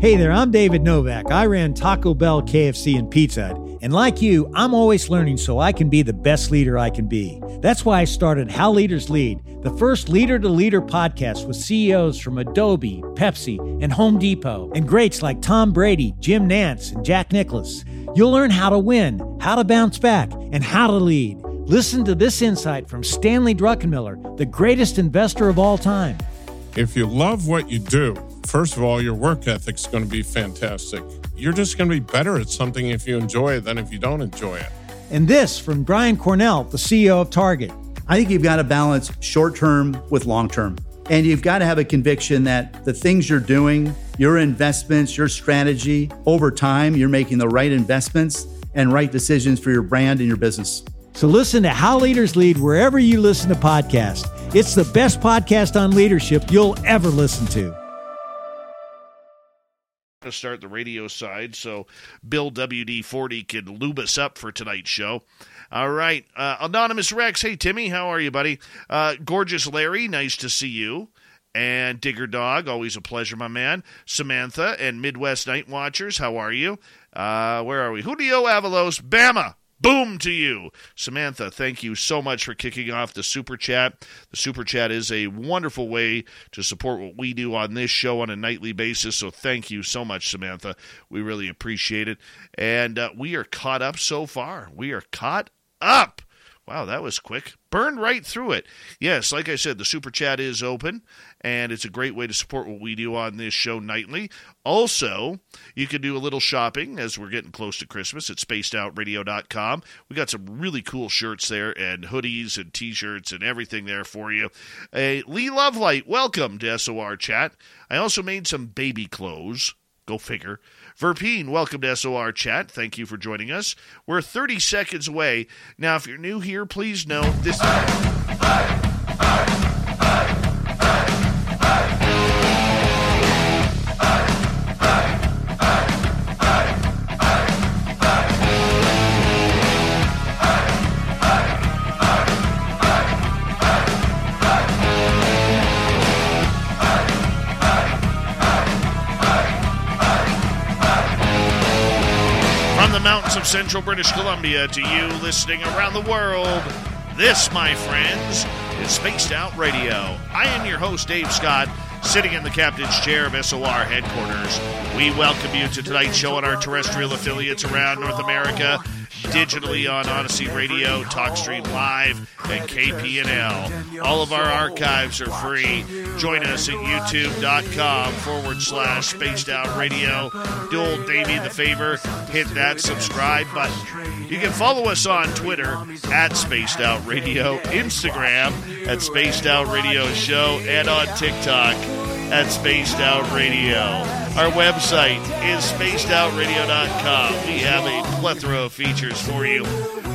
Hey there, I'm David Novak. I ran Taco Bell, KFC, and Pizza Hut. And like you, I'm always learning so I can be the best leader I can be. That's why I started How Leaders Lead, the first leader to leader podcast with CEOs from Adobe, Pepsi, and Home Depot, and greats like Tom Brady, Jim Nantz, and Jack Nicklaus. You'll learn how to win, how to bounce back, and how to lead. Listen to this insight from Stanley Druckenmiller, the greatest investor of all time. If you love what you do, first of all, your work ethic's going to be fantastic. You're just going to be better at something if you enjoy it than if you don't enjoy it. And this from Brian Cornell, the CEO of Target. I think you've got to balance short term with long term. And you've got to have a conviction that the things you're doing, your investments, your strategy, over time, you're making the right investments and right decisions for your brand and your business. So listen to How Leaders Lead wherever you listen to podcasts. It's the best podcast on leadership you'll ever listen to. To start the radio side, so Bill WD40 can lube us up for tonight's show. All right, uh, Anonymous Rex. Hey, Timmy, how are you, buddy? Uh, gorgeous Larry, nice to see you. And Digger Dog, always a pleasure, my man. Samantha and Midwest Night Watchers, how are you? Uh, where are we? Julio Avalos, Bama. Boom to you. Samantha, thank you so much for kicking off the Super Chat. The Super Chat is a wonderful way to support what we do on this show on a nightly basis. So thank you so much, Samantha. We really appreciate it. And uh, we are caught up so far. We are caught up. Wow, that was quick. Burned right through it. Yes, like I said, the super chat is open, and it's a great way to support what we do on this show nightly. Also, you can do a little shopping as we're getting close to Christmas at spacedoutradio.com. We got some really cool shirts there, and hoodies and t shirts and everything there for you. Uh, Lee Lovelight, welcome to SOR Chat. I also made some baby clothes. Go figure. Verpine, welcome to SOR Chat. Thank you for joining us. We're 30 seconds away. Now, if you're new here, please know this. The mountains of central British Columbia to you listening around the world, this, my friends, is Spaced Out Radio. I am your host, Dave Scott, sitting in the captain's chair of SOR headquarters. We welcome you to tonight's show on our terrestrial affiliates around North America, digitally on Odyssey Radio, TalkStream Live, and KPNL. All of our archives are free. Join us at youtube.com forward slash spaced out radio. Do old Davey the favor, hit that subscribe button. You can follow us on Twitter at Spaced Out Radio, Instagram at Spaced Out Radio Show, and on TikTok at Spaced Out Radio. Our website is spacedoutradio.com. We have a plethora of features for you.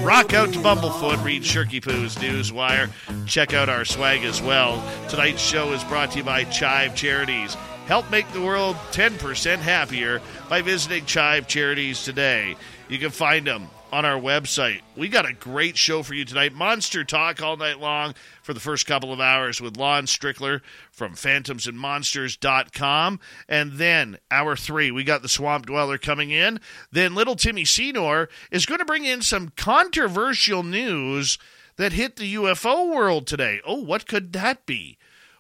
Rock out to Bumblefoot, read Shirky Poo's Newswire. Check out our swag as well. Tonight's show is brought to you by Chive Charities. Help make the world 10% happier by visiting Chive Charities today. You can find them on our website. We got a great show for you tonight. Monster Talk all night long for the first couple of hours with Lon Strickler from phantomsandmonsters.com. And then hour three, we got the Swamp Dweller coming in. Then little Timmy Senor is going to bring in some controversial news that hit the UFO world today. Oh, what could that be?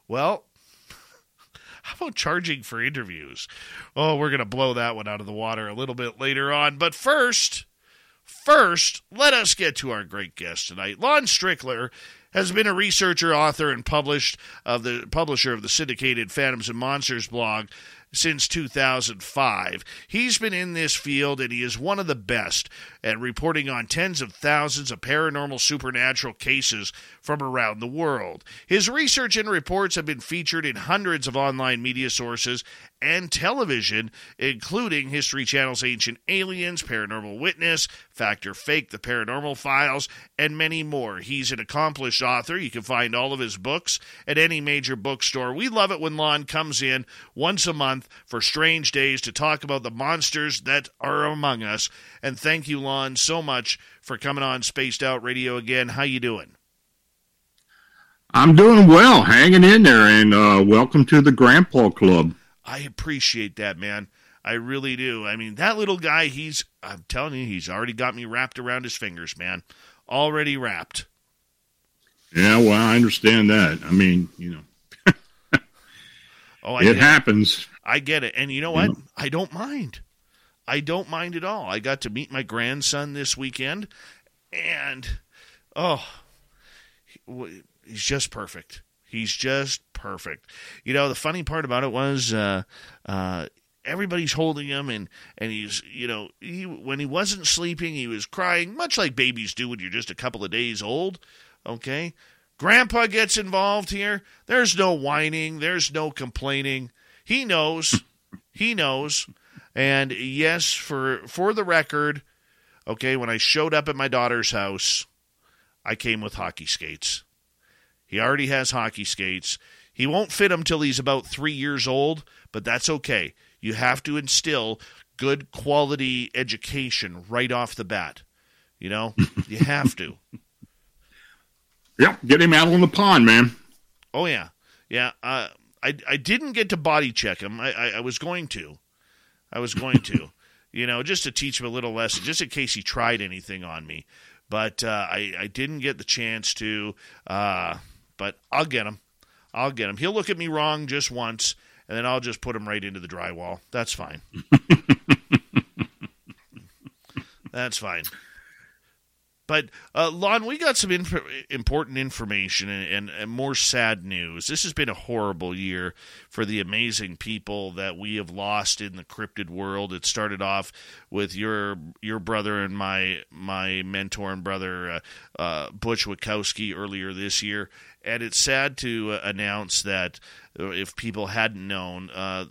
Well, how about charging for interviews? Oh, we're going to blow that one out of the water a little bit later on. But first, first, let us get to our great guest tonight. Lon Strickler has been a researcher, author, and published of the publisher of the syndicated Phantoms and Monsters blog since 2005. He's been in this field and he is one of the best at reporting on tens of thousands of paranormal supernatural cases from around the world. His research and reports have been featured in hundreds of online media sources and television, including History Channel's Ancient Aliens, Paranormal Witness, Factor Fake, The Paranormal Files, and many more. He's an accomplished author. You can find all of his books at any major bookstore. We love it when Lon comes in once a month for Strange Days to talk about the monsters that are among us. And thank you, Lon, so much for coming on Spaced Out Radio again. How you doing? I'm doing well, hanging in there, and uh, welcome to the Grandpa Club. I appreciate that, man. I really do. I mean, that little guy, he's, I'm telling you, he's already got me wrapped around his fingers, man. Already wrapped. Yeah, well, I understand that. I mean, you know, oh, I it happens. It. I get it. And you know what? I don't mind. I don't mind at all. I got to meet my grandson this weekend, and oh, he's just perfect. He's just perfect. You know, the funny part about it was uh, uh, everybody's holding him, and and he's you know he when he wasn't sleeping, he was crying, much like babies do when you're just a couple of days old. Okay, Grandpa gets involved here. There's no whining. There's no complaining. He knows. he knows. And yes, for for the record, okay, when I showed up at my daughter's house, I came with hockey skates. He already has hockey skates. He won't fit them till he's about three years old, but that's okay. You have to instill good quality education right off the bat. You know, you have to. Yep, get him out on the pond, man. Oh yeah, yeah. Uh, I I didn't get to body check him. I, I, I was going to. I was going to. you know, just to teach him a little lesson, just in case he tried anything on me. But uh, I I didn't get the chance to. Uh, but I'll get him. I'll get him. He'll look at me wrong just once, and then I'll just put him right into the drywall. That's fine. That's fine. But uh, Lon, we got some important information and, and, and, more sad news. This has been a horrible year for the amazing people that we have lost in the cryptid world. It started off with your your brother and my my mentor and brother uh, uh, Butch Witkowski earlier this year, and it's sad to uh, announce that uh, if people hadn't known uh,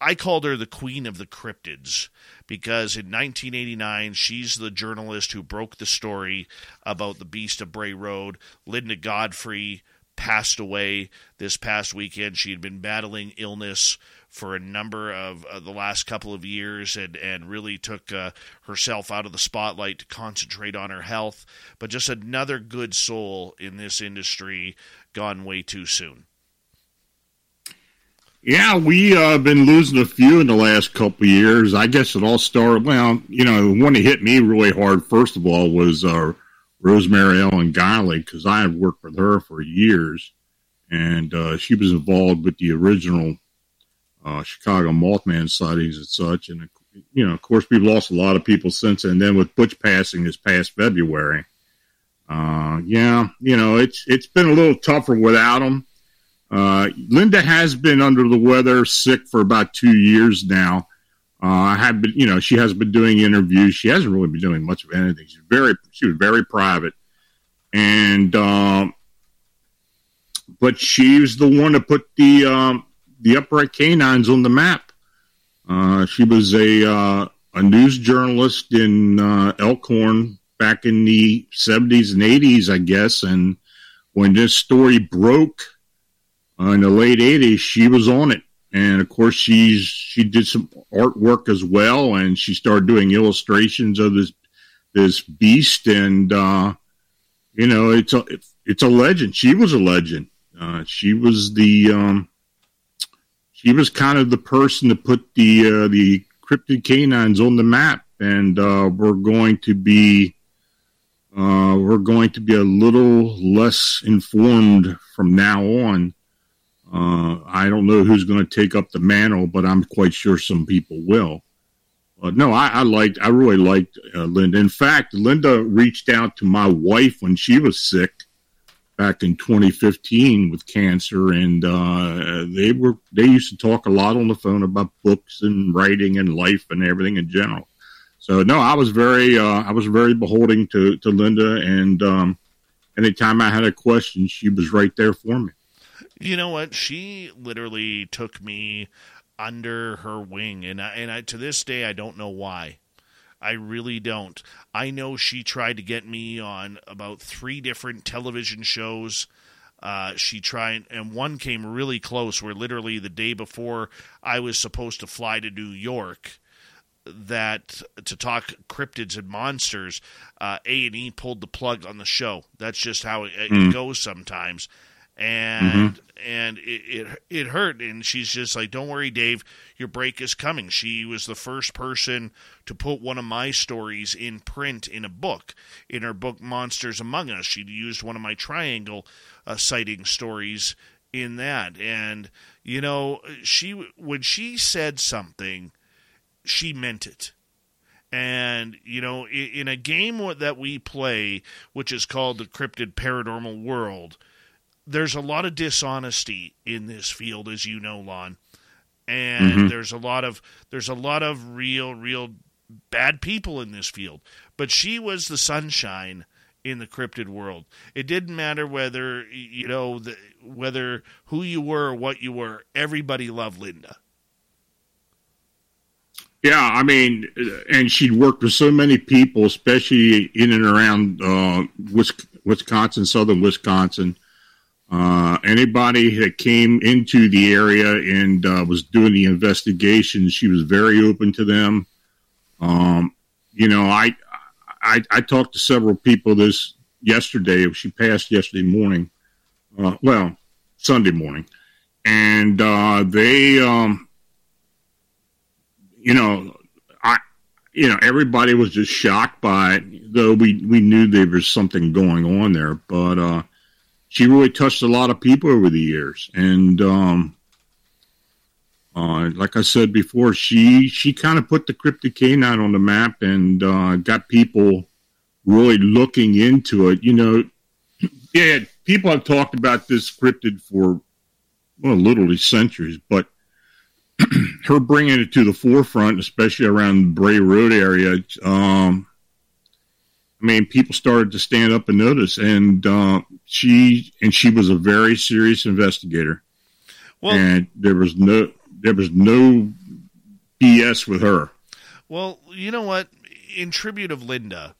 I called her the queen of the cryptids because in 1989 she's the journalist who broke the story about the Beast of Bray Road. Linda Godfrey passed away this past weekend. She had been battling illness for a number of uh, the last couple of years and, and really took uh, herself out of the spotlight to concentrate on her health. But just another good soul in this industry gone way too soon. Yeah, we uh, been losing a few in the last couple years. I guess it all started. Well, you know, the one that hit me really hard first of all was uh, Rosemary Ellen Guiley because I had worked with her for years, and uh, she was involved with the original uh, Chicago Mothman sightings and such. And you know, of course, we've lost a lot of people since. And then with Butch passing this past February, uh, yeah, you know, it's it's been a little tougher without him. Uh, Linda has been under the weather, sick for about two years now. Uh, I have been, you know, she has been doing interviews. She hasn't really been doing much of anything. She's very, she was very private, and um, but she was the one to put the um, the upright canines on the map. Uh, she was a uh, a news journalist in uh, Elkhorn back in the seventies and eighties, I guess. And when this story broke, uh, in the late '80s, she was on it, and of course she's she did some artwork as well, and she started doing illustrations of this this beast, and uh, you know it's a it's a legend. She was a legend. Uh, she was the um, she was kind of the person to put the uh, the cryptid canines on the map, and uh, we're going to be uh, we're going to be a little less informed from now on uh, I don't know who's going to take up the mantle, but I'm quite sure some people will. But no, I, I liked, I really liked uh, Linda. In fact, Linda reached out to my wife when she was sick back in 2015 with cancer, and uh, they were they used to talk a lot on the phone about books and writing and life and everything in general. So no, I was very uh, I was very beholding to to Linda, and um, anytime I had a question, she was right there for me. You know what? She literally took me under her wing, and I, and I, to this day I don't know why. I really don't. I know she tried to get me on about three different television shows. Uh, she tried, and one came really close. Where literally the day before I was supposed to fly to New York, that to talk cryptids and monsters, uh, A and E pulled the plug on the show. That's just how it, it mm. goes sometimes and mm-hmm. and it, it it hurt. And she's just like, "Don't worry, Dave, your break is coming." She was the first person to put one of my stories in print in a book. In her book Monsters Among Us, she used one of my triangle uh, sighting stories in that, and you know, she when she said something, she meant it and, you know, in a game that we play, which is called the Cryptid Paranormal World, there's a lot of dishonesty in this field, as you know, Lon. And mm-hmm. there's a lot of there's a lot of real, real bad people in this field. But she was the sunshine in the cryptid world. It didn't matter whether you know the, whether who you were or what you were. Everybody loved Linda. Yeah, I mean, and she'd worked with so many people, especially in and around uh, Wisconsin, southern Wisconsin. Uh, anybody that came into the area and uh, was doing the investigation, she was very open to them. Um, you know, I, I, I talked to several people this yesterday. She passed yesterday morning. Uh, well, Sunday morning, and uh, they. Um, you know, I, you know, everybody was just shocked by it, though we, we knew there was something going on there. But uh, she really touched a lot of people over the years, and um, uh, like I said before, she she kind of put the cryptid canine on the map and uh, got people really looking into it. You know, yeah, people have talked about this cryptid for well, literally centuries, but her bringing it to the forefront, especially around the Bray Road area, um, I mean, people started to stand up and notice, and uh, she and she was a very serious investigator. Well, and there was no there was no BS with her. Well, you know what? In tribute of Linda,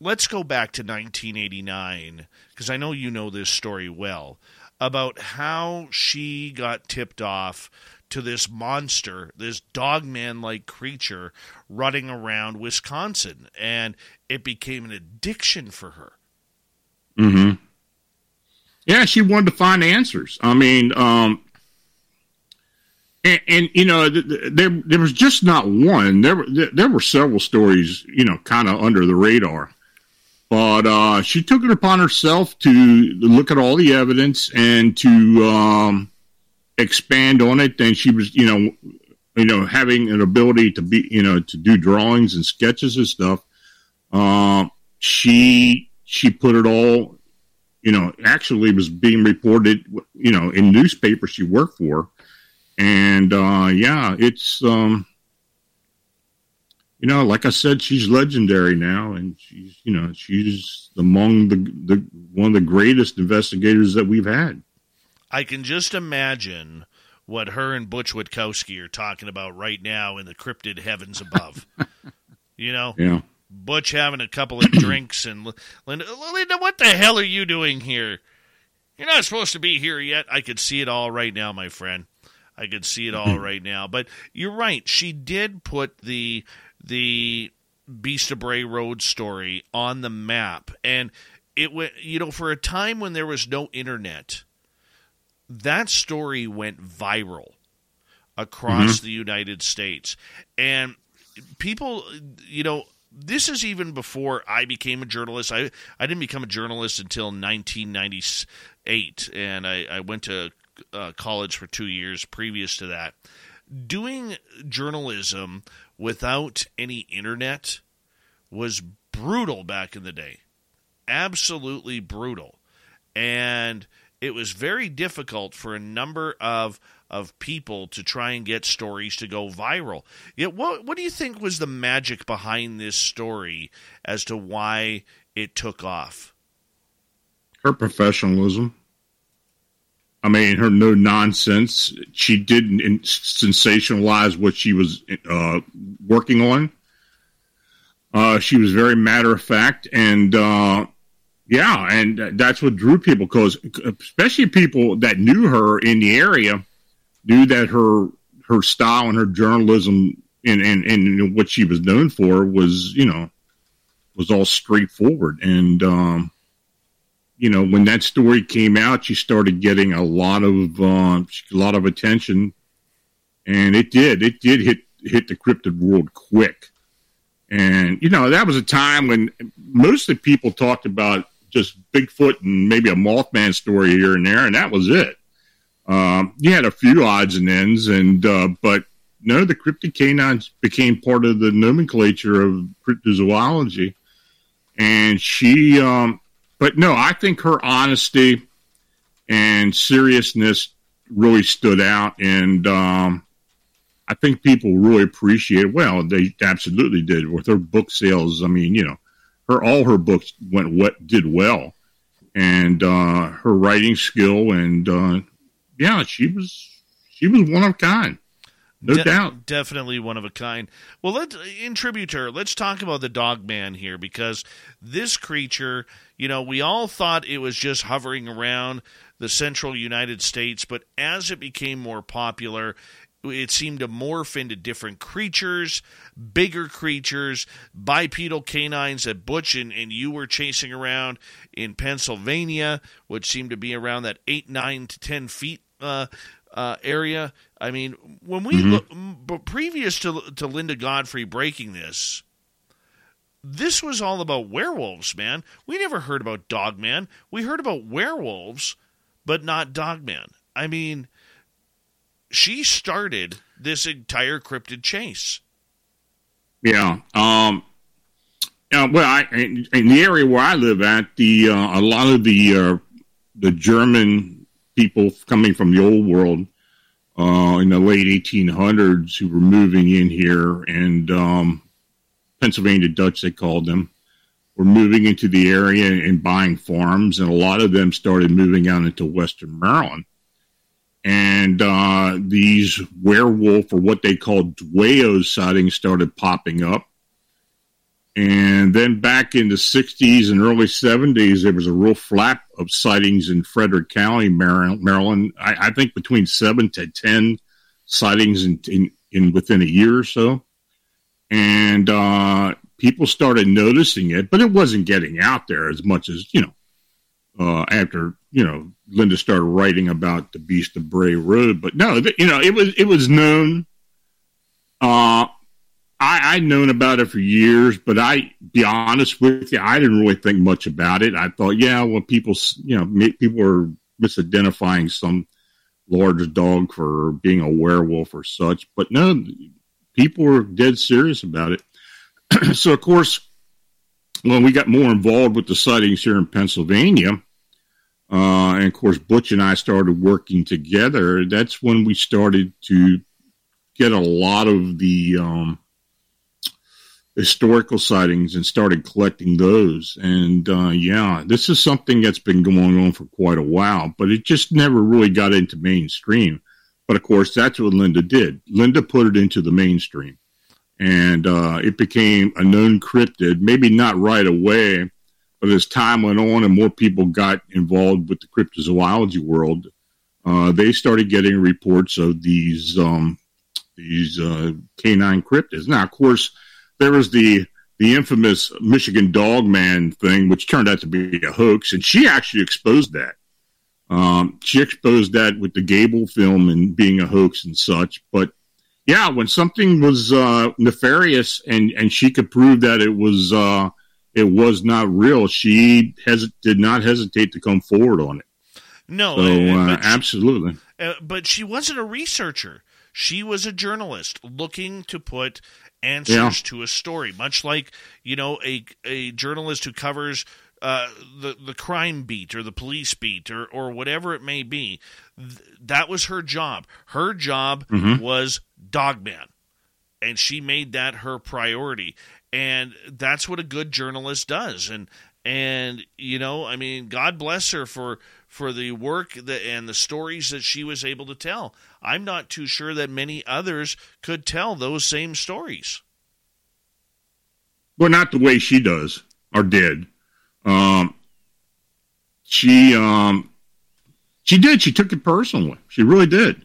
let's go back to 1989 because I know you know this story well about how she got tipped off to this monster, this dogman like creature running around Wisconsin. And it became an addiction for her. hmm. Yeah, she wanted to find answers. I mean, um, and, and, you know, there there was just not one. There were there were several stories, you know, kind of under the radar. But uh, she took it upon herself to look at all the evidence and to um, expand on it, then she was, you know, you know, having an ability to be, you know, to do drawings and sketches and stuff. Uh, she she put it all, you know, actually was being reported, you know, in newspapers she worked for, and uh, yeah, it's, um, you know, like I said, she's legendary now, and she's, you know, she's among the the one of the greatest investigators that we've had. I can just imagine what her and Butch Witkowski are talking about right now in the cryptid heavens above. you know, yeah. Butch having a couple of drinks and Linda, Linda, what the hell are you doing here? You're not supposed to be here yet. I could see it all right now, my friend. I could see it all right now. But you're right. She did put the the Beast of Bray Road story on the map, and it went. You know, for a time when there was no internet that story went viral across mm-hmm. the United States. And people, you know, this is even before I became a journalist. I, I didn't become a journalist until 1998, and I, I went to uh, college for two years previous to that. Doing journalism without any internet was brutal back in the day. Absolutely brutal. And it was very difficult for a number of of people to try and get stories to go viral. Yet, what what do you think was the magic behind this story as to why it took off? Her professionalism. I mean, her no nonsense. She didn't sensationalize what she was uh, working on. Uh, she was very matter of fact, and uh, yeah, and that's what drew people because, especially people that knew her in the area, knew that her her style and her journalism and, and, and what she was known for was, you know, was all straightforward. And, um, you know, when that story came out, she started getting a lot of uh, a lot of attention, and it did. It did hit hit the cryptid world quick, and you know that was a time when most of the people talked about just Bigfoot and maybe a Mothman story here and there, and that was it. Um, you had a few odds and ends, and uh, but no, the cryptid canines became part of the nomenclature of cryptozoology, and she. Um, but no, I think her honesty and seriousness really stood out, and um, I think people really appreciate. Well, they absolutely did with her book sales. I mean, you know, her all her books went what did well, and uh, her writing skill and uh, yeah, she was she was one of a kind. No De- doubt. Definitely one of a kind. Well, let's in tribute to her, let's talk about the dog man here because this creature, you know, we all thought it was just hovering around the central United States, but as it became more popular, it seemed to morph into different creatures, bigger creatures, bipedal canines that Butch and, and you were chasing around in Pennsylvania, which seemed to be around that 8, 9 to 10 feet uh, uh, area. I mean, when we mm-hmm. look, but previous to, to Linda Godfrey breaking this, this was all about werewolves, man. We never heard about Dogman. We heard about werewolves, but not Dogman. I mean, she started this entire cryptid chase. Yeah. Um, uh, well, I, in, in, the area where I live at, the uh, a lot of the uh, the German people coming from the old world uh, in the late 1800s who were moving in here, and um, Pennsylvania Dutch they called them, were moving into the area and buying farms, and a lot of them started moving out into Western Maryland and uh, these werewolf or what they call Dwayyos sightings started popping up. And then back in the 60s and early 70s, there was a real flap of sightings in Frederick County, Maryland. I, I think between seven to 10 sightings in, in, in within a year or so. And uh, people started noticing it, but it wasn't getting out there as much as, you know, uh, after you know Linda started writing about the Beast of Bray Road. But no, you know it was it was known. Uh, I, I'd known about it for years, but I be honest with you, I didn't really think much about it. I thought, yeah, well, people, you know, people were misidentifying some large dog for being a werewolf or such, but no, people were dead serious about it. so, of course, when we got more involved with the sightings here in Pennsylvania, uh, and of course, Butch and I started working together. That's when we started to get a lot of the um, historical sightings and started collecting those. And uh, yeah, this is something that's been going on for quite a while, but it just never really got into mainstream. But of course, that's what Linda did. Linda put it into the mainstream and uh, it became a known cryptid. Maybe not right away, but as time went on and more people got involved with the cryptozoology world, uh, they started getting reports of these um, these uh, canine cryptids. Now, of course, there was the the infamous Michigan Dog Man thing, which turned out to be a hoax, and she actually exposed that. Um, she exposed that with the Gable film and being a hoax and such, but yeah, when something was uh, nefarious and and she could prove that it was uh, it was not real, she has did not hesitate to come forward on it. No, so, uh, absolutely. Uh, but she wasn't a researcher. She was a journalist looking to put answers yeah. to a story, much like you know a a journalist who covers uh, the the crime beat or the police beat or or whatever it may be. Th- that was her job. Her job mm-hmm. was Dogman. And she made that her priority. And that's what a good journalist does. And and you know, I mean, God bless her for for the work that, and the stories that she was able to tell. I'm not too sure that many others could tell those same stories. Well, not the way she does or did. Um, she um, she did. She took it personally. She really did.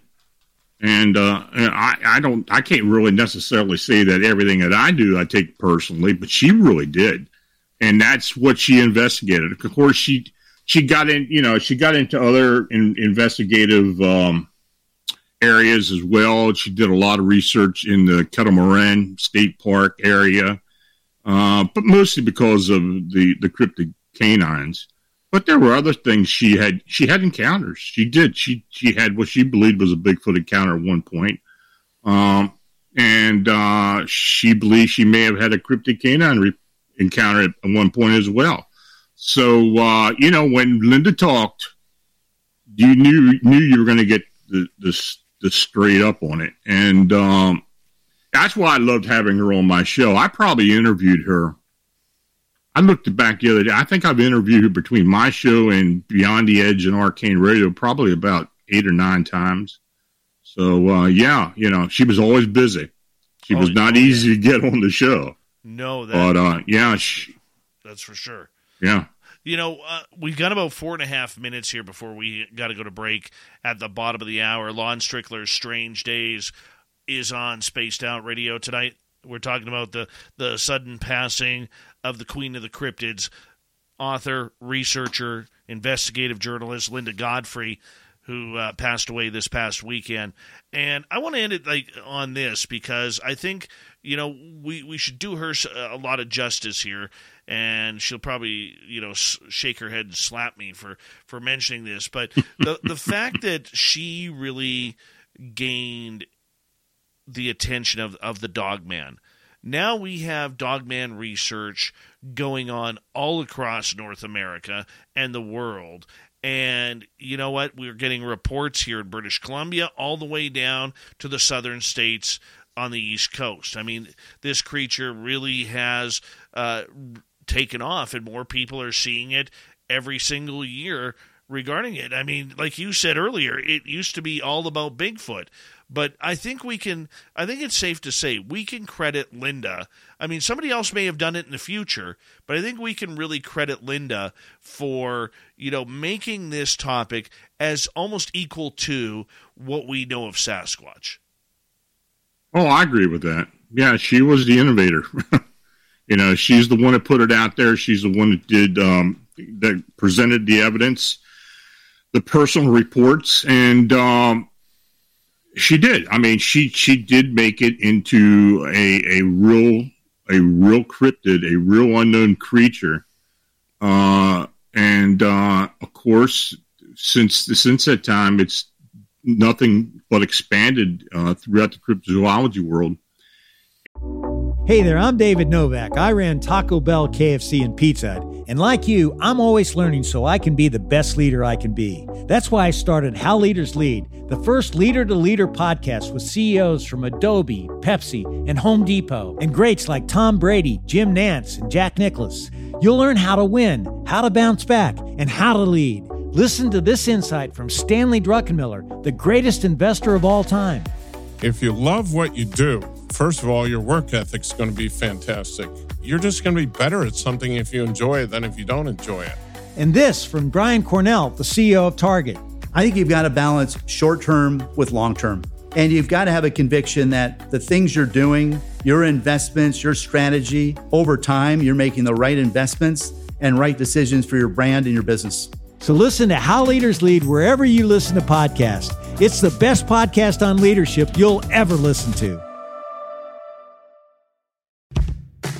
And, uh, I, I don't, I can't really necessarily say that everything that I do I take personally, but she really did, and that's what she investigated. Of course, she she got in, you know, she got into other in, investigative um, areas as well. She did a lot of research in the Kettle State Park area, uh, but mostly because of the the cryptid canines. But there were other things she had. She had encounters. She did. She she had what she believed was a Bigfoot encounter at one point. Um, and uh, she believes she may have had a cryptid canine re- encounter at one point as well. So uh, you know, when Linda talked, you knew knew you were going to get the, the, the straight up on it, and um, that's why I loved having her on my show. I probably interviewed her. I looked back the other day. I think I've interviewed between my show and Beyond the Edge and Arcane Radio probably about eight or nine times. So uh, yeah, you know, she was always busy. She oh, was not oh, easy to get on the show. No, that, but uh, yeah, she, that's for sure. Yeah. You know, uh, we've got about four and a half minutes here before we got to go to break at the bottom of the hour. Lon Strickler's Strange Days is on Spaced Out Radio tonight. We're talking about the, the sudden passing of the Queen of the Cryptids, author, researcher, investigative journalist Linda Godfrey who uh, passed away this past weekend. And I want to end it like on this because I think you know we we should do her a lot of justice here, and she'll probably you know shake her head and slap me for for mentioning this. But the the fact that she really gained the attention of of the Dogman. Now we have Dogman research going on all across North America and the world. And you know what? We're getting reports here in British Columbia all the way down to the southern states on the East Coast. I mean, this creature really has uh, taken off, and more people are seeing it every single year regarding it. I mean, like you said earlier, it used to be all about Bigfoot. But I think we can, I think it's safe to say we can credit Linda. I mean, somebody else may have done it in the future, but I think we can really credit Linda for, you know, making this topic as almost equal to what we know of Sasquatch. Oh, I agree with that. Yeah, she was the innovator. you know, she's the one that put it out there. She's the one that did, um, that presented the evidence, the personal reports, and, um, she did. I mean, she she did make it into a a real a real cryptid, a real unknown creature. Uh, and uh, of course, since since that time, it's nothing but expanded uh, throughout the cryptozoology world. Hey there, I'm David Novak. I ran Taco Bell, KFC, and Pizza Hut. And like you, I'm always learning so I can be the best leader I can be. That's why I started How Leaders Lead, the first leader to leader podcast with CEOs from Adobe, Pepsi, and Home Depot, and greats like Tom Brady, Jim Nantz, and Jack Nicklaus. You'll learn how to win, how to bounce back, and how to lead. Listen to this insight from Stanley Druckenmiller, the greatest investor of all time. If you love what you do, first of all, your work ethic's going to be fantastic. You're just going to be better at something if you enjoy it than if you don't enjoy it. And this from Brian Cornell, the CEO of Target. I think you've got to balance short term with long term. And you've got to have a conviction that the things you're doing, your investments, your strategy, over time, you're making the right investments and right decisions for your brand and your business. So listen to How Leaders Lead wherever you listen to podcasts. It's the best podcast on leadership you'll ever listen to.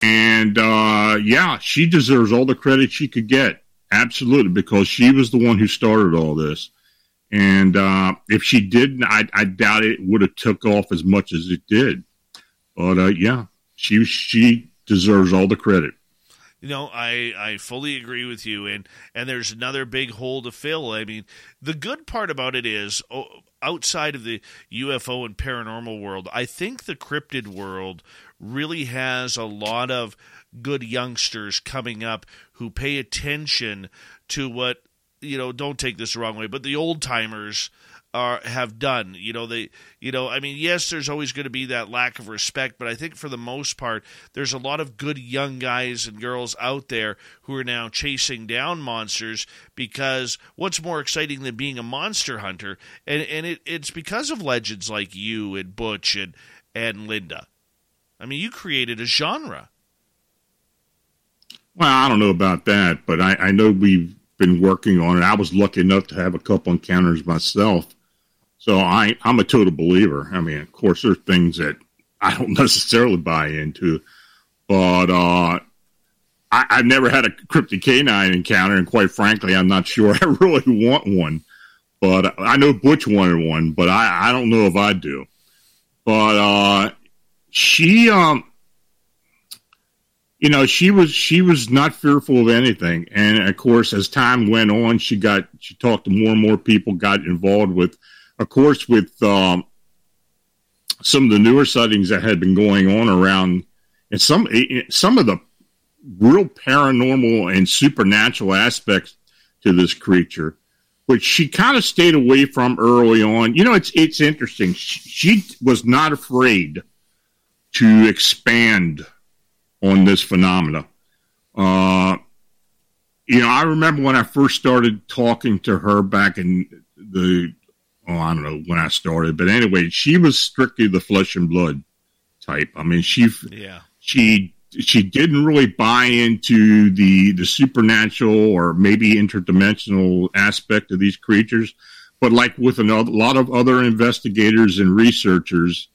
And uh, yeah, she deserves all the credit she could get. Absolutely, because she was the one who started all this. And uh, if she didn't, I, I doubt it would have took off as much as it did. But uh, yeah, she she deserves all the credit. You know, I, I fully agree with you, and and there's another big hole to fill. I mean, the good part about it is, oh, outside of the UFO and paranormal world, I think the cryptid world really has a lot of good youngsters coming up who pay attention to what you know, don't take this the wrong way, but the old timers are have done. You know, they you know, I mean, yes, there's always going to be that lack of respect, but I think for the most part, there's a lot of good young guys and girls out there who are now chasing down monsters because what's more exciting than being a monster hunter? And and it, it's because of legends like you and Butch and and Linda. I mean, you created a genre. Well, I don't know about that, but I, I know we've been working on it. I was lucky enough to have a couple encounters myself so I, I'm a total believer. I mean, of course, there's things that I don't necessarily buy into, but uh, I, have never had a cryptid canine encounter, and quite frankly, I'm not sure I really want one. But I know Butch wanted one, but I, I don't know if I do. But uh, she, um, you know, she was she was not fearful of anything, and of course, as time went on, she got she talked to more and more people, got involved with of course, with um, some of the newer sightings that had been going on around, and some some of the real paranormal and supernatural aspects to this creature, which she kind of stayed away from early on. You know, it's it's interesting. She, she was not afraid to expand on this phenomena. Uh, you know, I remember when I first started talking to her back in the oh, I don't know when I started, but anyway, she was strictly the flesh and blood type. I mean, she yeah she she didn't really buy into the the supernatural or maybe interdimensional aspect of these creatures, but like with another, a lot of other investigators and researchers,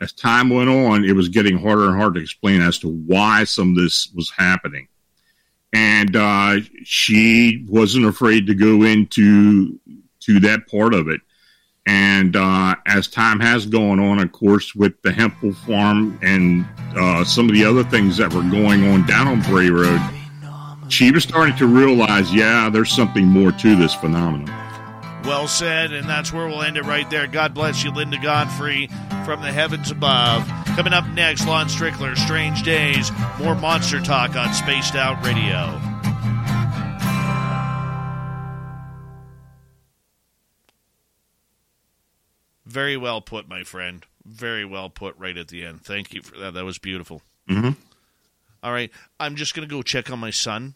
as time went on, it was getting harder and harder to explain as to why some of this was happening. And uh, she wasn't afraid to go into to that part of it. And uh, as time has gone on, of course, with the Hempel Farm and uh, some of the other things that were going on down on Bray Road, she was starting to realize, yeah, there's something more to this phenomenon. Well said, and that's where we'll end it right there. God bless you, Linda Godfrey, from the heavens above. Coming up next, Lon Strickler, Strange Days, more monster talk on Spaced Out Radio. Very well put, my friend. Very well put right at the end. Thank you for that. That was beautiful. Mm-hmm. All right. I'm just going to go check on my son.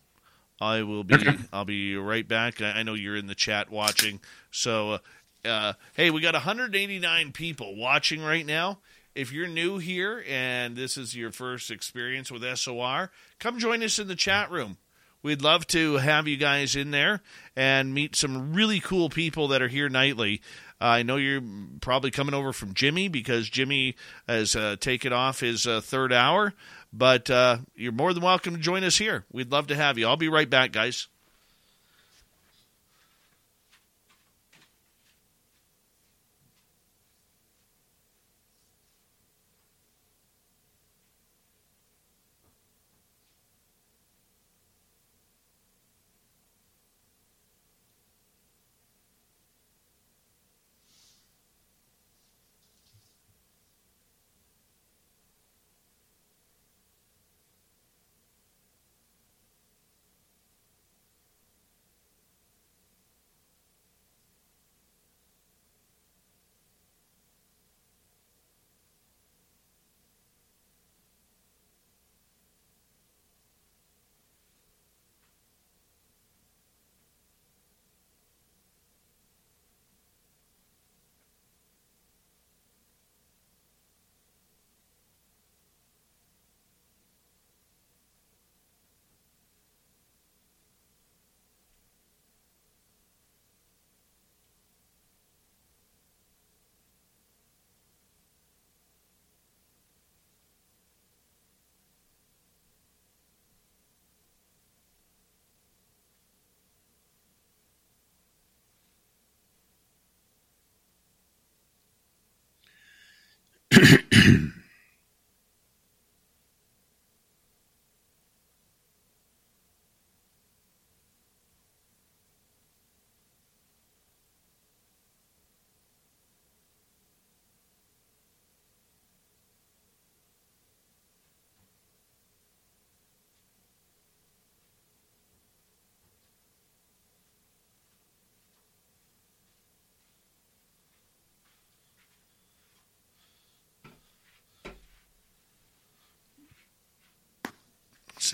I will be. Okay. I'll be right back. I, know you're in the chat watching. So, uh, uh, hey, we got 189 people watching right now. If you're new here and this is your first experience with SOR, come join us in the chat room. We'd love to have you guys in there and meet some really cool people that are here nightly. Uh, I know you're probably coming over from Jimmy because Jimmy has uh, taken off his uh, third hour, but uh, you're more than welcome to join us here. We'd love to have you. I'll be right back, guys.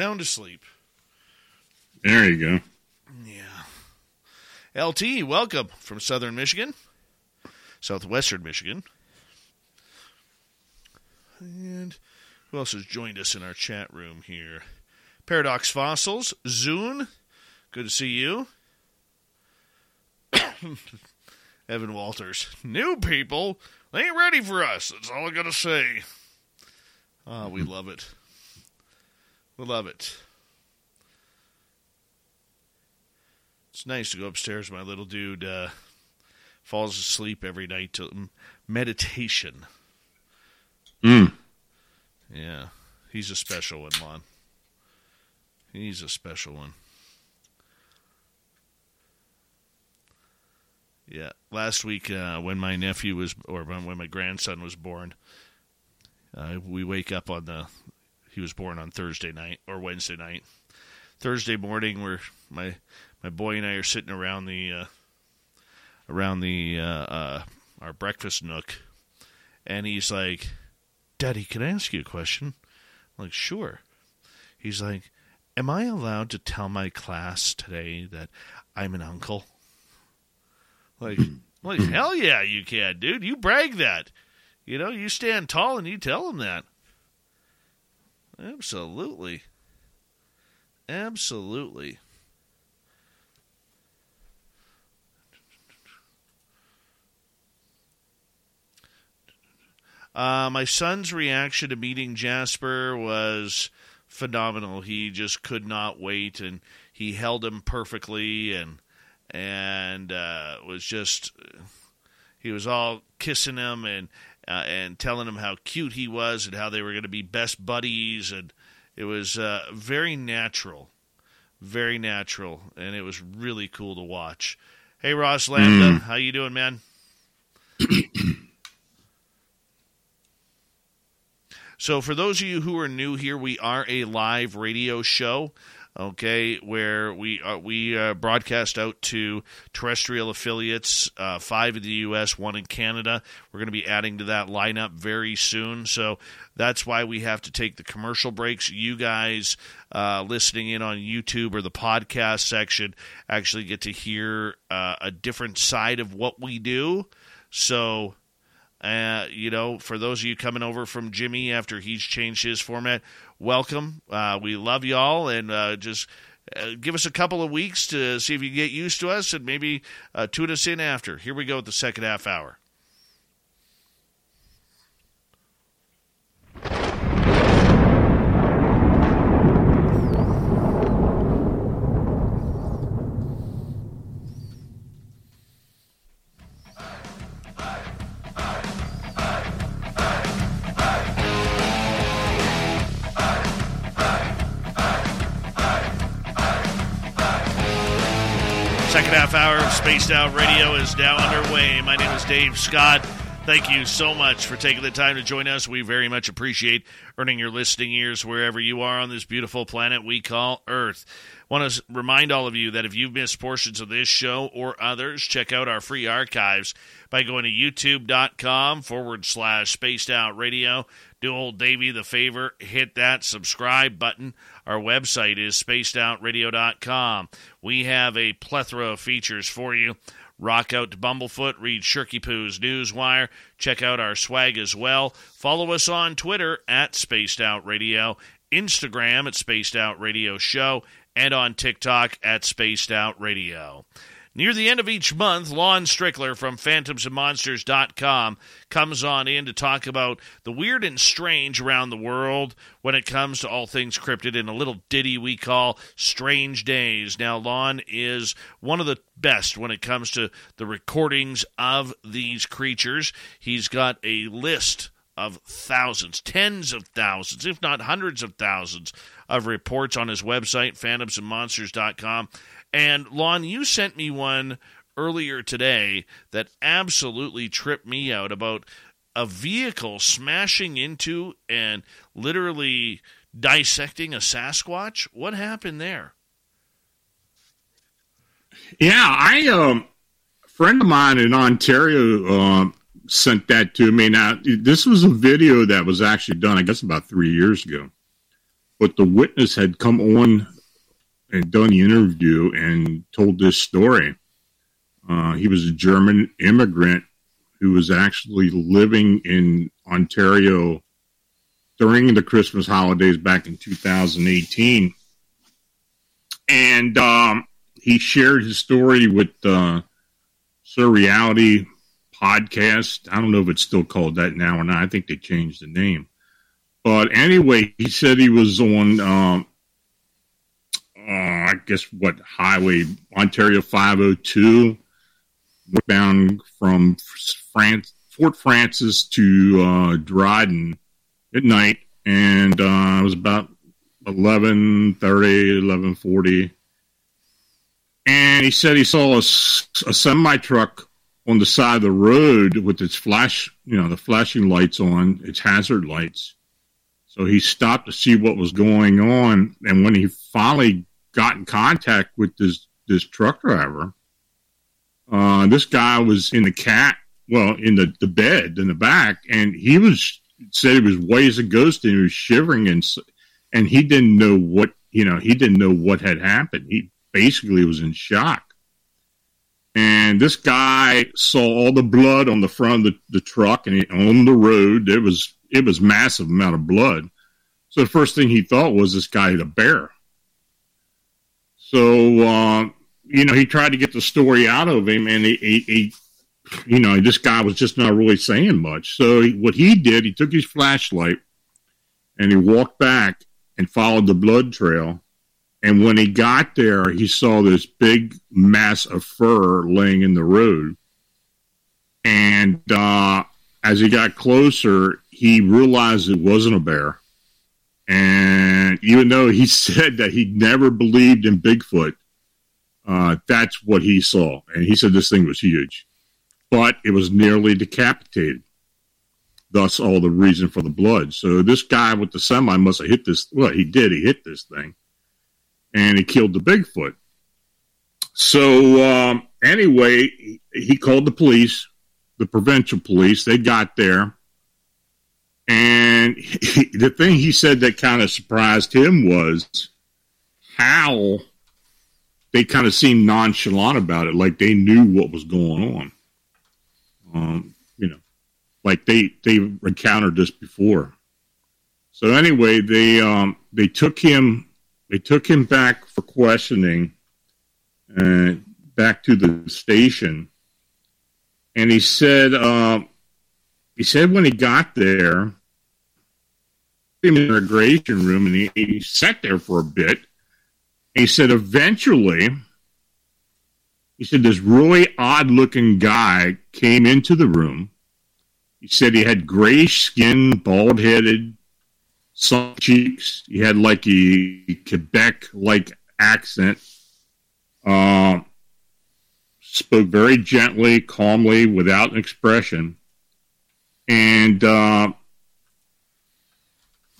Sound asleep. There you go. Yeah. LT, welcome from Southern Michigan, Southwestern Michigan. And who else has joined us in our chat room here? Paradox Fossils, Zune, good to see you. Evan Walters, new people, they ain't ready for us. That's all I gotta say. Oh, we love it. We love it. It's nice to go upstairs. My little dude uh, falls asleep every night to meditation. Mm. Yeah, he's a special one, Lon. He's a special one. Yeah, last week uh, when my nephew was, or when my grandson was born, uh, we wake up on the. He was born on Thursday night or Wednesday night. Thursday morning, where my my boy and I are sitting around the uh, around the uh, uh, our breakfast nook, and he's like, "Daddy, can I ask you a question?" I'm like, "Sure." He's like, "Am I allowed to tell my class today that I'm an uncle?" Like, like hell yeah, you can, dude. You brag that. You know, you stand tall and you tell them that. Absolutely. Absolutely. Uh, my son's reaction to meeting Jasper was phenomenal. He just could not wait, and he held him perfectly, and and uh, was just he was all kissing him and uh, and telling him how cute he was and how they were going to be best buddies, and it was uh, very natural, very natural, and it was really cool to watch. Hey, Ross Lambda, mm. how you doing, man? So, for those of you who are new here, we are a live radio show. Okay, where we uh, we uh, broadcast out to terrestrial affiliates, uh, five in the U.S., one in Canada. We're going to be adding to that lineup very soon, so that's why we have to take the commercial breaks. You guys uh, listening in on YouTube or the podcast section actually get to hear uh, a different side of what we do. So uh, you know, for those of you coming over from Jimmy after he's changed his format, welcome. Uh, we love y'all, and uh, just uh, give us a couple of weeks to see if you get used to us, and maybe uh, tune us in after. Here we go with the second half hour. Second half hour of Spaced Out Radio is now underway. My name is Dave Scott. Thank you so much for taking the time to join us. We very much appreciate earning your listening ears wherever you are on this beautiful planet we call Earth. Want to remind all of you that if you've missed portions of this show or others, check out our free archives by going to youtube.com forward slash spaced out radio. Do old Davey the favor, hit that subscribe button our website is spacedoutradio.com. We have a plethora of features for you. Rock out to Bumblefoot, read Shirky Poo's Newswire, check out our swag as well. Follow us on Twitter at Spaced Out Radio, Instagram at Spaced Out Radio Show, and on TikTok at Spaced Out Radio. Near the end of each month, Lon Strickler from phantomsandmonsters.com comes on in to talk about the weird and strange around the world when it comes to all things cryptid in a little ditty we call Strange Days. Now, Lon is one of the best when it comes to the recordings of these creatures. He's got a list of thousands, tens of thousands, if not hundreds of thousands of reports on his website, phantomsandmonsters.com. And Lon, you sent me one earlier today that absolutely tripped me out about a vehicle smashing into and literally dissecting a Sasquatch. What happened there? Yeah, I um, a friend of mine in Ontario um, sent that to me. Now, this was a video that was actually done, I guess, about three years ago. but the witness had come on and done the interview and told this story. Uh, he was a German immigrant who was actually living in Ontario during the Christmas holidays back in 2018. And um, he shared his story with uh, Surreality podcast. I don't know if it's still called that now or not. I think they changed the name. But anyway, he said he was on, um, uh, I guess, what highway, Ontario 502, bound from France, Fort Frances to uh, Dryden at night. And uh, it was about 11.30, 11.40. And he said he saw a, a semi truck on the side of the road with its flash, you know, the flashing lights on, its hazard lights. So he stopped to see what was going on. And when he finally got in contact with this, this truck driver, uh, this guy was in the cat, well, in the, the bed in the back, and he was said he was white as a ghost and he was shivering and and he didn't know what you know he didn't know what had happened. He basically was in shock. And this guy saw all the blood on the front of the, the truck and he, on the road. It was it was massive amount of blood. So the first thing he thought was this guy had a bear. So uh, you know he tried to get the story out of him, and he, he, he you know this guy was just not really saying much. So he, what he did, he took his flashlight and he walked back and followed the blood trail and when he got there, he saw this big mass of fur laying in the road. And uh, as he got closer, he realized it wasn't a bear. And even though he said that he never believed in Bigfoot, uh, that's what he saw. And he said this thing was huge, but it was nearly decapitated. Thus, all the reason for the blood. So this guy with the semi must have hit this. Well, he did. He hit this thing and he killed the Bigfoot. So um, anyway, he called the police, the provincial police. They got there, and he, the thing he said that kind of surprised him was how they kind of seemed nonchalant about it, like they knew what was going on. Um, you know, like they they encountered this before. So anyway, they um, they took him they took him back for questioning, uh, back to the station, and he said, uh, he said when he got there, in the immigration room, and he, he sat there for a bit. He said, eventually, he said this really odd-looking guy came into the room. He said he had grayish skin, bald-headed, some cheeks. He had like a Quebec like accent. Uh, spoke very gently, calmly, without an expression. And uh,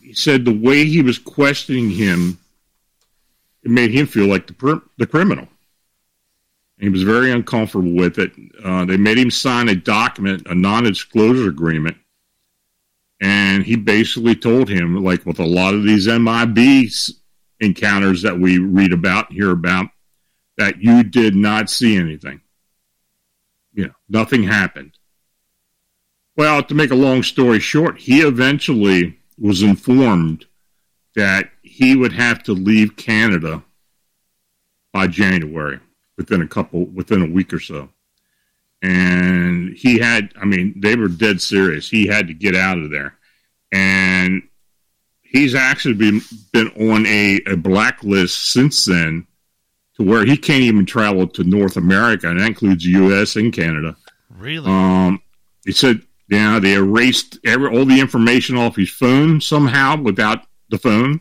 he said the way he was questioning him, it made him feel like the, the criminal. He was very uncomfortable with it. Uh, they made him sign a document, a non disclosure agreement, and he basically told him, like with a lot of these MIB encounters that we read about, hear about, that you did not see anything. You know, nothing happened. Well, to make a long story short, he eventually was informed that he would have to leave Canada by January within a couple within a week or so and he had i mean they were dead serious. He had to get out of there. And he's actually been been on a, a blacklist since then to where he can't even travel to north america and that includes the us and canada. Really? Um he said yeah they erased every all the information off his phone somehow without the phone.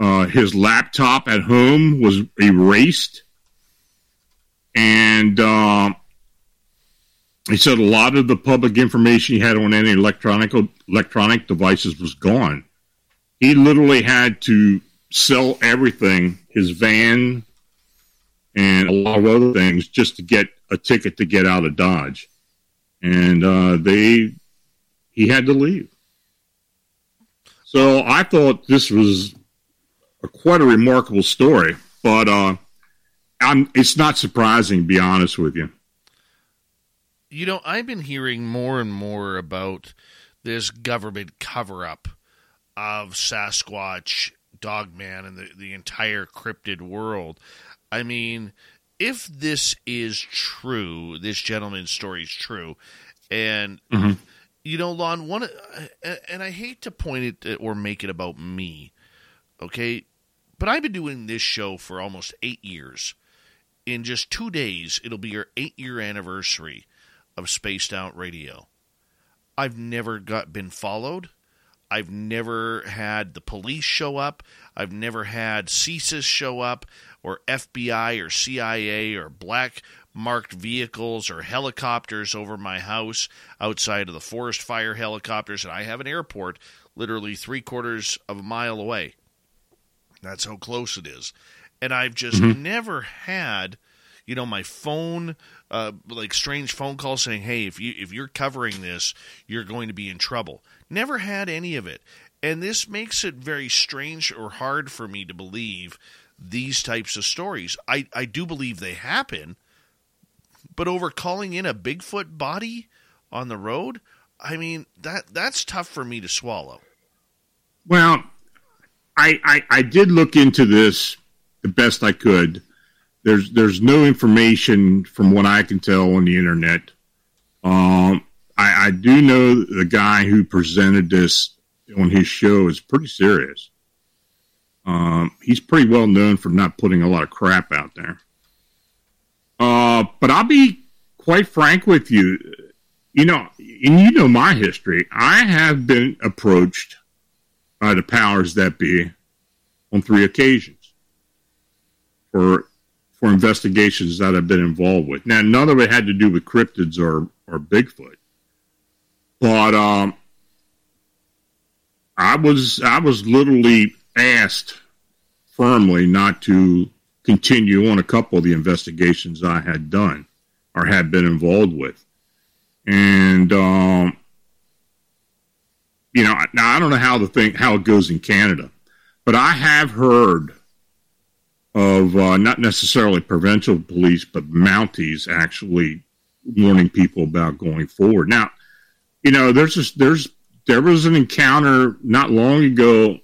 Uh, his laptop at home was erased. And uh, he said a lot of the public information he had on any electronic electronic devices was gone. He literally had to sell everything, his van and a lot of other things, just to get a ticket to get out of Dodge. And uh, they, he had to leave. So I thought this was a quite a remarkable story. But uh, it's not surprising, to be honest with you. You know, I've been hearing more and more about this government cover up of Sasquatch, Dogman, and the, the entire cryptid world. I mean, if this is true, this gentleman's story is true, and mm-hmm. you know, Lon, one, and I hate to point it or make it about me, okay, but I've been doing this show for almost eight years. In just two days, it'll be your eight year anniversary of Spaced Out Radio. I've never got been followed. I've never had the police show up. I've never had CSIS show up or FBI or CIA or black marked vehicles or helicopters over my house outside of the forest fire helicopters. And I have an airport literally three quarters of a mile away. That's how close it is. And I've just mm-hmm. never had, you know, my phone, uh, like strange phone calls saying, "Hey, if you if you're covering this, you're going to be in trouble." Never had any of it, and this makes it very strange or hard for me to believe these types of stories. I, I do believe they happen, but over calling in a Bigfoot body on the road, I mean that that's tough for me to swallow. Well, I, I, I did look into this the best I could. There's there's no information from what I can tell on the internet. Um, I, I do know the guy who presented this on his show is pretty serious. Um, he's pretty well known for not putting a lot of crap out there. Uh, but I'll be quite frank with you. You know, and you know my history. I have been approached by the powers that be on three occasions for for investigations that I've been involved with. Now, none of it had to do with cryptids or or Bigfoot, but um, I was I was literally asked firmly not to continue on a couple of the investigations I had done or had been involved with. And um, you know, now I don't know how the thing how it goes in Canada, but I have heard of uh, not necessarily provincial police, but Mounties actually warning people about going forward. Now, you know, there's just there's there was an encounter not long ago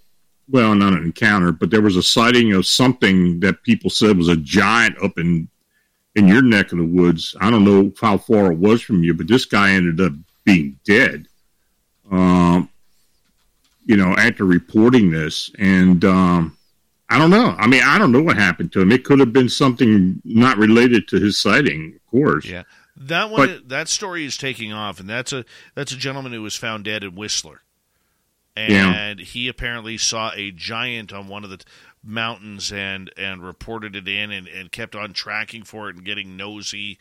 well, not an encounter, but there was a sighting of something that people said was a giant up in in your neck of the woods. I don't know how far it was from you, but this guy ended up being dead. Um, you know, after reporting this, and um, I don't know. I mean, I don't know what happened to him. It could have been something not related to his sighting, of course. Yeah, that one, but, that story is taking off, and that's a that's a gentleman who was found dead in Whistler and yeah. he apparently saw a giant on one of the mountains and and reported it in and, and kept on tracking for it and getting nosy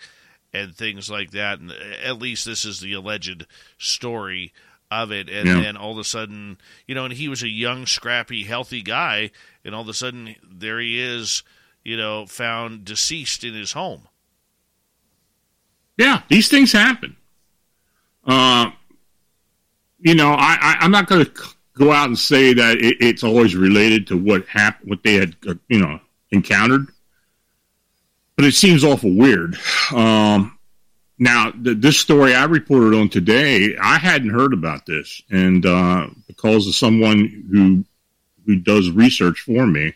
and things like that. And at least this is the alleged story of it. And yeah. then all of a sudden, you know, and he was a young, scrappy, healthy guy, and all of a sudden there he is, you know, found deceased in his home. Yeah, these things happen. Uh, you know, I, I am not going to go out and say that it, it's always related to what happened, what they had, uh, you know, encountered. But it seems awful weird. Um, now, this story I reported on today, I hadn't heard about this, and uh, because of someone who who does research for me,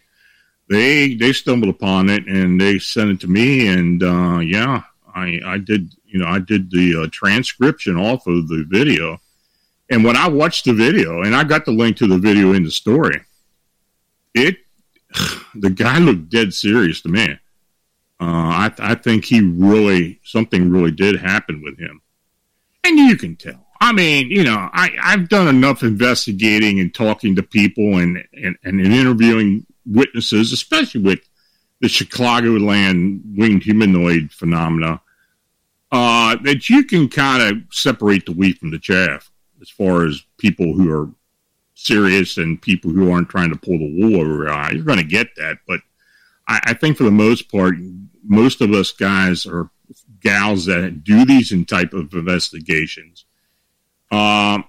they they stumbled upon it and they sent it to me, and uh, yeah, I I did you know I did the uh, transcription off of the video. And when I watched the video, and I got the link to the video in the story, it the guy looked dead serious to me. Uh, I, I think he really something really did happen with him, and you can tell. I mean, you know, I, I've done enough investigating and talking to people and, and, and interviewing witnesses, especially with the Chicagoland winged humanoid phenomena, uh, that you can kind of separate the wheat from the chaff as far as people who are serious and people who aren't trying to pull the wool over your eye. You're going to get that, but I, I, think for the most part, most of us guys or gals that do these in type of investigations uh,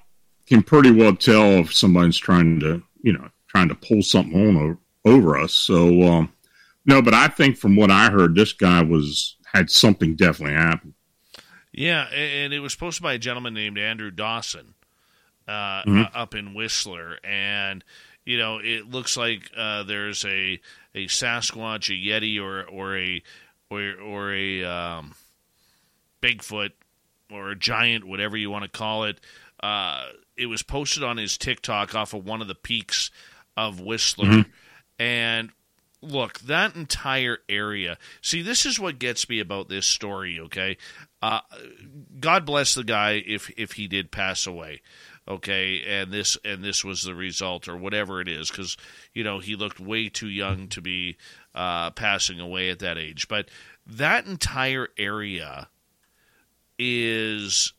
can pretty well tell if somebody's trying to, you know, trying to pull something on over us. So um, no, but I think from what I heard, this guy was had something definitely happen. Yeah, and it was posted by a gentleman named Andrew Dawson uh, Mhm. up in Whistler, and you know it looks like uh, there's a a Sasquatch, a Yeti, or or a or or a um, Bigfoot or a giant, whatever you want to call it. Uh, it was posted on his TikTok off of one of the peaks of Whistler, Mhm. and look, that entire area. See, this is what gets me about this story. Okay, uh, God bless the guy if if he did pass away. Okay, and this and this was the result, or whatever it is, because you know he looked way too young to be uh, passing away at that age. But that entire area is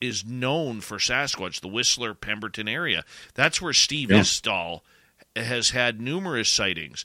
is known for Sasquatch, the Whistler Pemberton area. That's where Steve Yeah. Has had numerous sightings.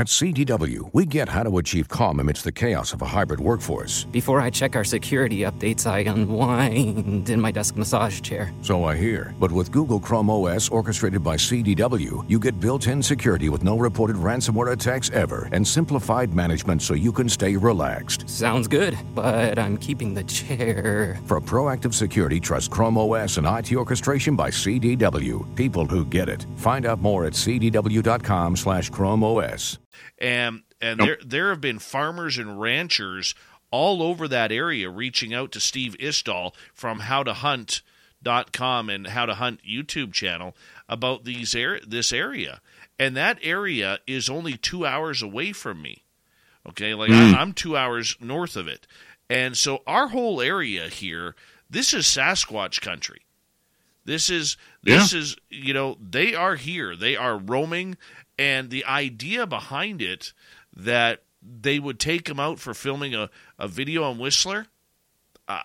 At CDW, we get how to achieve calm amidst the chaos of a hybrid workforce. Before I check our security updates, I unwind in my desk massage chair. So I hear. But with Google Chrome OS orchestrated by CDW, you get built in security with no reported ransomware attacks ever and simplified management so you can stay relaxed. Sounds good, but I'm keeping the chair. For proactive security, trust Chrome OS and IT orchestration by CDW. People who get it. Find out more at cdw.com slash Chrome OS. And and Nope. there there have been farmers and ranchers all over that area reaching out to Steve Isdahl from howtohunt.com and how to hunt YouTube channel about these air this area. And that area is only 2 hours away from me. Okay? Like Mm. I'm 2 hours north of it. And so our whole area here, this is Sasquatch country. This is this is you know they are here. They are roaming, and the idea behind it that they would take him out for filming a, a video on Whistler. Uh,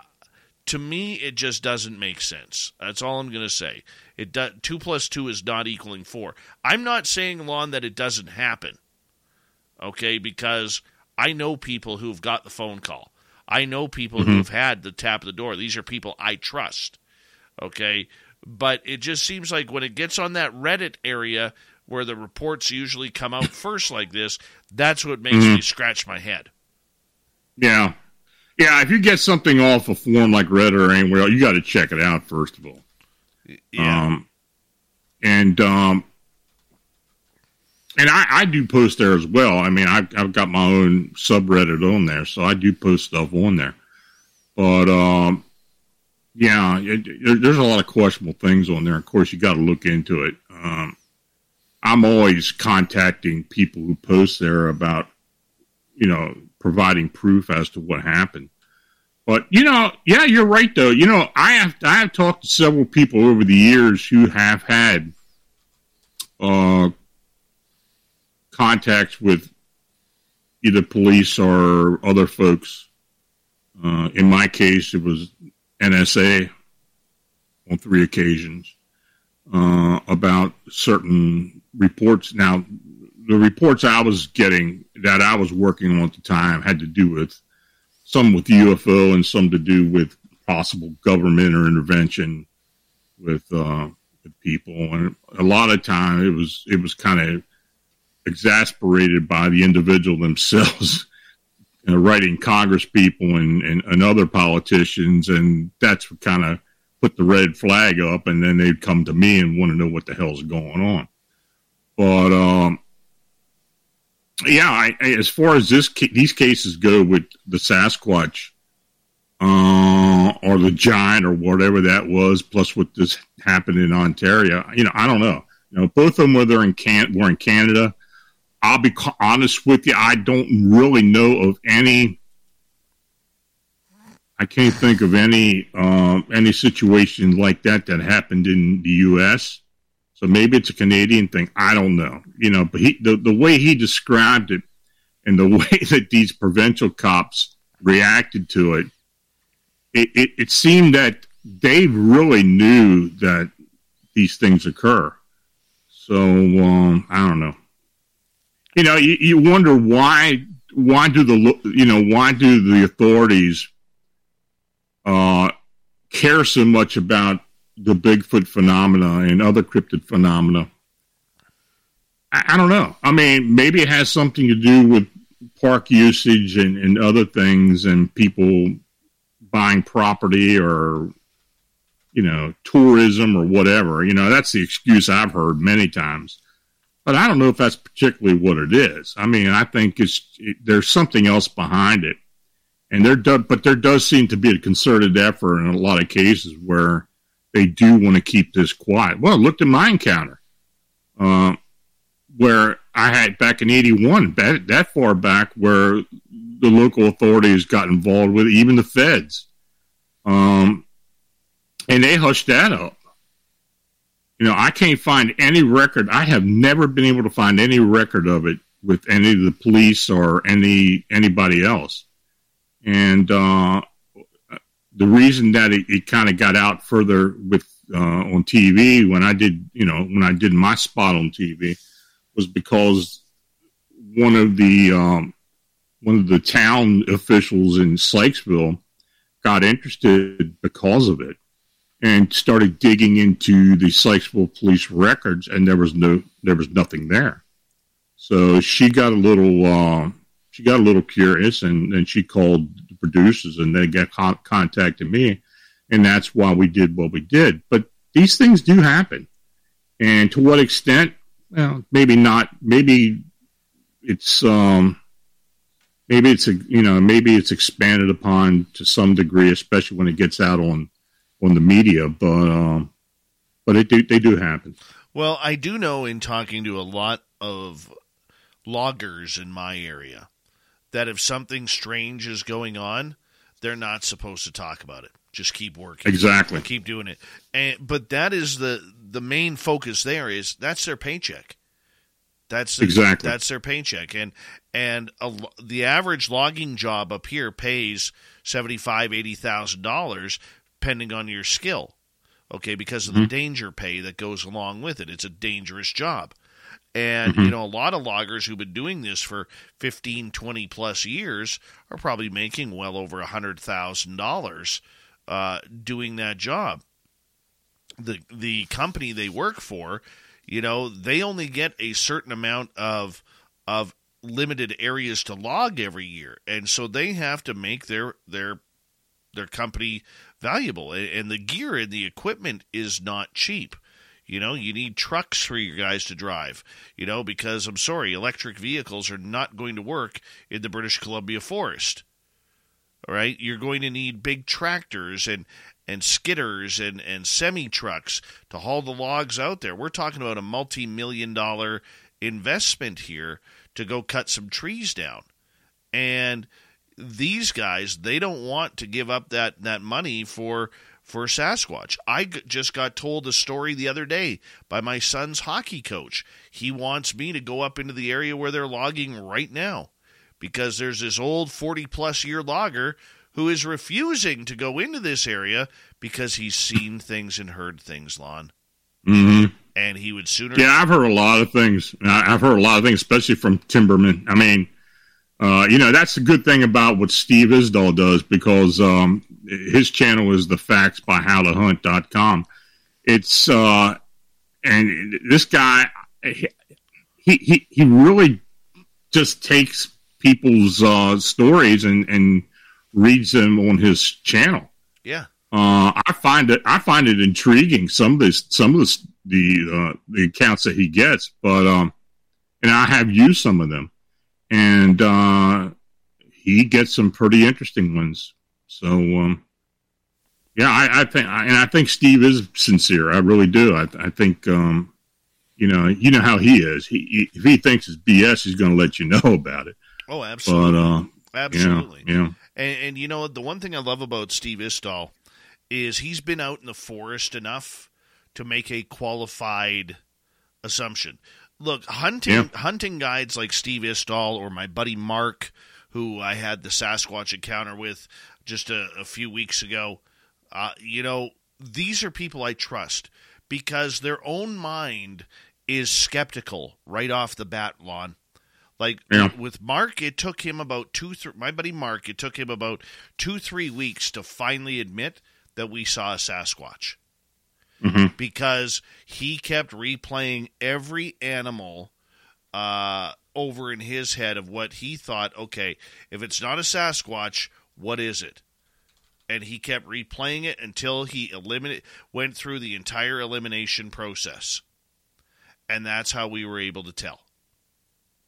to me, it just doesn't make sense. That's all I'm going to say. It do, two plus two is not equaling four. I'm not saying, Lon, that it doesn't happen. Okay, because I know people who've got the phone call. I know people Mhm. who've had the tap at the door. These are people I trust. Okay, but it just seems like when it gets on that Reddit area where the reports usually come out first like this, that's what makes Mhm. me scratch my head. Yeah. Yeah, if you get something off a forum like Reddit or anywhere else, you got to check it out first of all. Yeah. Um, and um, and I, I do post there as well. I mean, I've, I've got my own subreddit on there, so I do post stuff on there. But um, yeah, it, there, there's a lot of questionable things on there. Of course, you got to look into it. Um, I'm always contacting people who post there about, you know, providing proof as to what happened. But you know, yeah, you're right though. You know, I have I have talked to several people over the years who have had uh, contacts with either police or other folks. Uh, in my case, it was NSA on three occasions uh, about certain reports. Now, the reports I was getting that I was working on at the time had to do with some with UFO and some to do with possible government or intervention with uh, with people. And a lot of time it was it was kind of exasperated by the individual themselves. Writing Congress people and, and, and other politicians, and that's what kind of put the red flag up, and then they'd come to me and want to know what the hell's going on. But um, yeah, I, I- as far as this these cases go with the Sasquatch uh, or the giant or whatever that was, plus what this happened in Ontario, you know, I don't know. You know, both of them were in Can were in Canada. I'll be honest with you, I don't really know of any. I can't think of any um, any situation like that that happened in the U.S. So maybe it's a Canadian thing. I don't know. You know, but he the, the way he described it and the way that these provincial cops reacted to it, it, it, it seemed that they really knew that these things occur. So um, I don't know. You know, you, you wonder why why do the you know why do the authorities uh, care so much about the Bigfoot phenomena and other cryptid phenomena? I, I, don't know. I mean, maybe it has something to do with park usage and, and other things, and people buying property or you know tourism or whatever. You know, that's the excuse I've heard many times. But I don't know if that's particularly what it is. I mean, I think it's it, there's something else behind it, and there do, but there does seem to be a concerted effort in a lot of cases where they do want to keep this quiet. Well, look at my encounter, uh, where I had back in '81, that, that far back, where the local authorities got involved with, even the feds, um, and they hushed that up. You know, I can't find any record. I have never been able to find any record of it with any of the police or any anybody else. And uh, the reason that it, it kind of got out further with uh, on TV when I did, you know, when I did my spot on TV, was because one of the um, one of the town officials in Sykesville got interested because of it and started digging into the Sykesville police records, and there was no there was nothing there. So she got a little uh, she got a little curious, and then she called producers, and they got con- contacted me, and that's why we did what we did. But these things do happen, and to what extent? Well, maybe not. Maybe it's um, maybe it's a you know maybe it's expanded upon to some degree, especially when it gets out on on the media, but um, but it do, they do happen. Well, I do know in talking to a lot of loggers in my area that if something strange is going on, they're not supposed to talk about it. Just keep working. Exactly. Keep doing it. And but that is the the main focus there is that's their paycheck. That's exactly that's their paycheck, and and a, the average logging job up here pays seventy five eighty thousand dollars depending on your skill. Okay, because of the mm-hmm. danger pay that goes along with it. It's a dangerous job. And, mm-hmm. you know, a lot of loggers who've been doing this for 15, 20 plus years are probably making well over a $100,000 uh, doing that job. The, the company they work for, you know, they only get a certain amount of, of limited areas to log every year. And so they have to make their, their, their company valuable, and the gear and the equipment is not cheap. You know, you need trucks for your guys to drive, you know, because I'm sorry, electric vehicles are not going to work in the British Columbia forest. All right, you're going to need big tractors and and skidders and and semi trucks to haul the logs out there. We're talking about a multi-million dollar investment here to go cut some trees down. And these guys they don't want to give up that that money for for Sasquatch. I g- just got told a story the other day by my son's hockey coach. He wants me to go up into the area where they're logging right now because there's this old 40 plus year logger who is refusing to go into this area because he's seen things and heard things, Lon. Mm-hmm. And he would sooner. Yeah, I've heard a lot of things. I've heard a lot of things, especially from Timberman. I mean, uh, you know, that's the good thing about what Steve Isdahl does because um, his channel is the facts by howtohunt.com. It's, uh, and this guy, he, he, he really just takes people's uh, stories and, and reads them on his channel. Yeah. Uh, I find it, I find it intriguing. Some of this, some of this, the, uh, the accounts that he gets, but, um, and I have used some of them and uh, he gets some pretty interesting ones. So, um, yeah, I, I, think, and I think Steve is sincere. I really do. I, I think, um, you know, you know how he is. He, he, if he thinks it's BS, he's going to let you know about it. Oh, absolutely. But, uh, absolutely. Yeah. yeah. And, and, you know, the one thing I love about Steve Isdahl is he's been out in the forest enough to make a qualified assumption. Look, hunting Yeah. hunting guides like Steve Isdahl or my buddy Mark, who I had the Sasquatch encounter with just a, a few weeks ago. Uh, you know, these are people I trust because their own mind is skeptical right off the bat. Lon, like Yeah. with Mark, it took him about two. Th- my buddy Mark, it took him about two three weeks to finally admit that we saw a Sasquatch because he kept replaying every animal uh, over in his head of what he thought. Okay, if it's not a Sasquatch, what is it? And he kept replaying it until he eliminated went through the entire elimination process, and that's how we were able to tell.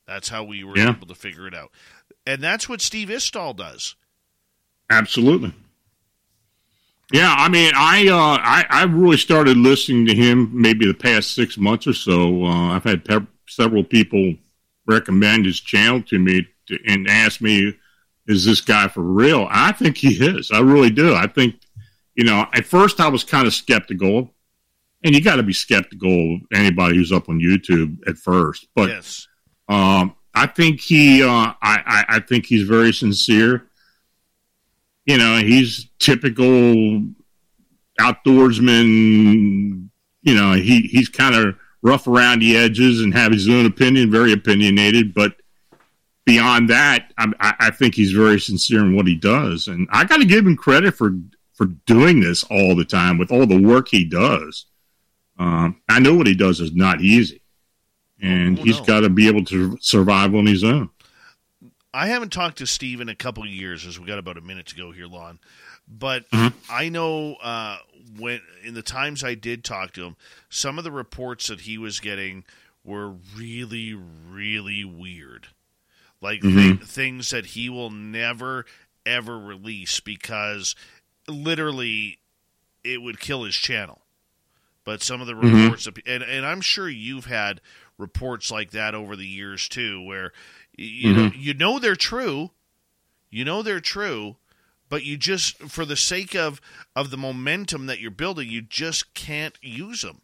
That's how we were Yeah. able to figure it out, and that's what Steve Isdahl does. Absolutely. Yeah, I mean, I uh, I I really started listening to him maybe the past six months or so. Uh, I've had pe- several people recommend his channel to me to, and ask me, "Is this guy for real?" I think he is. I really do. I think, you know, at first I was kind of skeptical, and you got to be skeptical of anybody who's up on YouTube at first. But yes, um, I think he, uh, I, I, I think he's very sincere. You know, he's typical outdoorsman. You know, he he's kind of rough around the edges and have his own opinion, very opinionated. But beyond that, I, I think he's very sincere in what he does, and I got to give him credit for for doing this all the time with all the work he does. Um, I know what he does is not easy and Oh, he's no. got to be able to survive on his own. I haven't talked to Steve in a couple of years, as we got about a minute to go here, Lon. But Mhm. I know uh, when in the times I did talk to him, some of the reports that he was getting were really, really weird. Like Mhm. thi- things that he will never ever release because literally it would kill his channel. But some of the Mhm. reports, that, and and I'm sure you've had reports like that over the years too, where you know you know they're true, you know they're true, but you just for the sake of of the momentum that you're building, you just can't use them,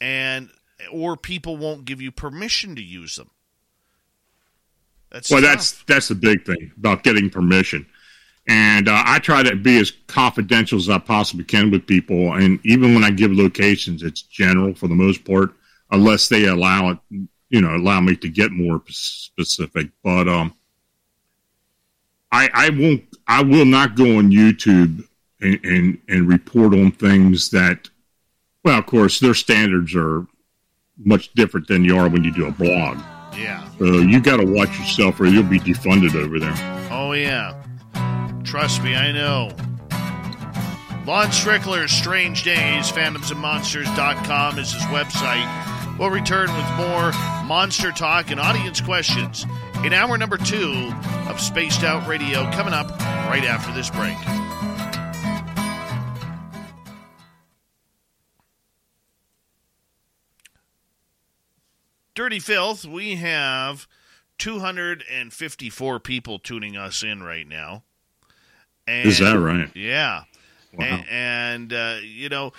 and or people won't give you permission to use them. That's Well, tough. that's that's the big thing about getting permission. And uh, I try to be as confidential as I possibly can with people. And even when I give locations, it's general for the most part, unless they allow it, you know, allow me to get more specific. But um, I I won't I will not go on YouTube and and, and report on things that, well, of course, their standards are much different than you are when you do a blog. Yeah. So you got to watch yourself, or you'll be defunded over there. Oh, yeah. Trust me, I know. Lon Strickler's Strange Days, Phantoms and phantomsandmonsters.com is his website. We'll return with more monster talk and audience questions in hour number two of Spaced Out Radio coming up right after this break. Dirty Filth, we have 254 people tuning us in right now. And, Is that right? Yeah. Wow. A- And, uh, you know,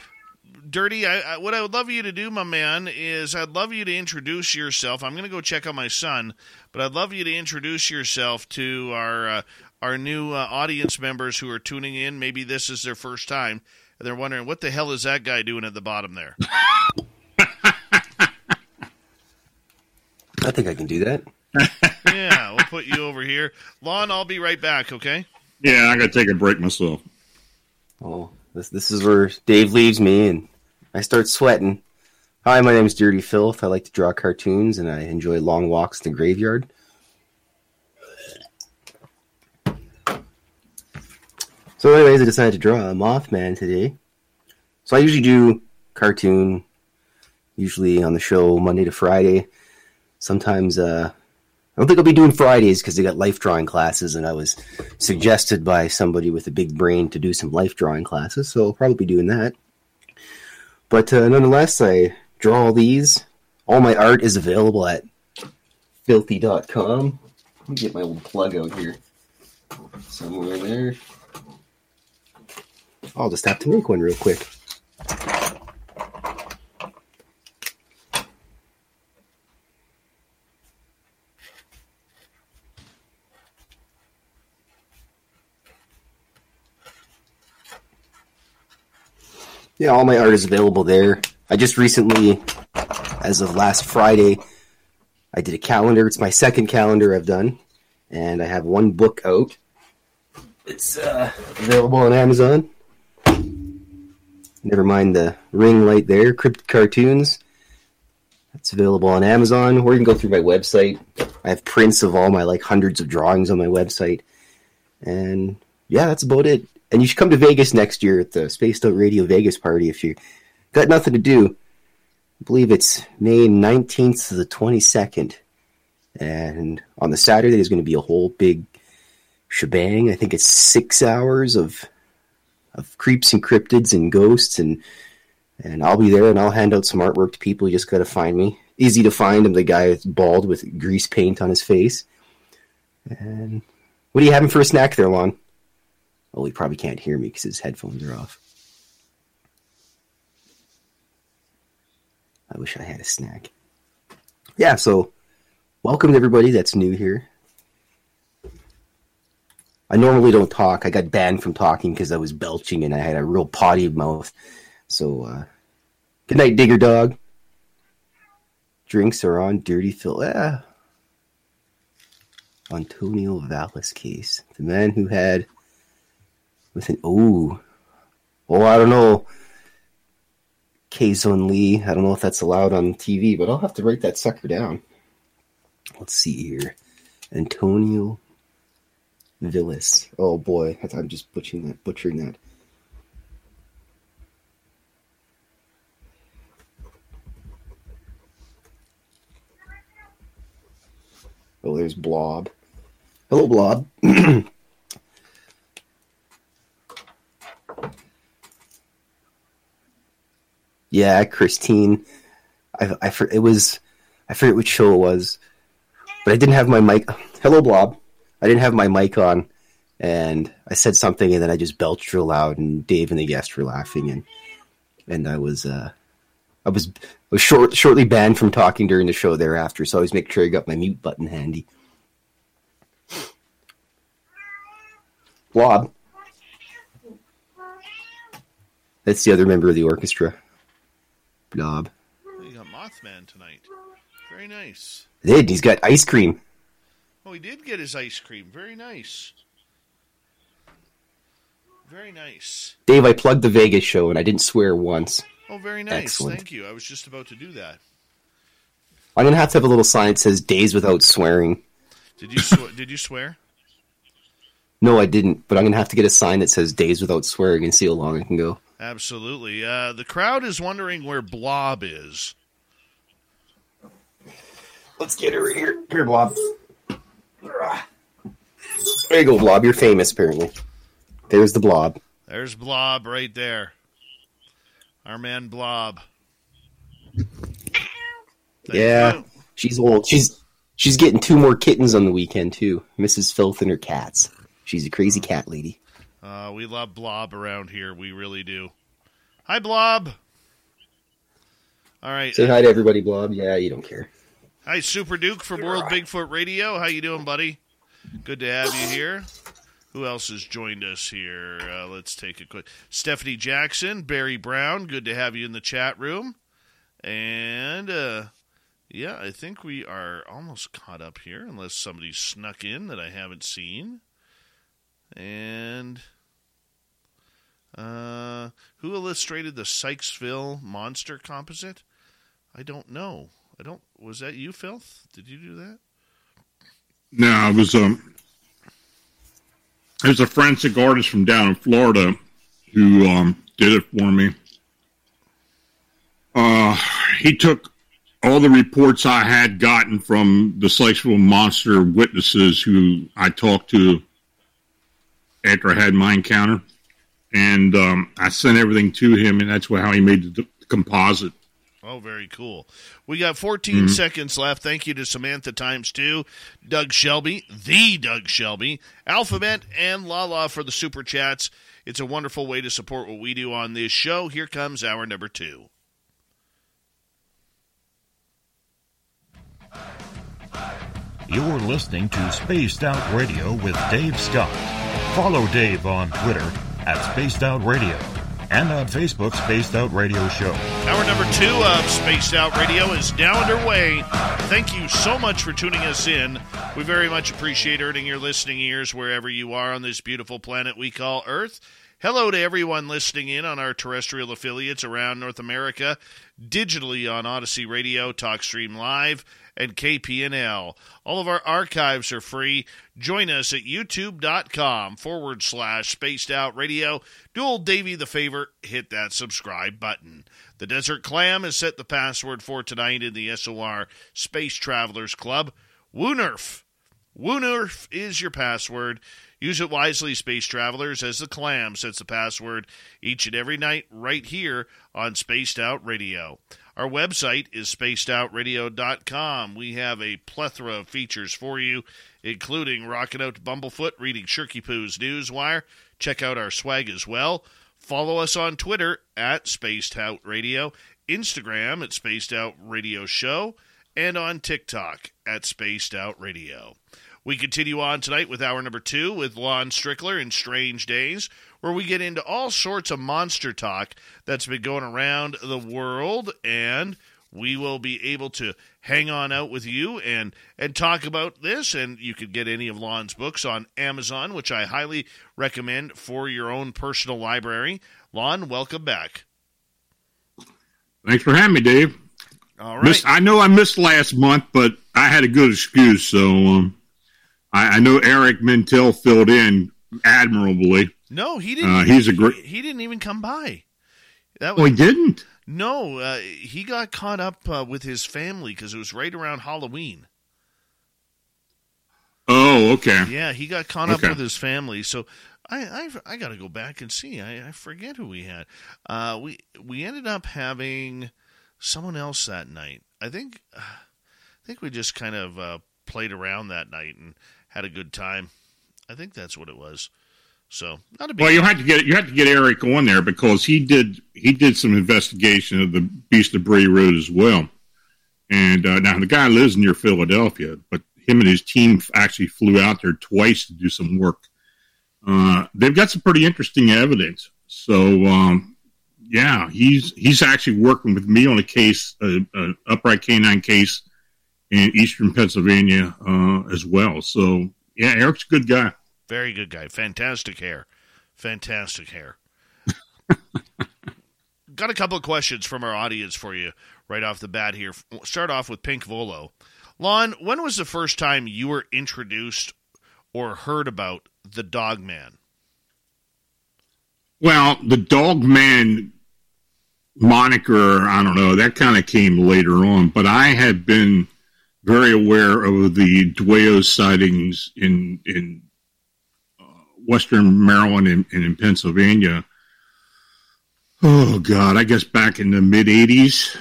Dirty, I, I, what I would love you to do, my man, is I'd love you to introduce yourself. I'm going to go check on my son, but I'd love you to introduce yourself to our uh, our new uh, audience members who are tuning in. Maybe this is their first time, and they're wondering what the hell is that guy doing at the bottom there. I think I can do that. yeah, we'll put you over here. Lon, I'll be right back. Okay. Yeah, I got to take a break myself. Oh, this this is where Dave leaves me and I start sweating. Hi, my name is Dirty Filth. I like to draw cartoons and I enjoy long walks in the graveyard. So, anyways, I decided to draw a Mothman today. So I usually do cartoon, usually on the show Monday to Friday. Sometimes uh, I don't think I'll be doing Fridays because they got life drawing classes, and I was suggested by somebody with a big brain to do some life drawing classes, so I'll probably be doing that. But uh, nonetheless, I draw all these. All my art is available at filthy.com. Let me get my little plug out here. Somewhere there. I'll just have to make one real quick. Yeah, all my art is available there. I just recently, as of last Friday, I did a calendar. It's my second calendar I've done, and I have one book out. It's uh, available on Amazon. Never mind the ring light there, Crypt Cartoons. That's available on Amazon, or you can go through my website. I have prints of all my like hundreds of drawings on my website. And yeah, that's about it. And you should come to Vegas next year at the Spaced Out Radio Vegas party if you got nothing to do. I believe it's May 19th to the 22nd. And on the Saturday, there's going to be a whole big shebang. I think it's six hours of of creeps and cryptids and ghosts and and I'll be there and I'll hand out some artwork to people. You just got to find me. Easy to find. I'm the guy that's bald with grease paint on his face. And what are you having for a snack there, Lon? Oh, he probably can't hear me because his headphones are off. I wish I had a snack. Yeah, so welcome to everybody that's new here. I normally don't talk. I got banned from talking because I was belching and I had a real potty mouth. So, uh, good night, Digger Dog. Drinks are on Dirty Phil. Ah. Antonio Vallis case. The man who had with an oh oh I don't know Kazon Lee. I don't know if that's allowed on TV, but I'll have to write that sucker down. Let's see here. Antonio Villas. Oh boy, I'm just butchering that. Butchering that. Oh, there's Blob. Hello, Blob. yeah, Christine. I, I, it was, I forget which show it was, but I didn't have my mic. Hello, Blob. I didn't have my mic on, and I said something, and then I just belched real loud, and Dave and the guest were laughing, and and I was, uh, I was was short, shortly banned from talking during the show thereafter. So I always make sure I got my mute button handy. Blob. That's the other member of the orchestra. Blob. You got Mothman tonight. Very nice. Did he's got ice cream? Oh, he did get his ice cream. Very nice. Very nice. Dave, I plugged the Vegas show and I didn't swear once. Oh, very nice. Excellent. Thank you. I was just about to do that. I'm gonna have to have a little sign that says "Days without swearing." Did you sw- did you swear? No, I didn't. But I'm gonna have to get a sign that says "Days without swearing" and see how long I can go. Absolutely. Uh, the crowd is wondering where Blob is. Let's get her here. Here, Blob. There you go, Blob. You're famous, apparently. There's the Blob. There's Blob right there. Our man Blob. Thank yeah, you. she's old. She's she's getting two more kittens on the weekend too. Mrs. Filth and her cats. She's a crazy cat lady. Uh, we love Blob around here. We really do. Hi, Blob. All right. Say hi to everybody, Blob. Yeah, you don't care. Hi, Super Duke from World Bigfoot Radio. How you doing, buddy? Good to have you here. Who else has joined us here? Uh, let's take a quick. Stephanie Jackson, Barry Brown. Good to have you in the chat room. And uh, yeah, I think we are almost caught up here, unless somebody snuck in that I haven't seen. And uh, who illustrated the Sykesville monster composite? I don't know. I don't. Was that you, Filth? Did you do that? No, it was um there's a forensic artist from down in Florida who um, did it for me. Uh, he took all the reports I had gotten from the Sykesville monster witnesses who I talked to after I had my encounter, and um, I sent everything to him, and that's how he made the, the composite. Oh, very cool. We got 14 mm-hmm. seconds left. Thank you to Samantha times two, Doug Shelby, the Doug Shelby, Alphabet, and Lala for the super chats. It's a wonderful way to support what we do on this show. Here comes our number two. You're listening to Spaced Out Radio with Dave Scott. Follow Dave on Twitter at Spaced Out Radio and on Facebook, Spaced Out Radio Show. Hour number two of Spaced Out Radio is now underway. Thank you so much for tuning us in. We very much appreciate earning your listening ears wherever you are on this beautiful planet we call Earth. Hello to everyone listening in on our terrestrial affiliates around North America, digitally on Odyssey Radio, TalkStream Live, and KPNL. All of our archives are free. Join us at youtube.com forward slash spaced out radio. Do old Davey the favor, hit that subscribe button. The Desert Clam has set the password for tonight in the SOR Space Travelers Club. Woonerf. Woonerf is your password. Use it wisely, space travelers, as the clam sets the password each and every night right here on Spaced Out Radio. Our website is spacedoutradio.com. We have a plethora of features for you, including rocking out to Bumblefoot, reading Shirky Poo's Newswire. Check out our swag as well. Follow us on Twitter at Spaced Out Radio, Instagram at Spaced Out Radio Show, and on TikTok at Spaced Out Radio. We continue on tonight with hour number two with Lon Strickler in Strange Days, where we get into all sorts of monster talk that's been going around the world, and we will be able to hang on out with you and and talk about this. And you could get any of Lon's books on Amazon, which I highly recommend for your own personal library. Lon, welcome back. Thanks for having me, Dave. All right. Missed, I know I missed last month, but I had a good excuse, so um, I, I know Eric Mintel filled in admirably. No, he didn't. Uh, he's a great. He didn't even come by. That Oh, he didn't. No, uh, he got caught up uh, with his family because it was right around Halloween. Oh, okay. Yeah, he got caught Okay. up with his family. So I I, I got to go back and see. I, I forget who we had. Uh, we we ended up having someone else that night. I think uh, I think we just kind of uh, played around that night and had a good time. I think that's what it was. So not a big. Well, you had to get you had to get Eric on there because he did he did some investigation of the Beast of Bray Road as well. And uh, now the guy lives near Philadelphia, but him and his team actually flew out there twice to do some work. Uh, they've got some pretty interesting evidence. So um, yeah, he's he's actually working with me on a case, an upright canine case in eastern Pennsylvania uh, as well. So yeah, Eric's a good guy. Very good guy. Fantastic hair. Fantastic hair. Got a couple of questions from our audience for you right off the bat here. Start off with Pink Volo. Lon, when was the first time you were introduced or heard about the Dog Man? Well, the dog man moniker, I don't know, that kind of came later on, but I had been very aware of the Dwayyo sightings in, in Western Maryland and, and in Pennsylvania. Oh God, I guess back in the mid '80s,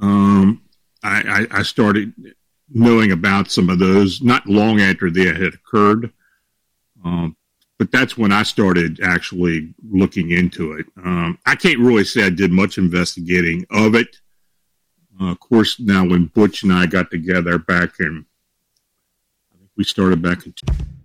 um, I, I, I started knowing about some of those. Not long after they had occurred, um, but that's when I started actually looking into it. Um, I can't really say I did much investigating of it. Uh, of course, now when Butch and I got together back in, I think we started back in.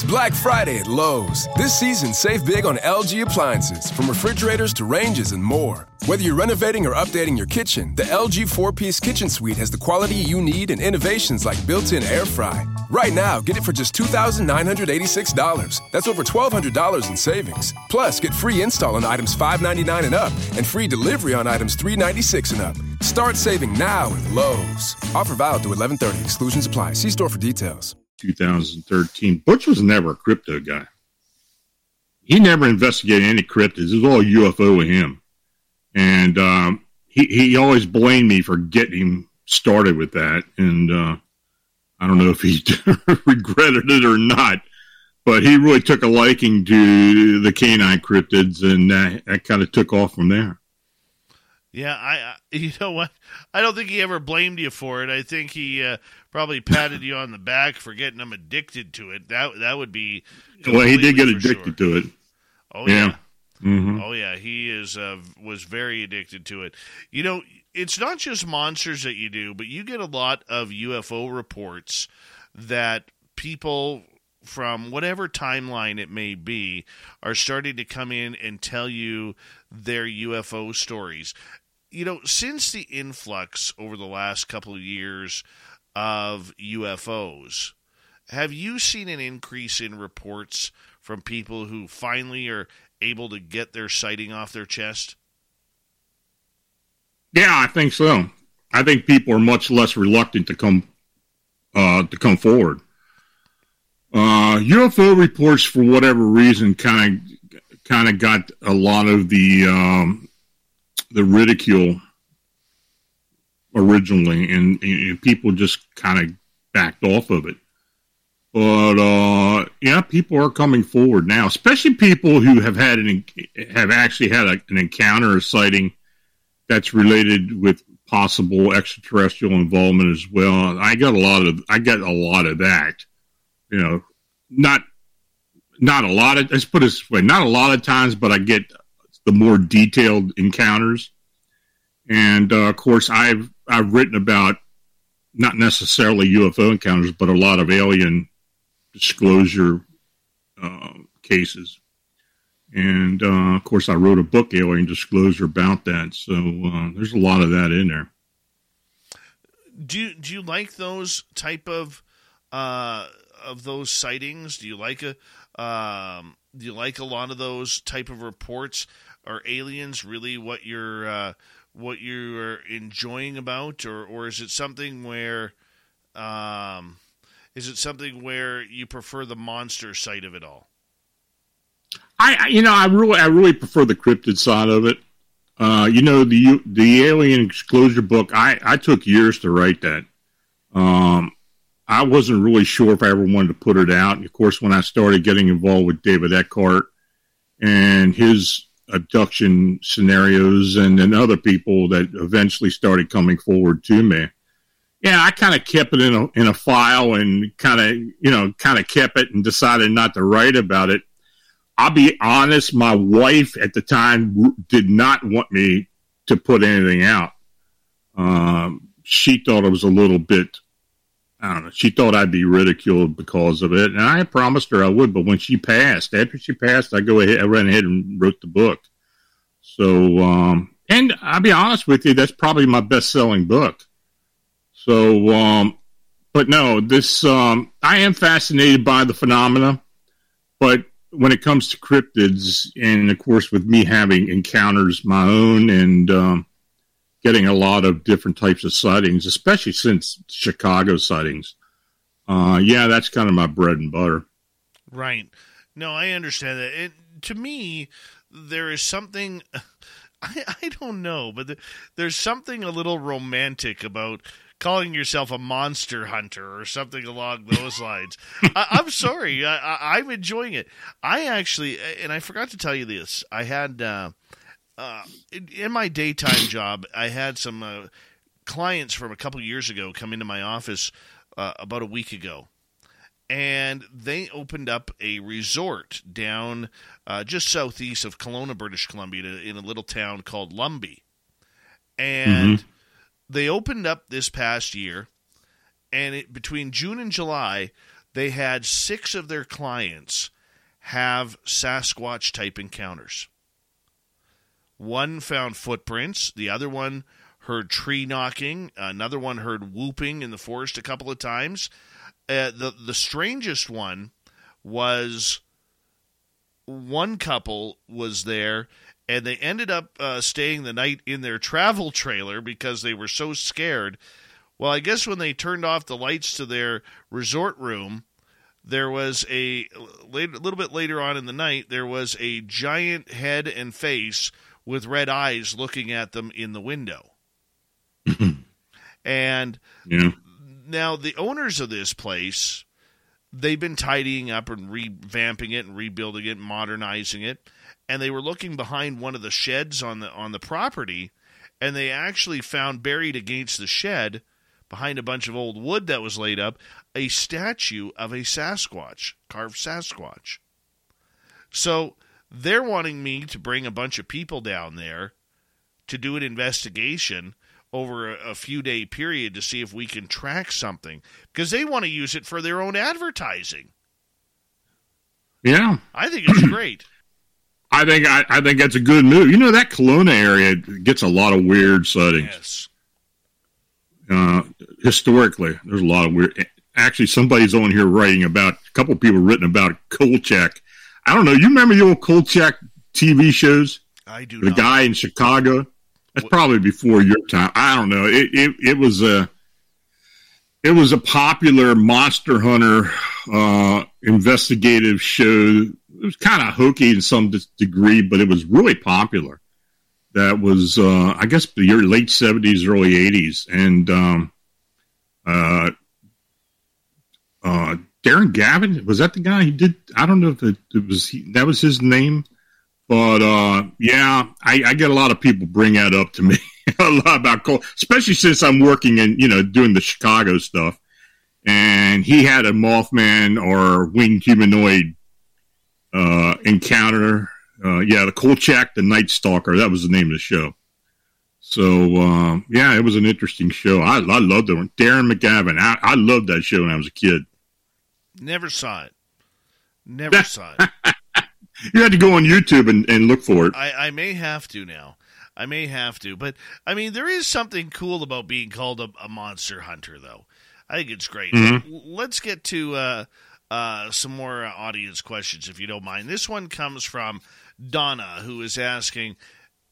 It's Black Friday at Lowe's. This season, save big on LG appliances, from refrigerators to ranges and more. Whether you're renovating or updating your kitchen, the LG four piece kitchen suite has the quality you need and innovations like built in air fry. Right now, get it for just $2,986. That's over $1,200 in savings. Plus, get free install on items 599 and up, and free delivery on items 396 and up. Start saving now at Lowe's. Offer valid through 1130. Exclusions apply. See store for details. 2013. Butch was never a crypto guy. He never investigated any cryptids. It was all UFO with him. And um, he, he always blamed me for getting him started with that. And uh, I don't know if he regretted it or not. but he really took a liking to the canine cryptids, and that, that kind of took off from there. Yeah, I, you know what? I don't think he ever blamed you for it. I think he uh, probably patted you on the back for getting him addicted to it. That that would be. Well, he did get addicted sure. to it. Oh yeah. Yeah. Mhm. Oh yeah, he is uh, was very addicted to it. You know, it's not just monsters that you do, but you get a lot of UFO reports that people from whatever timeline it may be are starting to come in and tell you their UFO stories. You know, since the influx over the last couple of years of UFOs, have you seen an increase in reports from people who finally are able to get their sighting off their chest? Yeah, I think so. I think people are much less reluctant to come uh, to come forward. Uh, UFO reports, for whatever reason, kind of kind of got a lot of the um, the ridicule originally, and, and people just kind of backed off of it. But uh, yeah, people are coming forward now, especially people who have had an have actually had a, an encounter, a sighting that's related with possible extraterrestrial involvement as well. I got a lot of I got a lot of that. You know, not not a lot of let's put it this way, not a lot of times, but I get the more detailed encounters. And uh, of course, I've I've written about not necessarily UFO encounters, but a lot of alien disclosure uh, cases. And uh, of course, I wrote a book, Alien Disclosure, about that. So uh, there's a lot of that in there. Do you, do you like those type of uh, of those sightings? Do you like a um, do you like a lot of those type of reports? Are aliens really what you're uh, what you're enjoying about, or or is it something where um, is it something where you prefer the monster side of it all? I, you know, I really, I really prefer the cryptid side of it. Uh, you know, the the alien disclosure book. I I took years to write that. Um, I wasn't really sure if I ever wanted to put it out. And of course, when I started getting involved with David Eckhart and his abduction scenarios, and then other people that eventually started coming forward to me, yeah, I kind of kept it in a in a file and kind of you know kind of kept it and decided not to write about it. I'll be honest, my wife at the time w- did not want me to put anything out. Um, she thought it was a little bit, I don't know, she thought I'd be ridiculed because of it. And I promised her I would, but when she passed, after she passed, I go ahead, I ran ahead and wrote the book. So, um, and I'll be honest with you, that's probably my best selling book. So, um, but no, this, um, I am fascinated by the phenomena, but when it comes to cryptids, and of course, with me having encounters my own and um, getting a lot of different types of sightings, especially since Chicago sightings, uh, yeah, that's kind of my bread and butter. Right. No, I understand that. It, to me, there is something. I, I don't know, but there's something a little romantic about calling yourself a monster hunter or something along those lines. I, am sorry, I, am enjoying it. I actually, and I forgot to tell you this. I had uh, uh, in, in, my daytime job, I had some uh, clients from a couple years ago come into my office uh, about a week ago. And they opened up a resort down uh, just southeast of Kelowna, British Columbia, in a little town called Lumby. And mm-hmm they opened up this past year, and it, between June and July, they had six of their clients have Sasquatch type encounters. One found footprints, the other one heard tree knocking, another one heard whooping in the forest a couple of times. Uh, the the strangest one was one couple was there and they ended up uh, staying the night in their travel trailer because they were so scared. Well, I guess when they turned off the lights to their resort room, there was a later, little bit later on in the night there was a giant head and face with red eyes looking at them in the window. and yeah. now the owners of this place they've been tidying up and revamping it and rebuilding it and modernizing it and they were looking behind one of the sheds on the on the property and they actually found buried against the shed behind a bunch of old wood that was laid up a statue of a Sasquatch, carved Sasquatch. So they're wanting me to bring a bunch of people down there to do an investigation over a, a few day period to see if we can track something because they want to use it for their own advertising. Yeah, I think it's great. I think I, I, think that's a good move. You know that Kelowna area gets a lot of weird sightings. Yes. Uh, historically, there's a lot of weird. Actually, somebody's on here writing about a couple people written about Kolchak. I don't know. You remember the old Kolchak TV shows? I do. The not. guy in Chicago. That's probably before your time. I don't know. It it, it was a it was a popular monster hunter uh, investigative show. It was kind of hokey in some degree, but it was really popular. That was, uh, I guess, the year late seventies, early eighties, and um, uh, uh, Darren Gavin was that the guy? He did. I don't know if it, it was he, that was his name. But uh, yeah, I, I, get a lot of people bring that up to me a lot about Cole, especially since I'm working in you know doing the Chicago stuff. And he had a Mothman or winged humanoid uh, encounter. Uh, yeah, the Kolchak, the Night Stalker. That was the name of the show. So uh, yeah, it was an interesting show. I, I loved it. Darren McGavin. I, I loved that show when I was a kid. Never saw it. Never saw it. You had to go on YouTube and, and look for it. I, I may have to now. I may have to. But, I mean, there is something cool about being called a, a monster hunter, though. I think it's great. Mm-hmm. Let's get to uh, uh, some more uh, audience questions, if you don't mind. This one comes from Donna, who is asking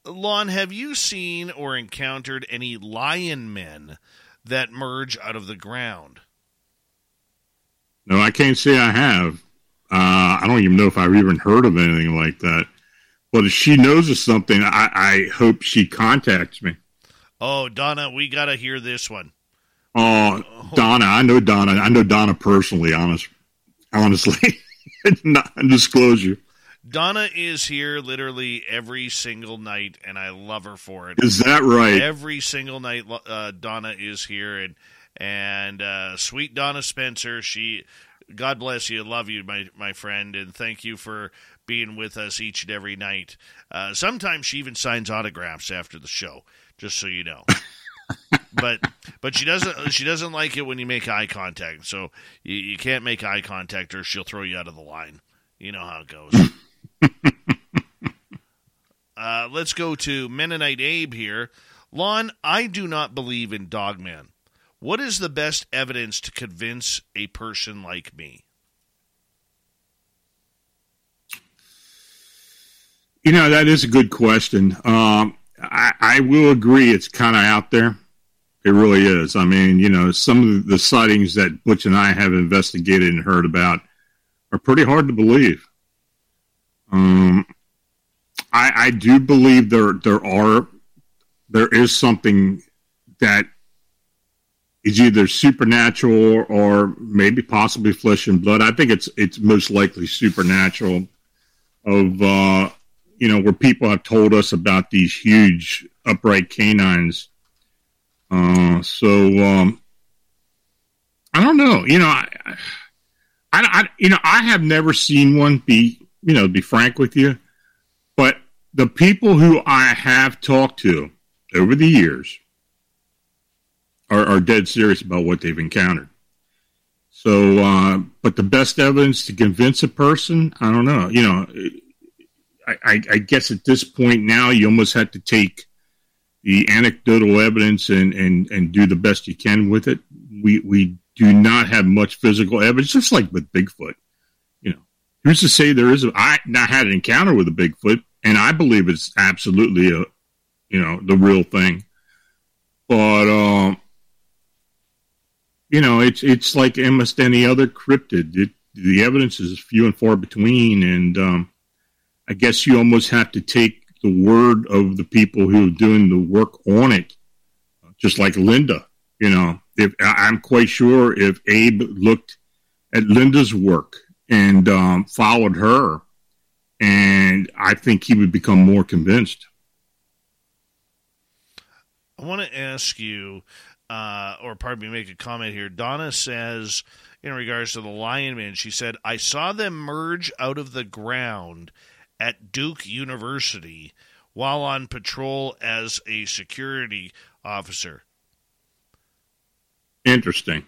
Lon, have you seen or encountered any lion men that merge out of the ground? No, I can't say I have. Uh, I don't even know if I've even heard of anything like that. But if she knows of something, I, I hope she contacts me. Oh, Donna, we got to hear this one. Oh, Donna, I know Donna. I know Donna personally, honest, honestly. Not disclosure. Donna is here literally every single night, and I love her for it. Is that right? Every single night, uh, Donna is here, and and uh, sweet Donna Spencer, she God bless you. Love you, my my friend, and thank you for being with us each and every night. Uh, sometimes she even signs autographs after the show, just so you know. but but she doesn't she doesn't like it when you make eye contact. So you, you can't make eye contact, or she'll throw you out of the line. You know how it goes. uh, let's go to Mennonite Abe here. Lon, I do not believe in Dogman. What is the best evidence to convince a person like me? You know, that is a good question. Um, I, I, will agree it's kind of out there. It really is. I mean, you know, some of the sightings that Butch and I have investigated and heard about are pretty hard to believe. Um, I, I do believe there there are there is something that is either supernatural or maybe possibly flesh and blood. I think it's it's most likely supernatural. Of uh, you know where people have told us about these huge upright canines. Uh, so um, I don't know. You know, I, I, I, you know, I have never seen one. Be you know, be frank with you, but the people who I have talked to over the years are, are dead serious about what they've encountered. So, uh, but the best evidence to convince a person, I don't know. You know, I, I, guess at this point now, you almost have to take the anecdotal evidence and, and, and do the best you can with it. We we do not have much physical evidence, just like with Bigfoot. You know, who's to say there is? A, I had an encounter with a Bigfoot, and I believe it's absolutely a, you know, the real thing. But um, you know, it's it's like almost any other cryptid. It, the evidence is few and far between, and um, I guess you almost have to take the word of the people who are doing the work on it, just like Linda. You know, if I'm quite sure if Abe looked at Linda's work and um, followed her, and I think he would become more convinced. I want to ask you, uh, or pardon me, make a comment here. Donna says, in regards to the Lion Man, she said, I saw them merge out of the ground at Duke University while on patrol as a security officer. Interesting.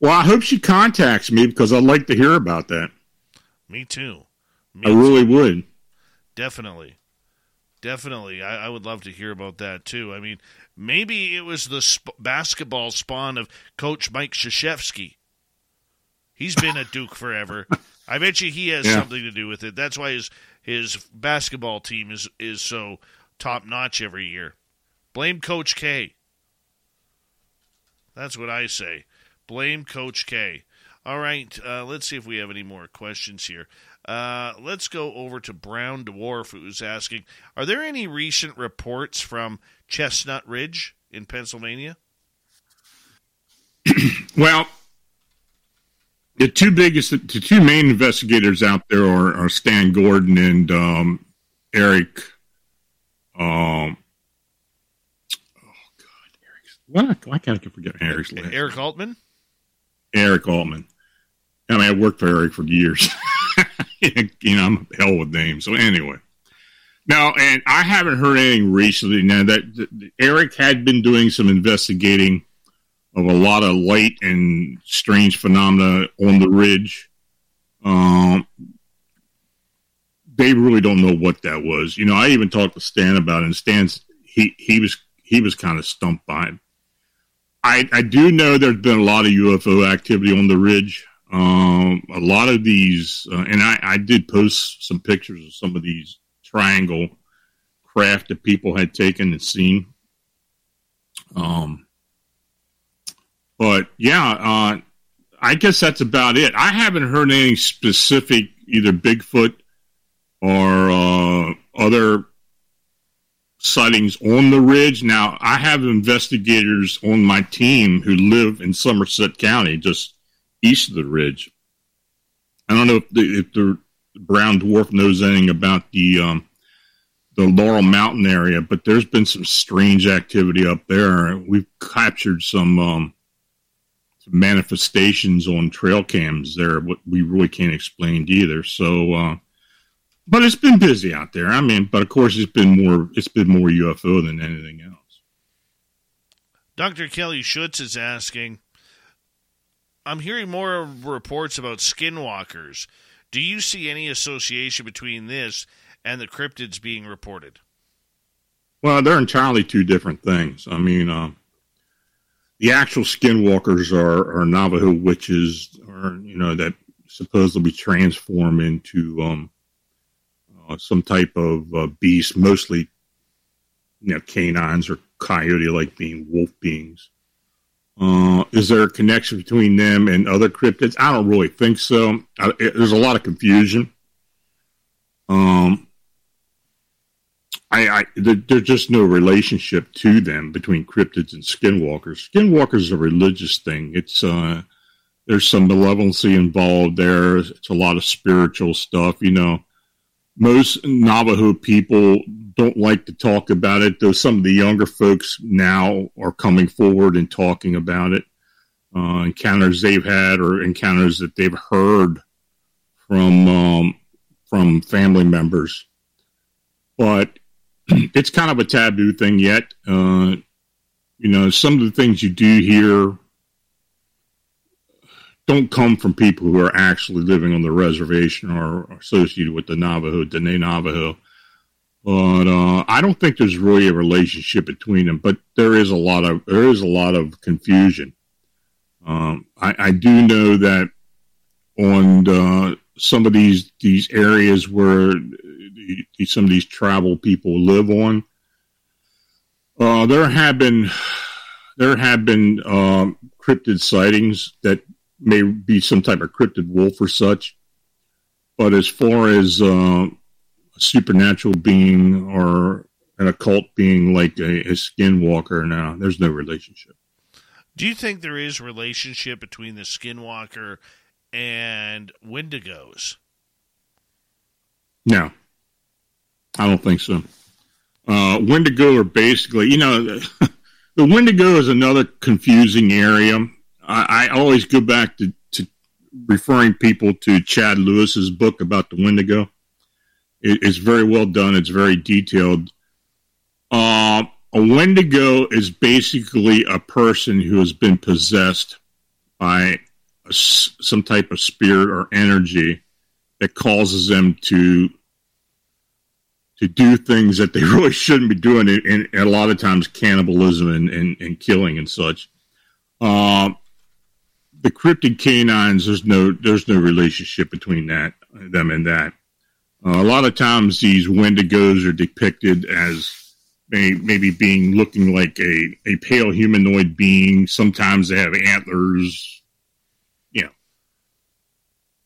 Well, I hope she contacts me because I'd like to hear about that. Me too. Me I really would. Definitely. Definitely. I, I, would love to hear about that too. I mean, maybe it was the sp- basketball spawn of Coach Mike Krzyzewski. He's been at Duke forever. I bet you he has yeah. something to do with it. That's why his his basketball team is is so top notch every year. Blame Coach K. That's what I say. Blame Coach K. All right, uh, let's see if we have any more questions here. Uh, let's go over to Brown Dwarf, who's asking Are there any recent reports from Chestnut Ridge in Pennsylvania? well, the two biggest, the two main investigators out there are, are Stan Gordon and um, Eric. Um, oh God, Eric! Why, why can't I forget Eric's? Eric Altman. Eric Altman. I mean, I worked for Eric for years. you know, I'm hell with names. So anyway, now, and I haven't heard anything recently. Now that, that Eric had been doing some investigating of a lot of light and strange phenomena on the ridge. Um, they really don't know what that was. You know, I even talked to Stan about it, and Stan's he he was he was kind of stumped by it. I I do know there's been a lot of UFO activity on the ridge. Um, a lot of these, uh, and I, I did post some pictures of some of these triangle craft that people had taken and seen. Um, but yeah, uh, I guess that's about it. I haven't heard any specific, either Bigfoot or uh, other sightings on the ridge. Now, I have investigators on my team who live in Somerset County, just east of the ridge. I don't know if the, if the brown dwarf knows anything about the um, the Laurel Mountain area, but there's been some strange activity up there. We've captured some, um, some manifestations on trail cams there, what we really can't explain either. So, uh, but it's been busy out there. I mean, but of course, it's been more it's been more UFO than anything else. Dr. Kelly Schutz is asking I'm hearing more reports about skinwalkers. Do you see any association between this and the cryptids being reported? Well, they're entirely two different things. I mean, uh, the actual skinwalkers are, are Navajo witches, or you know, that supposedly transform into um, uh, some type of uh, beast, mostly you know, canines or coyote-like being wolf beings. Uh, is there a connection between them and other cryptids? I don't really think so. I, it, there's a lot of confusion. Um, I, I there, there's just no relationship to them between cryptids and skinwalkers. Skinwalkers is a religious thing. It's uh, there's some malevolency involved there. It's a lot of spiritual stuff. You know, most Navajo people don't like to talk about it, though some of the younger folks now are coming forward and talking about it. Uh, encounters they've had or encounters that they've heard from um, from family members, but it's kind of a taboo thing yet. Uh, you know, some of the things you do hear don't come from people who are actually living on the reservation or associated with the Navajo, Dene Navajo. But uh, I don't think there's really a relationship between them. But there is a lot of there is a lot of confusion. Um, I, I, do know that on uh, some of these these areas where the, some of these travel people live on, uh, there have been there have been um, cryptid sightings that may be some type of cryptid wolf or such. But as far as uh, supernatural being or an occult being like a, a skinwalker, now there's no relationship. Do you think there is relationship between the skinwalker and Wendigos? No, I don't think so. Uh, Wendigo are basically, you know, the, the Wendigo is another confusing area. I, I always go back to, to referring people to Chad Lewis's book about the Wendigo. It, it's very well done. It's very detailed. Uh, a Wendigo is basically a person who has been possessed by a, some type of spirit or energy that causes them to to do things that they really shouldn't be doing, and, and a lot of times cannibalism and, and, and killing and such. Uh, the cryptid canines, there's no there's no relationship between that them and that. Uh, a lot of times, these Wendigos are depicted as may, maybe being looking like a, a pale humanoid being. Sometimes they have antlers. Know,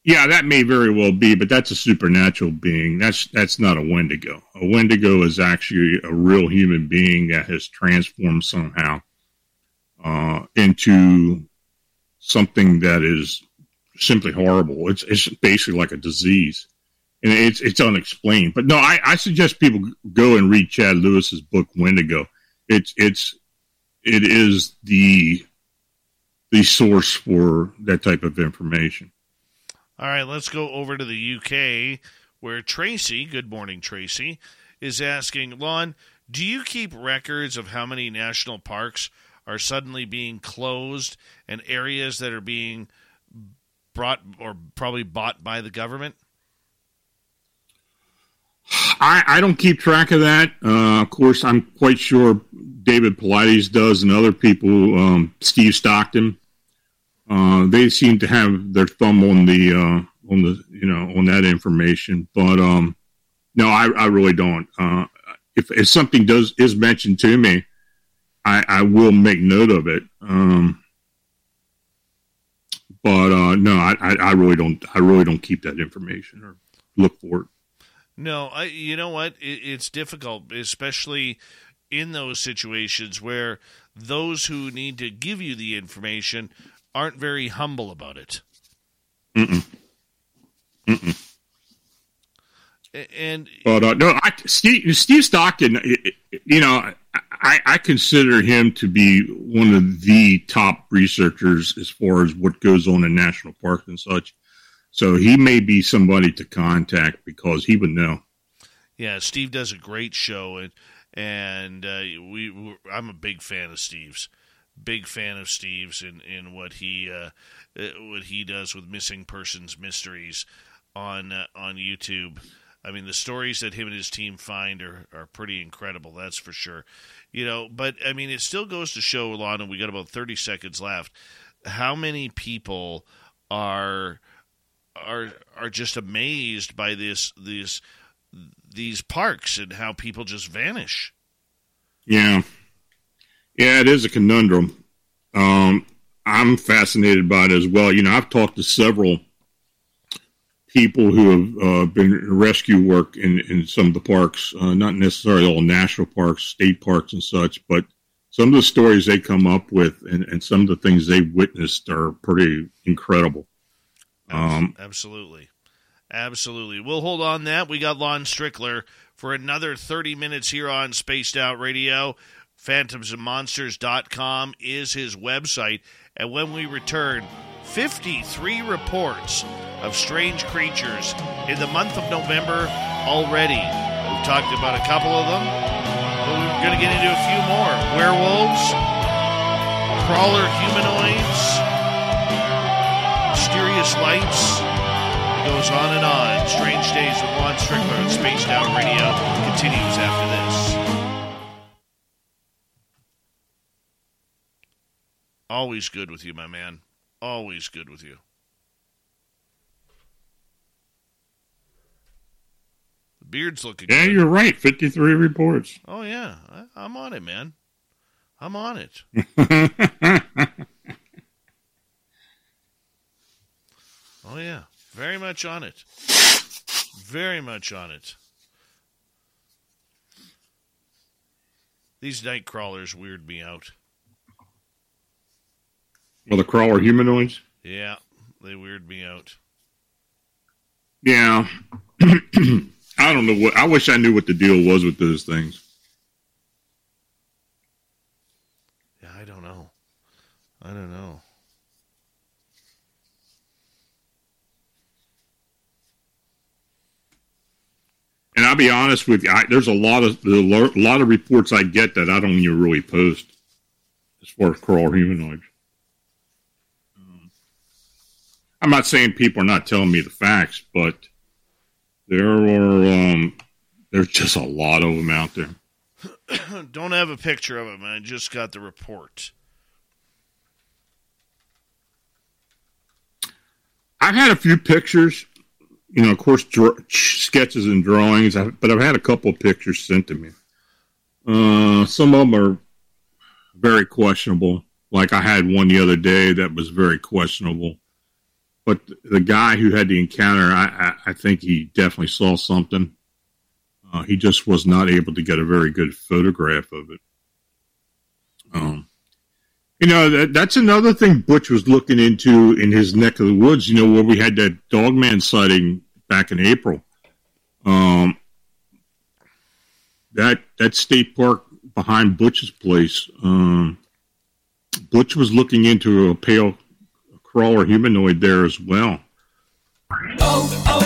yeah, that may very well be, but that's a supernatural being. That's that's not a Wendigo. A Wendigo is actually a real human being that has transformed somehow uh, into something that is simply horrible. It's it's basically like a disease and it's it's unexplained. But no, I, I suggest people go and read Chad Lewis's book Wendigo. It's it's it is the the source for that type of information. All right, let's go over to the UK where Tracy, good morning Tracy, is asking, Lon, do you keep records of how many national parks are suddenly being closed and areas that are being brought or probably bought by the government? I, I don't keep track of that. Uh, of course, I'm quite sure David Paulides does, and other people, um, Steve Stockton. Uh, they seem to have their thumb on the uh, on the you know on that information, but um, no, I, I really don't. Uh, if, if something does is mentioned to me, I, I will make note of it. Um, but uh, no, I, I really don't. I really don't keep that information or look for it. No, I, you know what? It, it's difficult, especially in those situations where those who need to give you the information aren't very humble about it. Mm-mm. Mm-mm. And uh, no, I, Steve, Steve Stockton, you know, I, I consider him to be one of the top researchers as far as what goes on in national parks and such. So he may be somebody to contact because he would know. Yeah, Steve does a great show, and and uh, we I'm a big fan of Steve's, big fan of Steve's and in, in what he uh, uh, what he does with missing persons mysteries on uh, on YouTube. I mean, the stories that him and his team find are, are pretty incredible. That's for sure. You know, but I mean, it still goes to show, Lana. We got about thirty seconds left. How many people are are are just amazed by this these these parks and how people just vanish. Yeah, yeah, it is a conundrum. Um, I'm fascinated by it as well. You know, I've talked to several people who have uh, been rescue work in, in some of the parks, uh, not necessarily all national parks, state parks, and such, but some of the stories they come up with and, and some of the things they witnessed are pretty incredible. Um, Absolutely. Absolutely. We'll hold on that. We got Lon Strickler for another 30 minutes here on Spaced Out Radio. PhantomsandMonsters.com is his website. And when we return, 53 reports of strange creatures in the month of November already. We've talked about a couple of them, but we're going to get into a few more werewolves, crawler humanoids mysterious lights. It goes on and on. Strange Days with Lon Strickler on Spaced Out Radio continues after this. Always good with you, my man. Always good with you. The beard's looking good. yeah, good. you're right. 53 reports. Oh, yeah. I, I'm on it, man. I'm on it. Oh yeah, very much on it. Very much on it. These night crawlers weird me out. Well, the crawler humanoids. Yeah, They weird me out. Yeah. I don't know what. I wish I knew what the deal was with those things. Yeah, I don't know. I don't know. And I'll be honest with you, I, there's a lot of a lot of reports I get that I don't even really post as far as crawl humanoids. Um, I'm not saying people are not telling me the facts, but there are um, there's just a lot of them out there. don't have a picture of him. I just got the report. I've had a few pictures you know, of course, dr- sketches and drawings, but I've had a couple of pictures sent to me. Uh, some of them are very questionable. Like I had one the other day that was very questionable. But the guy who had the encounter, I, I, I think he definitely saw something. Uh, he just was not able to get a very good photograph of it. Um, you know, that, that's another thing Butch was looking into in his neck of the woods, you know, where we had that dogman sighting back in April. Um, that that state park behind Butch's place, um, Butch was looking into a pale crawler humanoid there as well. Oh, oh,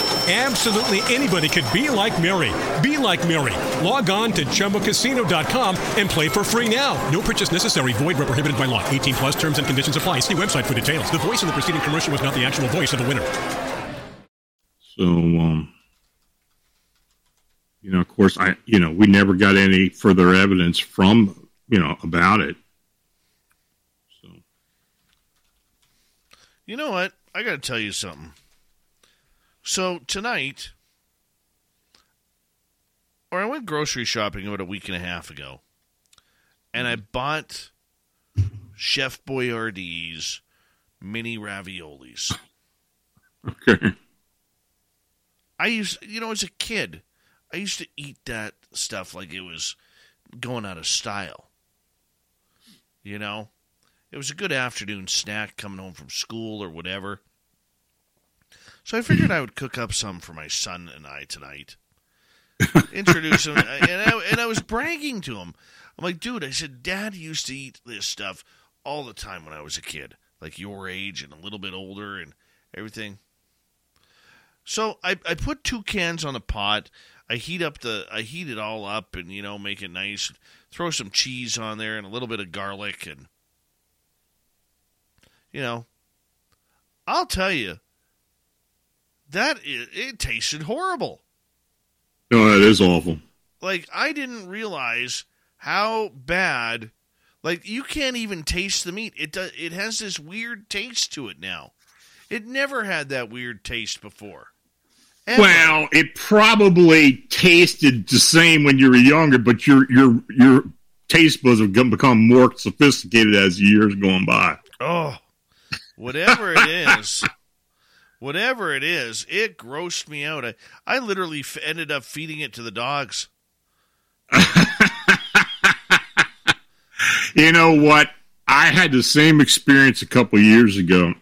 Absolutely anybody could be like Mary. Be like Mary. Log on to ChumbaCasino.com and play for free now. No purchase necessary. Void where prohibited by law. 18 plus terms and conditions apply. See website for details. The voice in the preceding commercial was not the actual voice of the winner. So, um, you know, of course, I, you know, we never got any further evidence from, you know, about it. So, You know what? I got to tell you something. So tonight, or I went grocery shopping about a week and a half ago, and I bought Chef Boyardee's mini raviolis. Okay. I used, you know, as a kid, I used to eat that stuff like it was going out of style. You know, it was a good afternoon snack coming home from school or whatever. So I figured I would cook up some for my son and I tonight. Introduce him, and I, and I was bragging to him. I'm like, dude, I said, Dad used to eat this stuff all the time when I was a kid, like your age and a little bit older and everything. So I, I put two cans on the pot. I heat up the I heat it all up and you know make it nice. Throw some cheese on there and a little bit of garlic and you know I'll tell you that it, it tasted horrible. No, that is awful. Like I didn't realize how bad like you can't even taste the meat. It does, it has this weird taste to it now. It never had that weird taste before. Ever. Well, it probably tasted the same when you were younger, but your your your taste buds have become more sophisticated as years going by. Oh, whatever it is, whatever it is, it grossed me out. I, I literally f- ended up feeding it to the dogs. You know what? I had the same experience a couple years ago.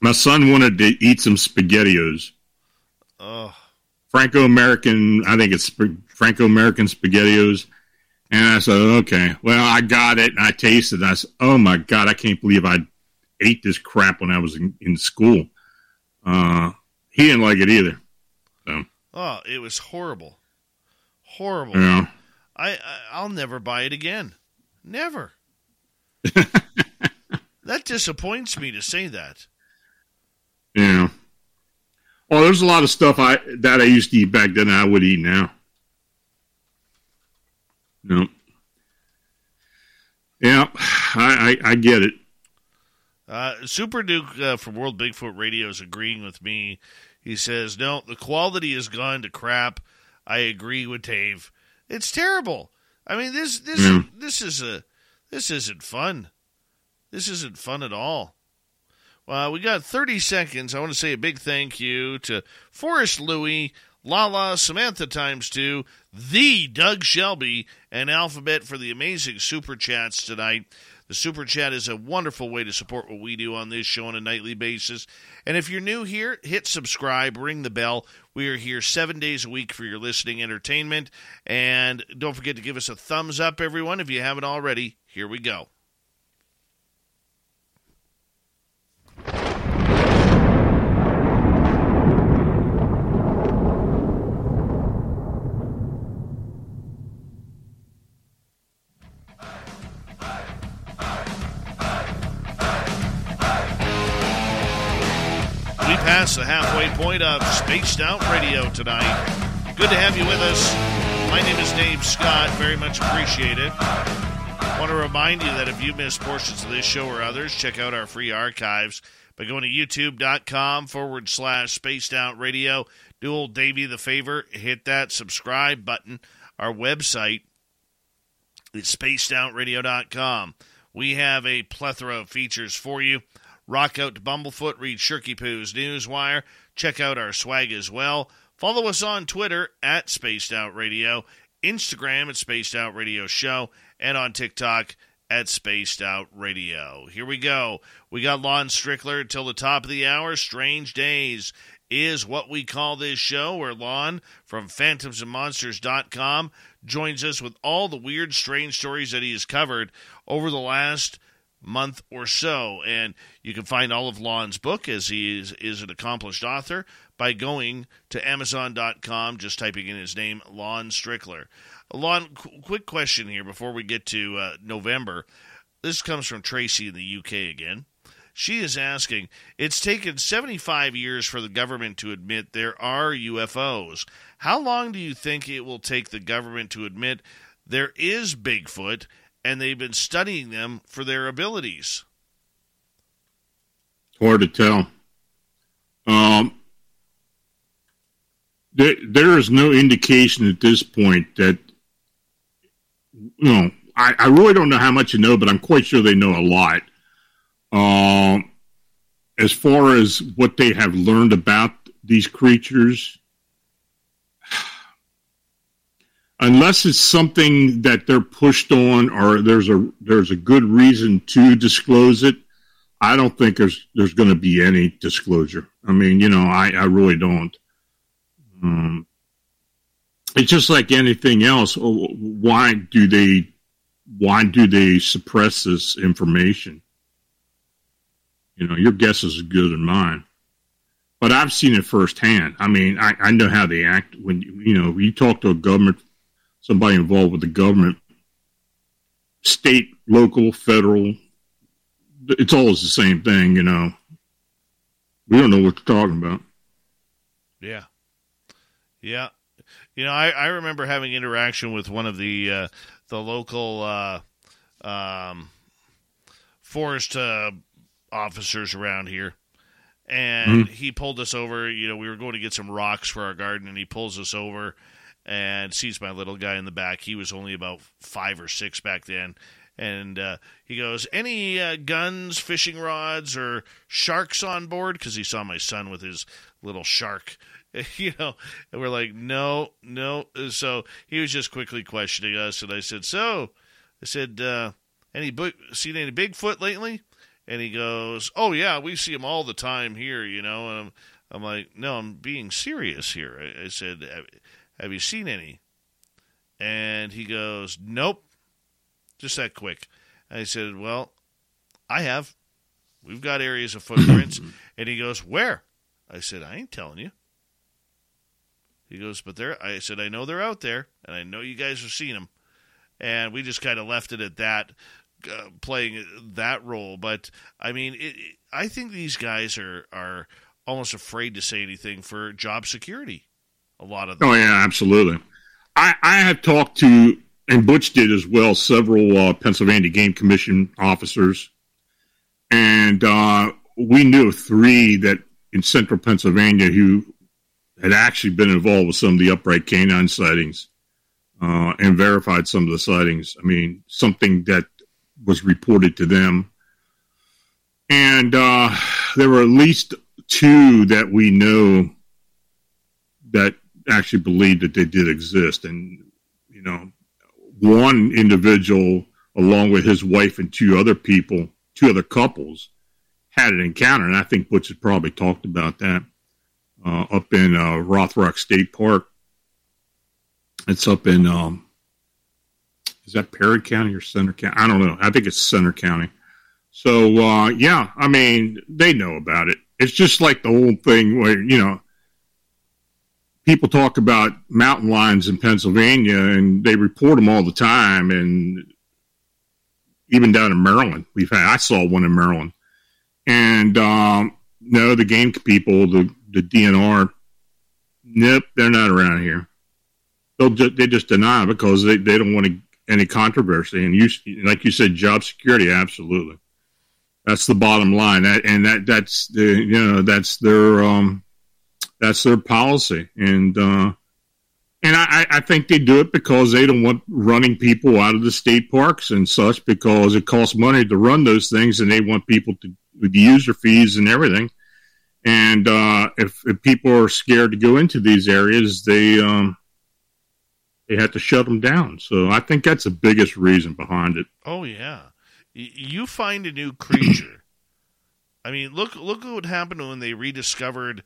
My son wanted to eat some SpaghettiOs. Oh, Franco American, I think it's Franco American SpaghettiOs. And I said, okay, well, I got it and I tasted it. I said, oh my God, I can't believe I ate this crap when I was in, in school. Uh, he didn't like it either. So, oh, it was horrible, horrible. yeah. I, I I'll never buy it again. Never. that disappoints me to say that. Yeah. Oh, there's a lot of stuff I that I used to eat back then I would eat now. No. Yeah, I, I, I get it. Uh, Super Duke uh, from World Bigfoot Radio is agreeing with me. He says, "No, the quality has gone to crap." I agree with Dave. It's terrible. I mean this this Yeah. this is a this isn't fun. This isn't fun at all. Well, we got 30 seconds. I want to say a big thank you to Forrest Louie, Lala, Samantha times two, the Doug Shelby, and Alphabet for the amazing super chats tonight. The super chat is a wonderful way to support what we do on this show on a nightly basis. And if you're new here, hit subscribe, ring the bell. We are here seven days a week for your listening entertainment. And don't forget to give us a thumbs up, everyone, if you haven't already. Here we go. Passed the halfway point of Spaced Out Radio tonight. Good to have you with us. My name is Dave Scott. Very much appreciate it. I want to remind you that if you missed portions of this show or others, check out our free archives by going to youtube.com forward slash spaced out radio. Do old Davey the favor, hit that subscribe button. Our website is spacedoutradio.com. We have a plethora of features for you. Rock out to Bumblefoot, read Shirky Poo's Newswire. Check out our swag as well. Follow us on Twitter at Spaced Out Radio, Instagram at Spaced Out Radio Show, and on TikTok at Spaced Out Radio. Here we go. We got Lon Strickler till the top of the hour. Strange Days is what we call this show, where Lon from phantomsandmonsters.com joins us with all the weird, strange stories that he has covered over the last month or so. And you can find all of Lon's book, as he is, is an accomplished author, by going to Amazon.com, just typing in his name, Lon Strickler. Lon, qu- quick question here before we get to uh, November. This comes from Tracy in the UK again. She is asking It's taken 75 years for the government to admit there are UFOs. How long do you think it will take the government to admit there is Bigfoot and they've been studying them for their abilities? Hard to tell. Um, there, there is no indication at this point that, you know, I, I really don't know how much you know, but I'm quite sure they know a lot. Um, as far as what they have learned about these creatures, unless it's something that they're pushed on or there's a there's a good reason to disclose it, I don't think there's there's going to be any disclosure. I mean, you know, I I really don't. Um, it's just like anything else. Oh, Why do they why do they suppress this information? You know, your guess is as good as mine. But I've seen it firsthand. I mean, I, I know how they act when you, you know you talk to a government, somebody involved with the government, state, local, federal. It's always the same thing. You know, we don't know what you're talking about. Yeah. Yeah. You know, I, I remember having interaction with one of the uh, the local uh, um, forest uh, officers around here, and Mhm. he pulled us over. You know, we were going to get some rocks for our garden, and he pulls us over and sees my little guy in the back. He was only about five or six back then. And uh, he goes, Any uh, guns, fishing rods, or sharks on board? Because he saw my son with his little shark, you know. And we're like, No, no. So he was just quickly questioning us. And I said, So, I said, uh, Any bu- seen any Bigfoot lately? And he goes, "Oh yeah, we see them all the time here, you know." And I'm, I'm like, "No, I'm being serious here." I, I said, have, "Have you seen any?" And he goes, "Nope, just that quick." And I said, "Well, I have. We've got areas of footprints." and he goes, "Where?" I said, "I ain't telling you." He goes, "But they're." I said, "I know they're out there, and I know you guys have seen them." And we just kind of left it at that uh, playing that role. But I mean, it, it- I think these guys are are almost afraid to say anything for job security. A lot of them. Oh yeah, absolutely. I I have talked to and Butch did as well several uh, Pennsylvania Game Commission officers, and uh, we knew three that in central Pennsylvania who had actually been involved with some of the upright canine sightings uh, and verified some of the sightings. I mean, something that was reported to them. And uh, there were at least two that we know that actually believed that they did exist. And, you know, one individual, along with his wife and two other people, two other couples, had an encounter. And I think Butch has probably talked about that uh, up in uh, Rothrock State Park. It's up in, um, is that Perry County or Center County? I don't know. I think it's Center County. So, uh, yeah, I mean, they know about it. It's just like the whole thing where, you know, people talk about mountain lions in Pennsylvania and they report them all the time. And even down in Maryland, we've had, I saw one in Maryland. And, um, no, the game people, the, the DNR, nope, they're not around here. They'll just, they just deny it because they, they don't want any controversy. And you, like you said, job security, absolutely. That's the bottom line. That, and that, that's the, you know, that's their, um, that's their policy. And, uh, and I, I think they do it because they don't want running people out of the state parks and such because it costs money to run those things and they want people to, with the user fees and everything. And uh, if, if people are scared to go into these areas, they um, they have to shut them down. So I think that's the biggest reason behind it. Oh yeah, Y- you find a new creature. I mean, look look what happened when they rediscovered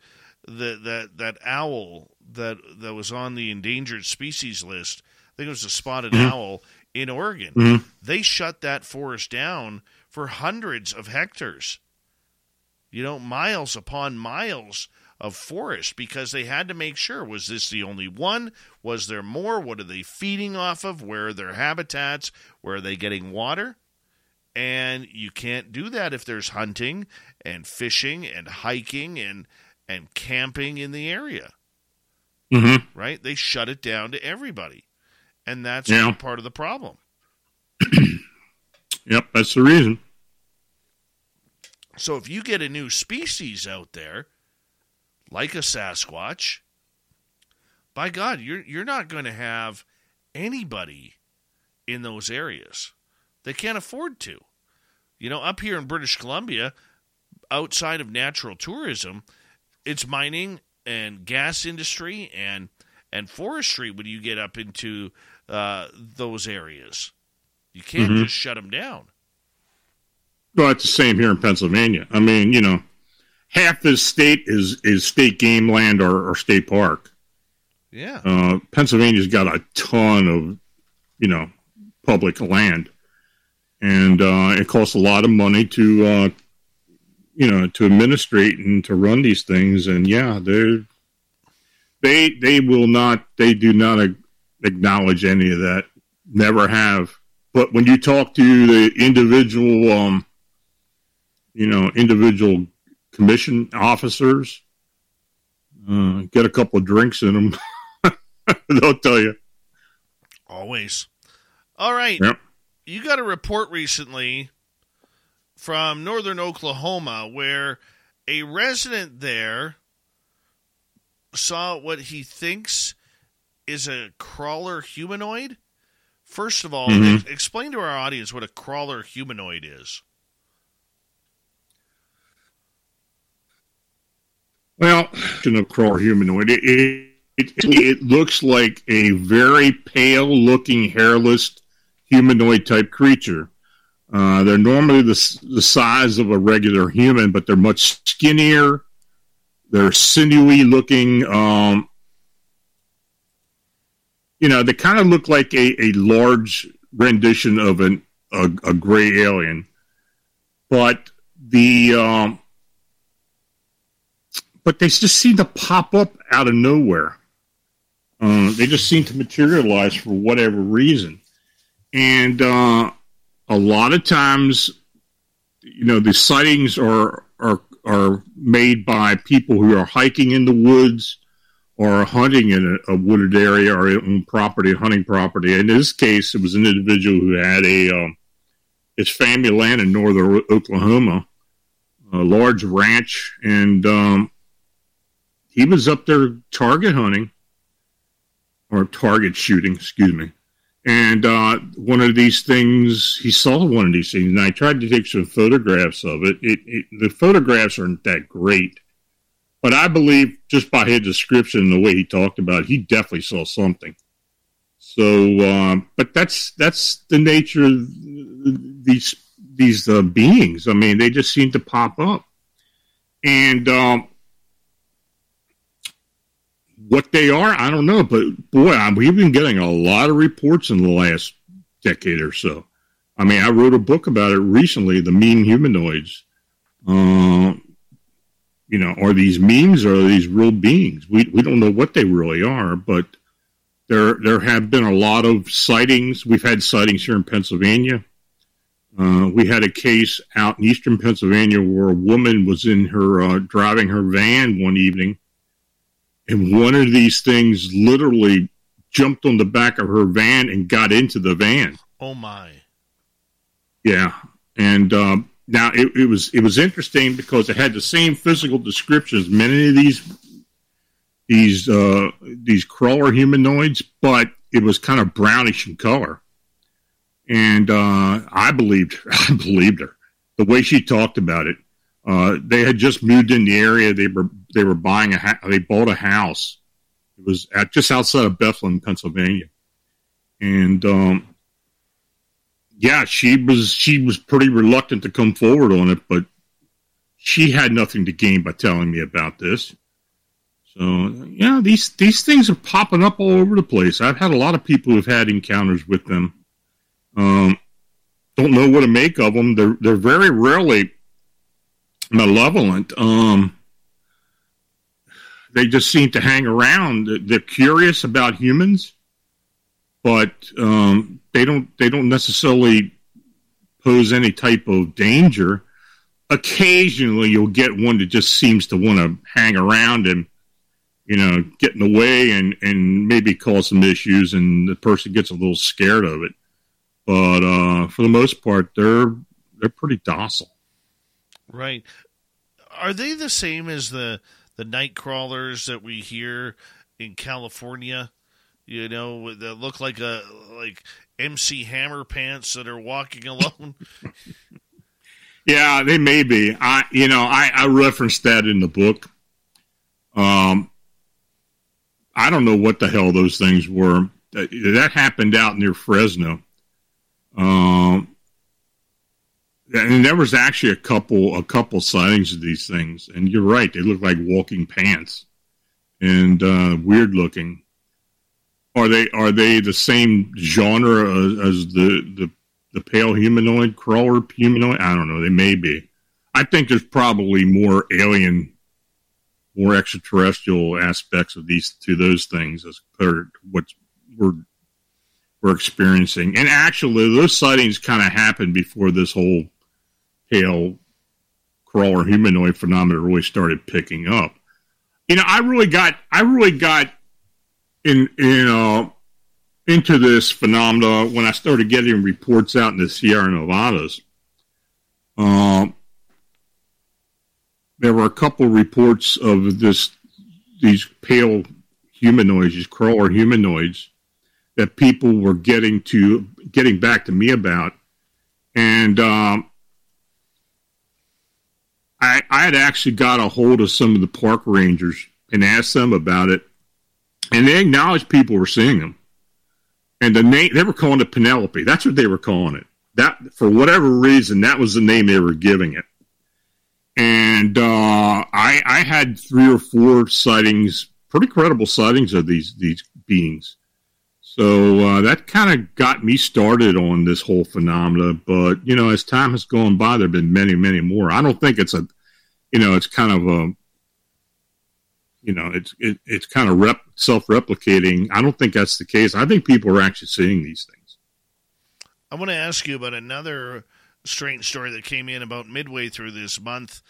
the, that that owl that that was on the endangered species list. I think it was a spotted Mhm. owl in Oregon. Mhm. They shut that forest down for hundreds of hectares. You know, miles upon miles of forest because they had to make sure was this the only one? Was there more? What are they feeding off of? Where are their habitats? Where are they getting water? And you can't do that if there's hunting and fishing and hiking and and camping in the area. Mm-hmm. Right? They shut it down to everybody. And that's Yeah. part of the problem. Yep, that's the reason. So if you get a new species out there, like a Sasquatch, by God, you're you're not going to have anybody in those areas. They can't afford to. You know, up here in British Columbia, outside of natural tourism, it's mining and gas industry and and forestry when you get up into uh, those areas. You can't Mhm. just shut them down. Well, it's the same here in Pennsylvania. I mean, you know, half the state is is state game land or, or state park. Yeah. Uh, Pennsylvania's got a ton of, you know, public land, and uh, it costs a lot of money to, uh, you know, to administrate and to run these things. And yeah, they they they will not. They do not a- acknowledge any of that. Never have. But when you talk to the individual, um, you know, individual commission officers, uh, get a couple of drinks in them. They'll tell you. Always. All right. Yep. You got a report recently from northern Oklahoma where a resident there saw what he thinks is a crawler humanoid. First of all, Mhm. explain to our audience what a crawler humanoid is. Well, know, crawler humanoid. It, it, it, it looks like a very pale looking, hairless humanoid type creature. Uh, they're normally the, the size of a regular human, but they're much skinnier. They're sinewy looking. Um, you know, they kind of look like a, a large rendition of an a, a gray alien, but the um, but they just seem to pop up out of nowhere. Uh, they just seem to materialize for whatever reason, and uh, a lot of times, you know, the sightings are are are made by people who are hiking in the woods or hunting in a, a wooded area or on property, hunting property. In this case, it was an individual who had a um, his family land in northern Oklahoma, a large ranch, and um, he was up there target hunting or target shooting, excuse me. And uh, one of these things, he saw one of these things, and I tried to take some photographs of it. It, it. The photographs aren't that great, but I believe just by his description and the way he talked about it, he definitely saw something. So, um, but that's that's the nature of these these uh, beings. I mean, they just seem to pop up, and um, what they are, I don't know. But boy, I, we've been getting a lot of reports in the last decade or so. I mean, I wrote a book about it recently, the mean humanoids. Uh, you know, are these memes or are these real beings? We we don't know what they really are, but there there have been a lot of sightings. We've had sightings here in Pennsylvania. Uh, we had a case out in eastern Pennsylvania where a woman was in her uh, driving her van one evening, and one of these things literally jumped on the back of her van and got into the van. Oh my! Yeah, and um, now it, it was it was interesting because it had the same physical descriptions. Many of these these uh, these crawler humanoids, but it was kind of brownish in color. And uh, I believed I believed her the way she talked about it. Uh, they had just moved in the area. They were they were buying a ha- they bought a house. It was at, just outside of Bethlehem, Pennsylvania, and um, yeah, she was she was pretty reluctant to come forward on it, but she had nothing to gain by telling me about this. So yeah, these these things are popping up all over the place. I've had a lot of people who've had encounters with them. Um, don't know what to make of them. They're they're very rarely malevolent. Um, they just seem to hang around. They're curious about humans, but um, they don't they don't necessarily pose any type of danger. Occasionally, you'll get one that just seems to want to hang around and you know, get in the way and, and maybe cause some issues and the person gets a little scared of it. But uh, for the most part, they're they're pretty docile. Right. Are they the same as the the night crawlers that we hear in California? You know, that look like a like MC Hammer pants that are walking alone. yeah, they may be. I you know I, I referenced that in the book. Um, I don't know what the hell those things were. That, that happened out near Fresno. Um, and there was actually a couple a couple sightings of these things. And you're right; they look like walking pants and uh, weird looking. Are they are they the same genre as, as the, the the pale humanoid crawler humanoid? I don't know. They may be. I think there's probably more alien more extraterrestrial aspects of these to those things as compared to what we're we're experiencing. And actually, those sightings kind of happened before this whole pale crawler humanoid phenomenon really started picking up. You know, I really got I really got in in uh, into this phenomena when I started getting reports out in the Sierra Nevadas. Um, there were a couple reports of this these pale humanoids, these crawler humanoids, that people were getting to getting back to me about, and um, I, I had actually got a hold of some of the park rangers and asked them about it, and they acknowledged people were seeing them, and the name they were calling it Penelope. That's what they were calling it. That for whatever reason, that was the name they were giving it and uh, I, I had three or four sightings, pretty credible sightings of these these beings. So uh, that kind of got me started on this whole phenomena. But you know, as time has gone by, there've been many, many more. I don't think it's a, you know, it's kind of a, you know, it's it, it's kind of rep, self replicating. I don't think that's the case. I think people are actually seeing these things. I want to ask you about another strange story that came in about midway through this month,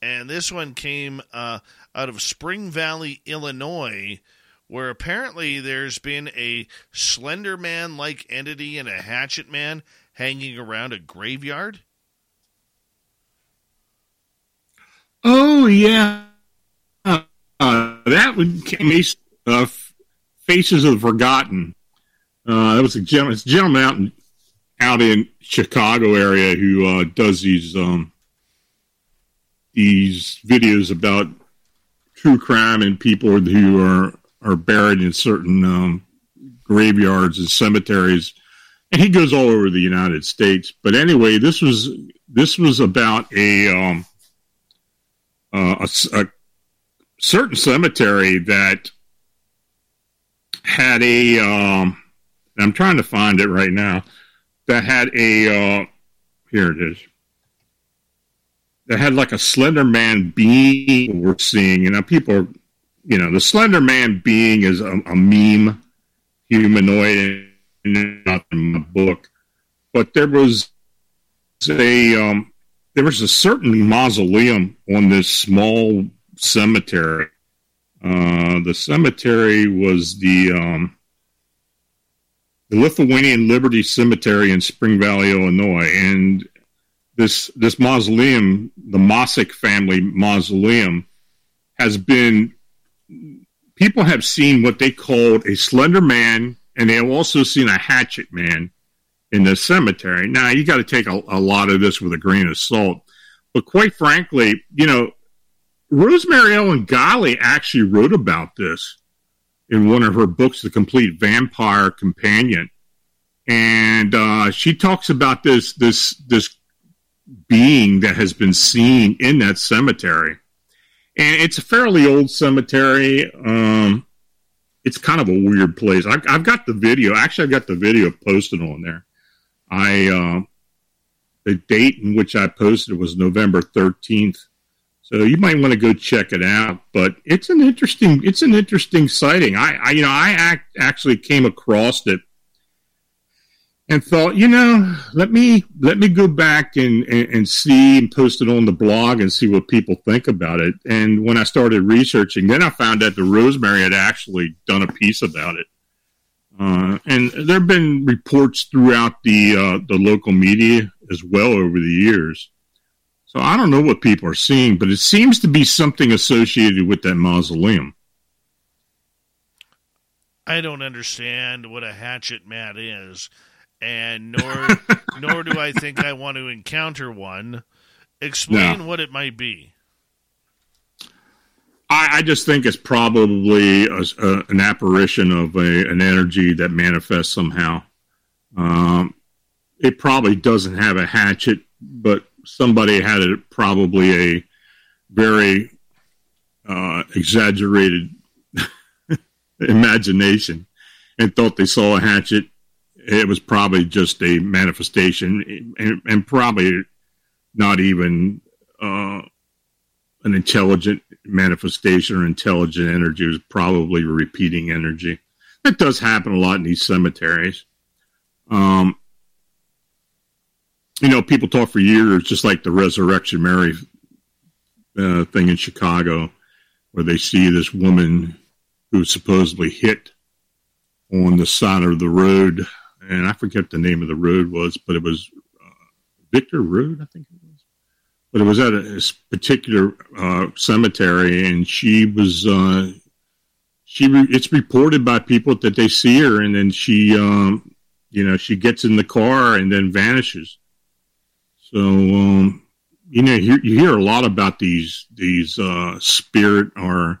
and this one came uh, out of Spring Valley, Illinois, where apparently there's been a Slender Man like entity and a Hatchet Man hanging around a graveyard. Oh yeah, uh, that would came uh, Faces of the Forgotten. Uh, that was a gentleman, a gentleman out in out in Chicago area who uh, does these um, these videos about true crime and people who are are buried in certain um, graveyards and cemeteries, and he goes all over the United States. But anyway, this was this was about a um, uh, a, a certain cemetery that had a um, I'm trying to find it right now that had a uh, here it is that had like a Slender Man being we're seeing. You know, people are, you know, the Slender Man being is a, a meme humanoid, not in my book, but there was a um, there was a certain mausoleum on this small cemetery. Uh, the cemetery was the um, the Lithuanian Liberty Cemetery in Spring Valley, Illinois, and this this mausoleum, the Mossick family mausoleum, has been people have seen what they called a slender man, and they have also seen a hatchet man in the cemetery. Now you got to take a, a lot of this with a grain of salt, but quite frankly, you know, Rosemary Ellen Guiley actually wrote about this in one of her books, The Complete Vampire Companion, and uh, she talks about this this this being that has been seen in that cemetery. And it's a fairly old cemetery. Um, it's kind of a weird place. I've, I've, got the video. Actually, I've got the video posted on there. I uh, the date in which I posted was November thirteenth. So you might want to go check it out. But it's an interesting it's an interesting sighting. I, I you know I act, actually came across it and thought, you know, let me let me go back and, and, and, see and post it on the blog and see what people think about it. And when I started researching, then I found out the Rosemary had actually done a piece about it. Uh, and there have been reports throughout the uh, the local media as well over the years. So I don't know what people are seeing, but it seems to be something associated with that mausoleum. I don't understand what a hatchet mat is and nor nor do I think I want to encounter one. Explain no. what it might be. I, I just think it's probably a, a, an apparition of a, an energy that manifests somehow. Um, it probably doesn't have a hatchet, but somebody had a, probably a very uh, exaggerated imagination and thought they saw a hatchet it was probably just a manifestation and, and probably not even uh, an intelligent manifestation or intelligent energy. It was probably repeating energy. That does happen a lot in these cemeteries. Um, you know, people talk for years, just like the Resurrection Mary uh, thing in Chicago, where they see this woman who supposedly hit on the side of the road and I forget the name of the road was, but it was uh, Victor Road, I think it was. But it was at a, particular uh, cemetery, and she was. Uh, she re- it's reported by people that they see her, and then she, um, you know, she gets in the car and then vanishes. So, um, you know, you, you hear a lot about these these uh, spirit or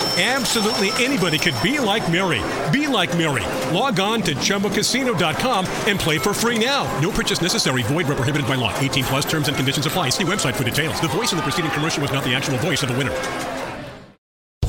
Absolutely anybody could be like Mary. Be like Mary. Log on to ChumbaCasino.com and play for free now. No purchase necessary. Void where prohibited by law. 18 plus terms and conditions apply. See website for details. The voice in the preceding commercial was not the actual voice of the winner.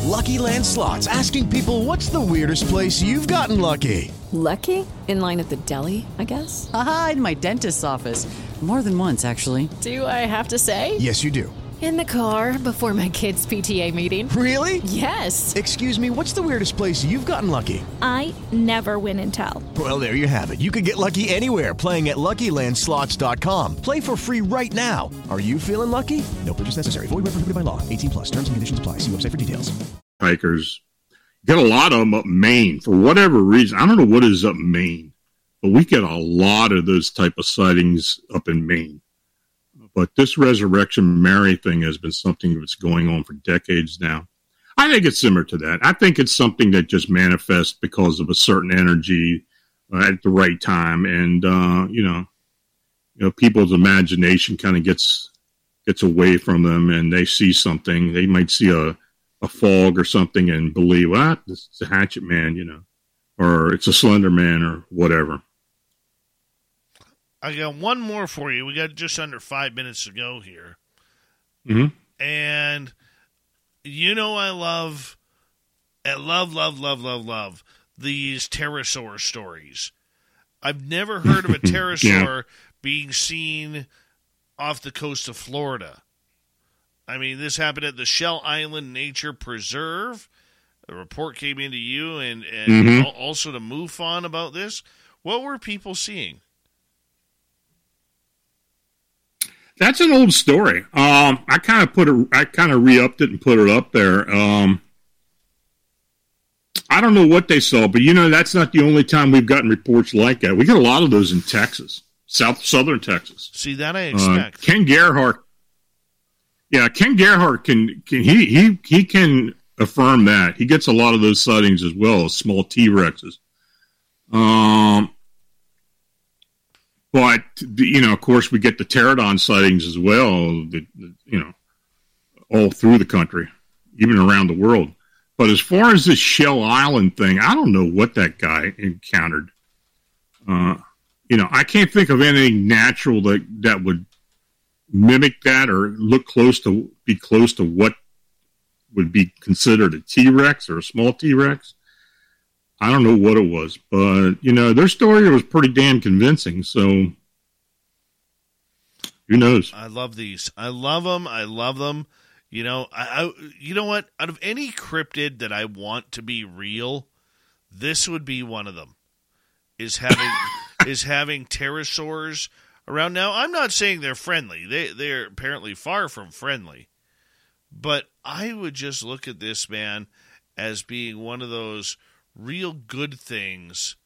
Lucky Land Slots asking people what's the weirdest place you've gotten lucky? Lucky? In line at the deli, I guess? Aha, in my dentist's office. More than once, actually. Do I have to say? Yes, you do. In the car before my kids' PTA meeting. Really? Yes. Excuse me, what's the weirdest place you've gotten lucky? I never win and tell. Well, there you have it. You can get lucky anywhere playing at LuckyLandSlots.com. Play for free right now. Are you feeling lucky? No purchase necessary. Void where prohibited by law. 18 plus. Terms and conditions apply. See website for details. hikers. Get a lot of them up Maine for whatever reason. I don't know what is up Maine, but we get a lot of those type of sightings up in Maine. But this Resurrection Mary thing has been something that's going on for decades now. I think it's similar to that. I think it's something that just manifests because of a certain energy uh, at the right time, and uh, you know, you know, people's imagination kind of gets gets away from them, and they see something. They might see a a fog or something and believe, well, this is a hatchet man, you know, or it's a slender man or whatever. I got one more for you. We got just under five minutes to go here. Mm-hmm. And you know I love I love, love, love, love, love these pterosaur stories. I've never heard of a pterosaur being seen off the coast of Florida. I mean, this happened at the Shell Island Nature Preserve. A report came into you and, and Mhm. also to MUFON about this. What were people seeing? That's an old story. Um, I kind of put it, I kind of re-upped it and put it up there. Um, I don't know what they saw, but you know, that's not the only time we've gotten reports like that. We get a lot of those in Texas, South, Southern Texas. See, that I Uh, expect. Ken Gerhard, Yeah, Ken Gerhard can, can he he he can affirm that he gets a lot of those sightings as well as small T Rexes. Um, but you know, of course, we get the pterodon sightings as well. You know, all through the country, even around the world. But as far as this Shell Island thing, I don't know what that guy encountered. Uh, you know, I can't think of anything natural that that would mimic that or look close to be close to what would be considered a T Rex or a small T Rex. I don't know what it was, but you know, their story was pretty damn convincing. So who knows? I love these. I love them. I love them. You know, I, I you know what? Out of any cryptid that I want to be real, this would be one of them. Is having is having pterosaurs around. Now, I'm not saying they're friendly. They they're apparently far from friendly. But I would just look at this man as being one of those real good things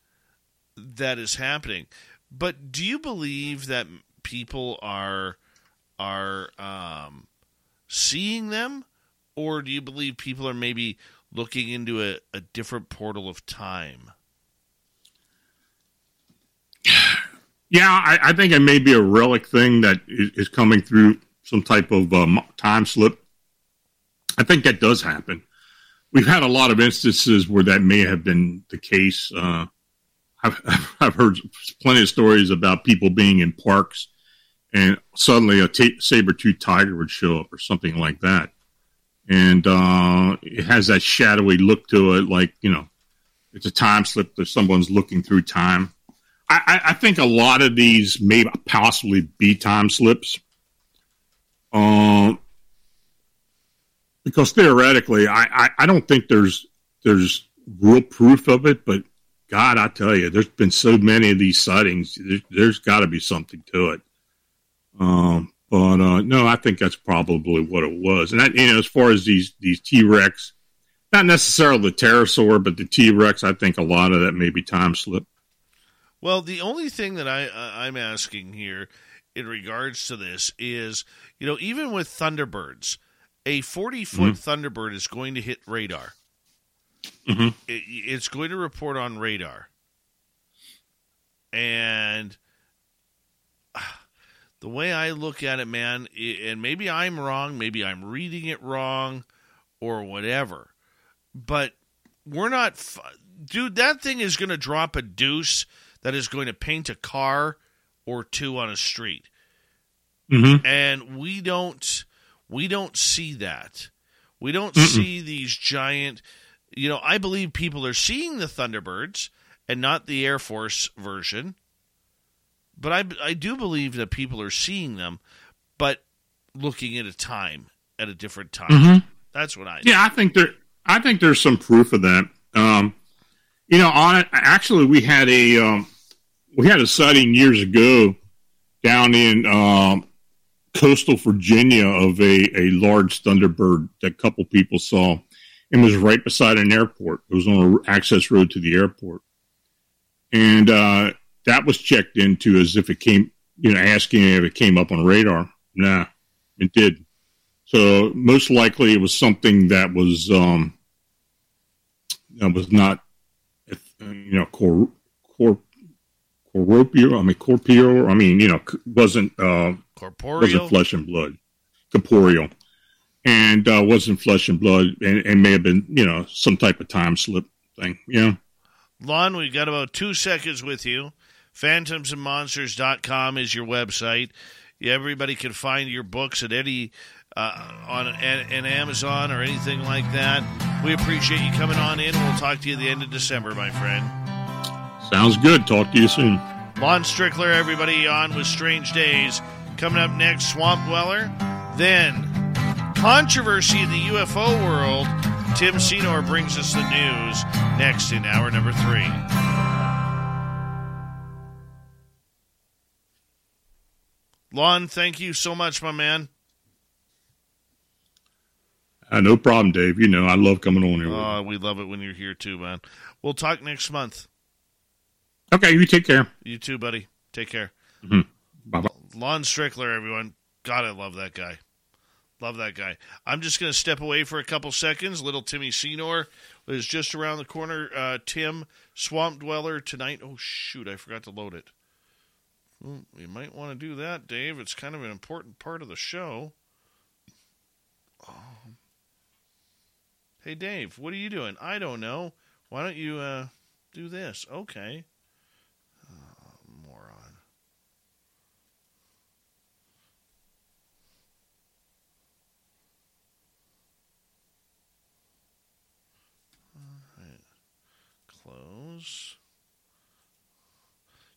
that is happening. But do you believe that people are are um, seeing them, or do you believe people are maybe looking into a, a different portal of time? Yeah, I, I think it may be a relic thing that is, is coming through some type of um, time slip. I think that does happen. We've had a lot of instances where that may have been the case. Uh, I've, I've heard plenty of stories about people being in parks and suddenly a t- saber-toothed tiger would show up or something like that. And uh, it has that shadowy look to it, like, you know, it's a time slip that someone's looking through time. I, I- I think a lot of these may possibly be time slips. Um, because theoretically, I, I, I don't think there's there's real proof of it, but God, I tell you, there's been so many of these sightings. There's, there's got to be something to it. Um, but uh, no, I think that's probably what it was. And that, you know, as far as these these T Rex, not necessarily the pterosaur, but the T Rex, I think a lot of that may be time slip. Well, the only thing that I uh, I'm asking here in regards to this is, you know, even with Thunderbirds, a 40 foot Mhm. Thunderbird is going to hit radar. Mhm. It, it's going to report on radar, and the way I look at it, man, i- and maybe I'm wrong, maybe I'm reading it wrong, or whatever, but we're not, f- dude. That thing is going to drop a deuce that is going to paint a car or two on a street, Mhm. and we don't, we don't see that. We don't see these giant. You know, I believe people are seeing the Thunderbirds and not the Air Force version. But I, I do believe that people are seeing them, but looking at a time at a different time. Mhm. That's what I. Yeah, I think there. I think there's some proof of that. Um, you know, on it, actually, we had a um, we had a sighting years ago down in um, coastal Virginia of a, a large thunderbird that a couple people saw, and was right beside an airport. It was on an access road to the airport, and uh, that was checked into as if it came, you know, asking if it came up on radar. Nah, it did. So most likely it was something that was um, that was not, you know, cor, cor, corporeal. I mean, corporeal. I mean, you know, wasn't uh, Corporeal? wasn't flesh and blood, corporeal, and uh, wasn't flesh and blood, and, and may have been, you know, some type of time slip thing. Know, Lon, we've got about two seconds with you. Phantomsandmonsters.com is your website. Everybody can find your books at any uh, on an, an Amazon or anything like that. We appreciate you coming on in. We'll talk to you at the end of December, my friend. sounds good. Talk to you soon. Lon Strickler, everybody on with Strange Days. Coming up next, Swamp Dweller. Then, controversy in the UFO world. Tim Senor brings us the news next in hour number three. Lon, thank you so much, my man. Uh, no problem, Dave. You know, I love coming on here. Uh, we love it when you're here too, man. We'll talk next month. okay, you take care. You too, buddy. Take care. Bye bye. Lon Strickler, everyone. God, I love that guy. Love that guy. I'm just going to step away for a couple seconds. Little Timmy Senor is just around the corner. Uh, Tim, Swamp Dweller tonight. Oh, shoot. I forgot to load it. Well, you might want to do that, Dave. It's kind of an important part of the show. Oh. Hey, Dave, what are you doing? I don't know. Why don't you uh, do this? Okay.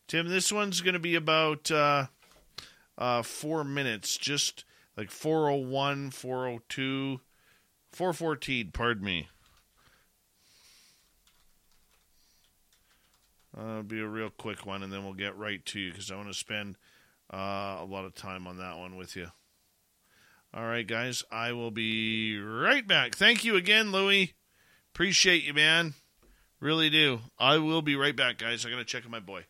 Tim, this one's going to be about uh, uh, four minutes, just like 401, 402, 414, pardon me. Uh, it'll be a real quick one, and then we'll get right to you because I want to spend uh, a lot of time on that one with you. All right, guys, I will be right back. Thank you again, Louie. Appreciate you, man. Really do. I will be right back, guys. I got to check on my boy.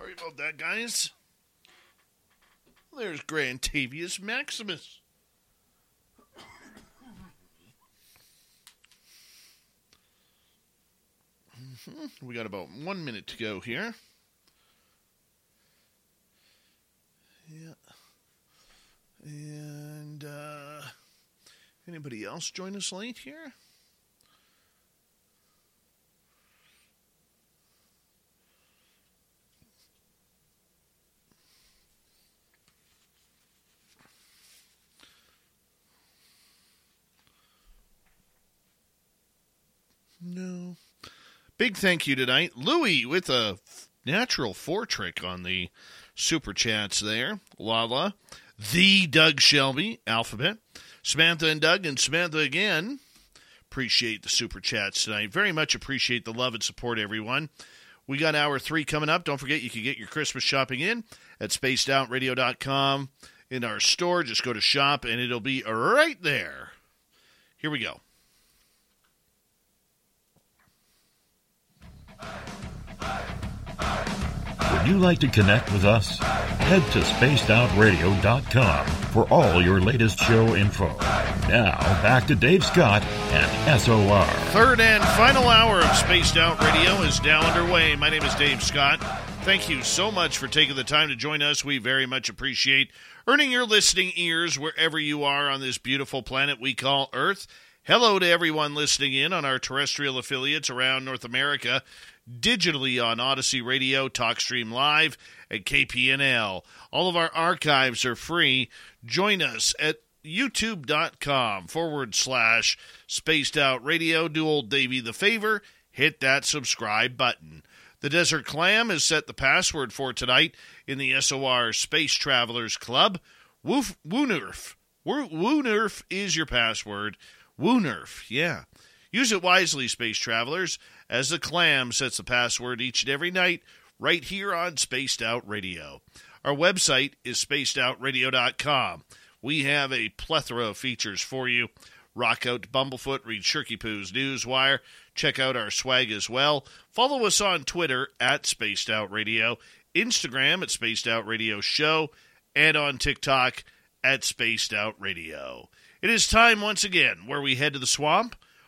Sorry about that, guys. There's Grantavius Maximus. Mhm. We got about one minute to go here. Yeah. And uh, anybody else join us late here? No. Big thank you tonight. Louie with a natural four trick on the super chats there. Lala. The Doug Shelby, Alphabet. Samantha and Doug, and Samantha again. Appreciate the super chats tonight. Very much appreciate the love and support, everyone. We got hour three coming up. Don't forget you can get your Christmas shopping in at spacedoutradio.com in our store. Just go to shop and it'll be right there. Here we go. Would you like to connect with us? Head to spacedoutradio.com for all your latest show info. Now, back to Dave Scott and SOR. Third and final hour of Spaced Out Radio is now underway. My name is Dave Scott. Thank you so much for taking the time to join us. We very much appreciate earning your listening ears wherever you are on this beautiful planet we call Earth. Hello to everyone listening in on our terrestrial affiliates around North America, digitally on Odyssey Radio, TalkStream Live, and KPNL. All of our archives are free. Join us at youtube.com forward slash spaced out radio. Do old Davey the favor, hit that subscribe button. The Desert Clam has set the password for tonight in the SOR Space Travelers Club. Woof, Woonerf. Woo- Woonerf is your password. Woonerf, yeah. Use it wisely, space travelers, as the clam sets the password each and every night right here on Spaced Out Radio. Our website is spacedoutradio.com. We have a plethora of features for you. Rock out Bumblefoot, read Shirky Poo's Newswire, check out our swag as well. Follow us on Twitter at Spaced Out Radio, Instagram at Spaced Out Radio Show, and on TikTok at Spaced Out Radio. It is time once again where we head to the swamp.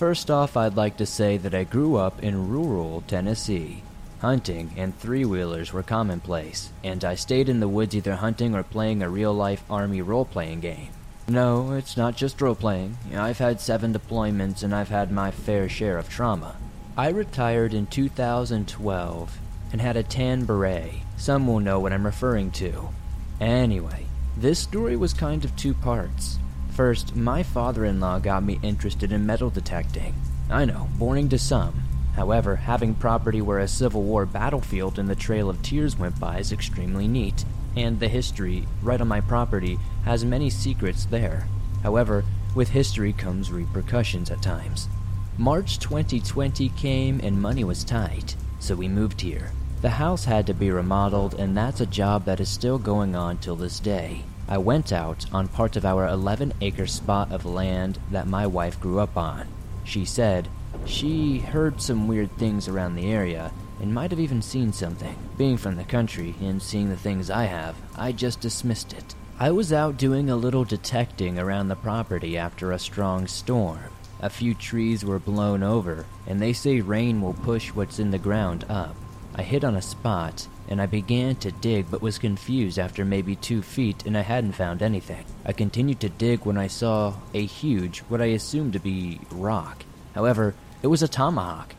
First off, I'd like to say that I grew up in rural Tennessee. Hunting and three wheelers were commonplace, and I stayed in the woods either hunting or playing a real life Army role playing game. No, it's not just role playing. I've had seven deployments and I've had my fair share of trauma. I retired in 2012 and had a tan beret. Some will know what I'm referring to. Anyway, this story was kind of two parts. First, my father in law got me interested in metal detecting. I know, boring to some. However, having property where a Civil War battlefield and the Trail of Tears went by is extremely neat, and the history, right on my property, has many secrets there. However, with history comes repercussions at times. March 2020 came and money was tight, so we moved here. The house had to be remodeled, and that's a job that is still going on till this day. I went out on part of our 11 acre spot of land that my wife grew up on. She said she heard some weird things around the area and might have even seen something. Being from the country and seeing the things I have, I just dismissed it. I was out doing a little detecting around the property after a strong storm. A few trees were blown over, and they say rain will push what's in the ground up. I hit on a spot, and I began to dig but was confused after maybe two feet and I hadn't found anything. I continued to dig when I saw a huge, what I assumed to be, rock. However, it was a tomahawk.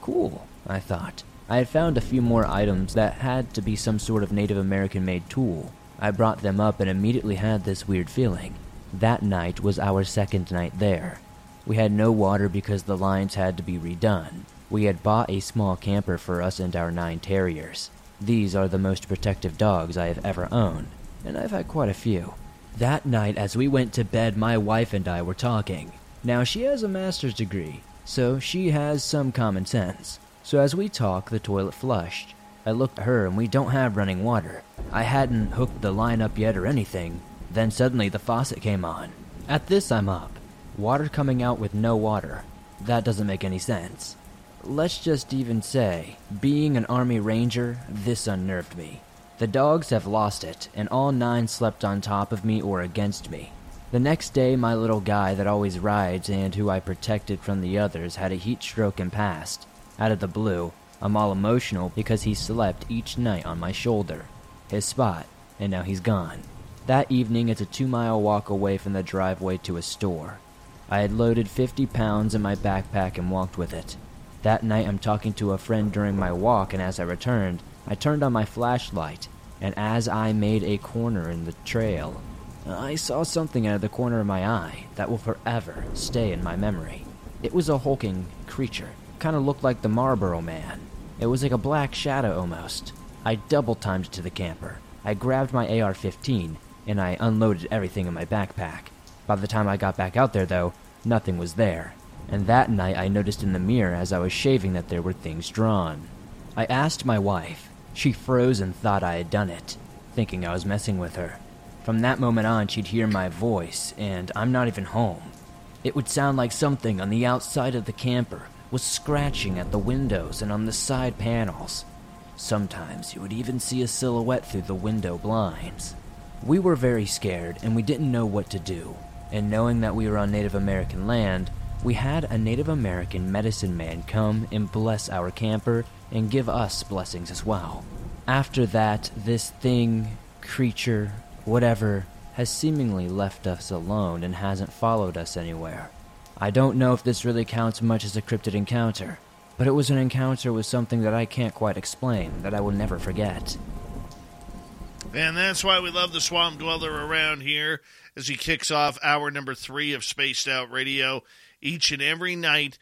Cool, I thought. I had found a few more items that had to be some sort of Native American made tool. I brought them up and immediately had this weird feeling. That night was our second night there. We had no water because the lines had to be redone. We had bought a small camper for us and our nine terriers. These are the most protective dogs I have ever owned, and I've had quite a few. That night, as we went to bed, my wife and I were talking. Now, she has a master's degree, so she has some common sense. So, as we talk, the toilet flushed. I looked at her, and we don't have running water. I hadn't hooked the line up yet or anything. Then suddenly the faucet came on. At this, I'm up. Water coming out with no water. That doesn't make any sense. Let's just even say, being an Army Ranger, this unnerved me. The dogs have lost it, and all nine slept on top of me or against me. The next day, my little guy that always rides and who I protected from the others had a heat stroke and passed. Out of the blue, I'm all emotional because he slept each night on my shoulder, his spot, and now he's gone. That evening, it's a two mile walk away from the driveway to a store. I had loaded 50 pounds in my backpack and walked with it. That night, I'm talking to a friend during my walk, and as I returned, I turned on my flashlight and as I made a corner in the trail, I saw something out of the corner of my eye that will forever stay in my memory. It was a hulking creature, kind of looked like the Marlboro Man. It was like a black shadow almost. I double timed to the camper. I grabbed my AR 15 and I unloaded everything in my backpack. By the time I got back out there, though, nothing was there. And that night I noticed in the mirror as I was shaving that there were things drawn. I asked my wife, she froze and thought I had done it, thinking I was messing with her. From that moment on, she'd hear my voice, and I'm not even home. It would sound like something on the outside of the camper was scratching at the windows and on the side panels. Sometimes you would even see a silhouette through the window blinds. We were very scared and we didn't know what to do. And knowing that we were on Native American land, we had a Native American medicine man come and bless our camper and give us blessings as well. After that, this thing, creature, whatever, has seemingly left us alone and hasn't followed us anywhere. I don't know if this really counts much as a cryptid encounter, but it was an encounter with something that I can't quite explain, that I will never forget. And that's why we love the Swamp Dweller around here as he kicks off hour number three of Spaced Out Radio each and every night,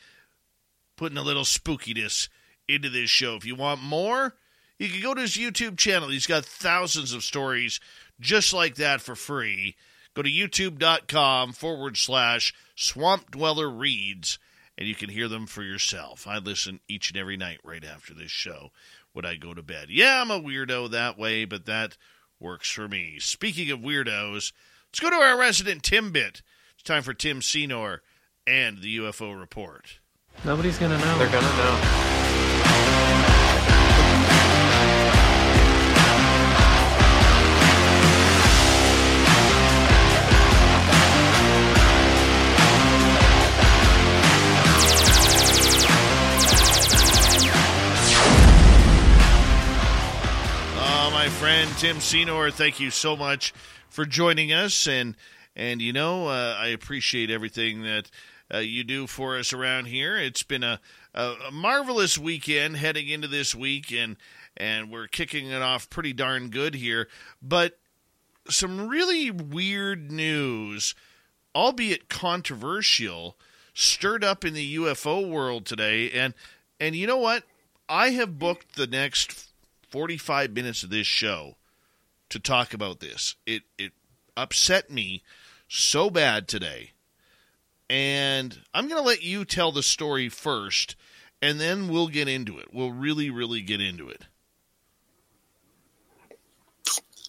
putting a little spookiness into this show. If you want more, you can go to his YouTube channel. He's got thousands of stories just like that for free. Go to youtube.com forward slash swamp dweller reads and you can hear them for yourself. I listen each and every night right after this show when I go to bed. Yeah, I'm a weirdo that way, but that works for me. Speaking of weirdos, let's go to our resident Timbit. It's time for Tim Senor and the UFO report. Nobody's gonna know. They're gonna know. Uh, my friend Tim Senor, thank you so much for joining us, and and you know uh, I appreciate everything that uh, you do for us around here. It's been a, a, a marvelous weekend heading into this week, and and we're kicking it off pretty darn good here. But some really weird news, albeit controversial, stirred up in the UFO world today, and and you know what? I have booked the next 45 minutes of this show to talk about this. It it upset me so bad today. And I'm going to let you tell the story first and then we'll get into it. We'll really really get into it.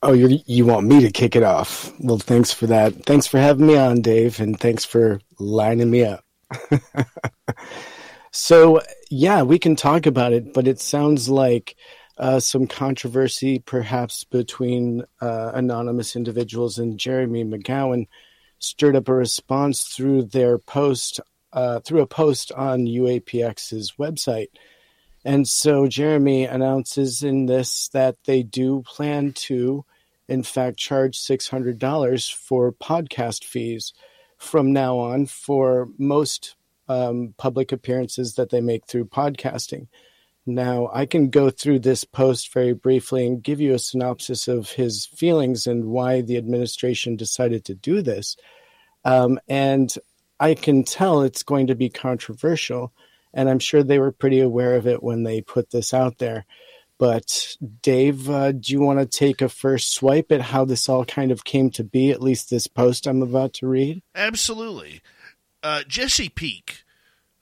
Oh, you you want me to kick it off? Well, thanks for that. Thanks for having me on, Dave, and thanks for lining me up. so, yeah, we can talk about it, but it sounds like uh, some controversy, perhaps between uh, anonymous individuals and Jeremy McGowan, stirred up a response through their post uh, through a post on UAPX's website. And so Jeremy announces in this that they do plan to, in fact, charge $600 for podcast fees from now on for most um, public appearances that they make through podcasting. Now, I can go through this post very briefly and give you a synopsis of his feelings and why the administration decided to do this. Um, and I can tell it's going to be controversial, and I'm sure they were pretty aware of it when they put this out there. But Dave, uh, do you want to take a first swipe at how this all kind of came to be? At least this post I'm about to read. Absolutely. Uh, Jesse Peak,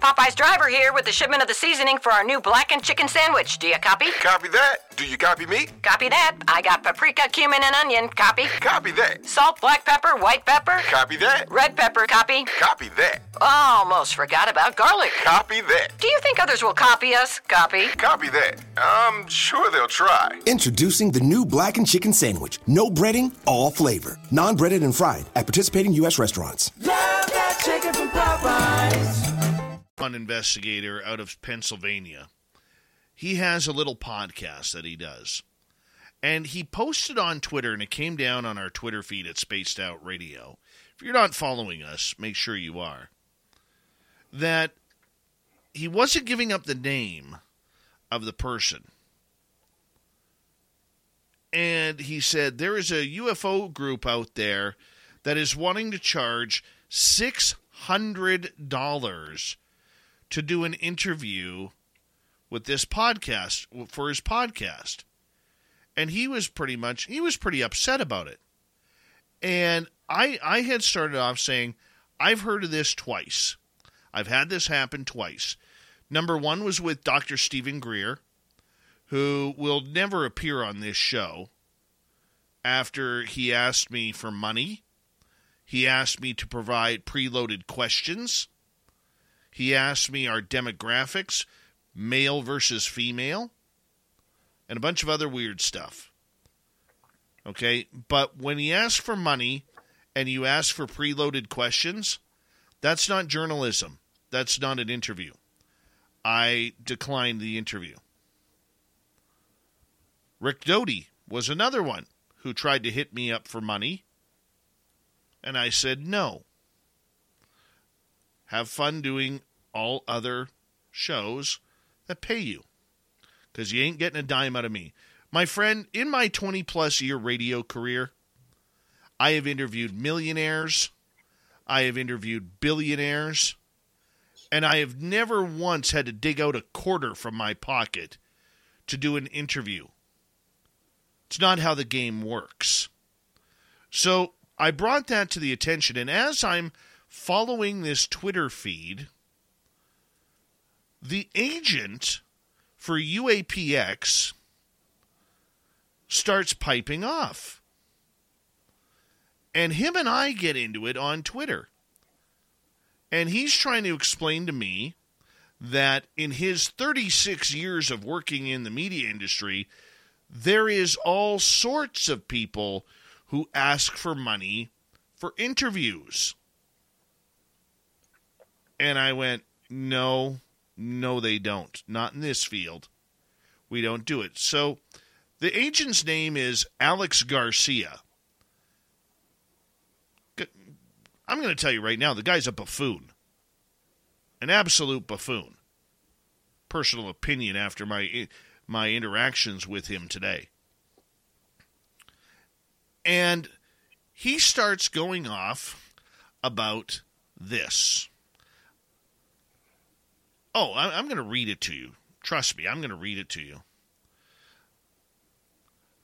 Popeye's driver here with the shipment of the seasoning for our new blackened chicken sandwich. Do you copy? Copy that. Do you copy me? Copy that. I got paprika, cumin, and onion. Copy. Copy that. Salt, black pepper, white pepper. Copy that. Red pepper. Copy. Copy that. Almost forgot about garlic. Copy that. Do you think others will copy us? Copy. Copy that. I'm sure they'll try. Introducing the new blackened chicken sandwich. No breading, all flavor. Non breaded and fried at participating U.S. restaurants. Love that chicken from Popeyes. An investigator out of Pennsylvania. He has a little podcast that he does. And he posted on Twitter, and it came down on our Twitter feed at Spaced Out Radio. If you're not following us, make sure you are. That he wasn't giving up the name of the person. And he said there is a UFO group out there that is wanting to charge $600 to do an interview with this podcast for his podcast. And he was pretty much he was pretty upset about it. And I I had started off saying I've heard of this twice. I've had this happen twice. Number 1 was with Dr. Steven Greer, who will never appear on this show after he asked me for money. He asked me to provide preloaded questions. He asked me our demographics, male versus female, and a bunch of other weird stuff. Okay, but when he asks for money and you ask for preloaded questions, that's not journalism. That's not an interview. I declined the interview. Rick Doty was another one who tried to hit me up for money, and I said no. Have fun doing all other shows that pay you because you ain't getting a dime out of me. My friend, in my 20 plus year radio career, I have interviewed millionaires, I have interviewed billionaires, and I have never once had to dig out a quarter from my pocket to do an interview. It's not how the game works. So I brought that to the attention, and as I'm following this Twitter feed, the agent for UAPX starts piping off. And him and I get into it on Twitter. And he's trying to explain to me that in his 36 years of working in the media industry, there is all sorts of people who ask for money for interviews. And I went, no, no, they don't. Not in this field. We don't do it. So the agent's name is Alex Garcia. I'm going to tell you right now, the guy's a buffoon. An absolute buffoon. Personal opinion after my my interactions with him today. And he starts going off about this. Oh, I'm going to read it to you. Trust me, I'm going to read it to you.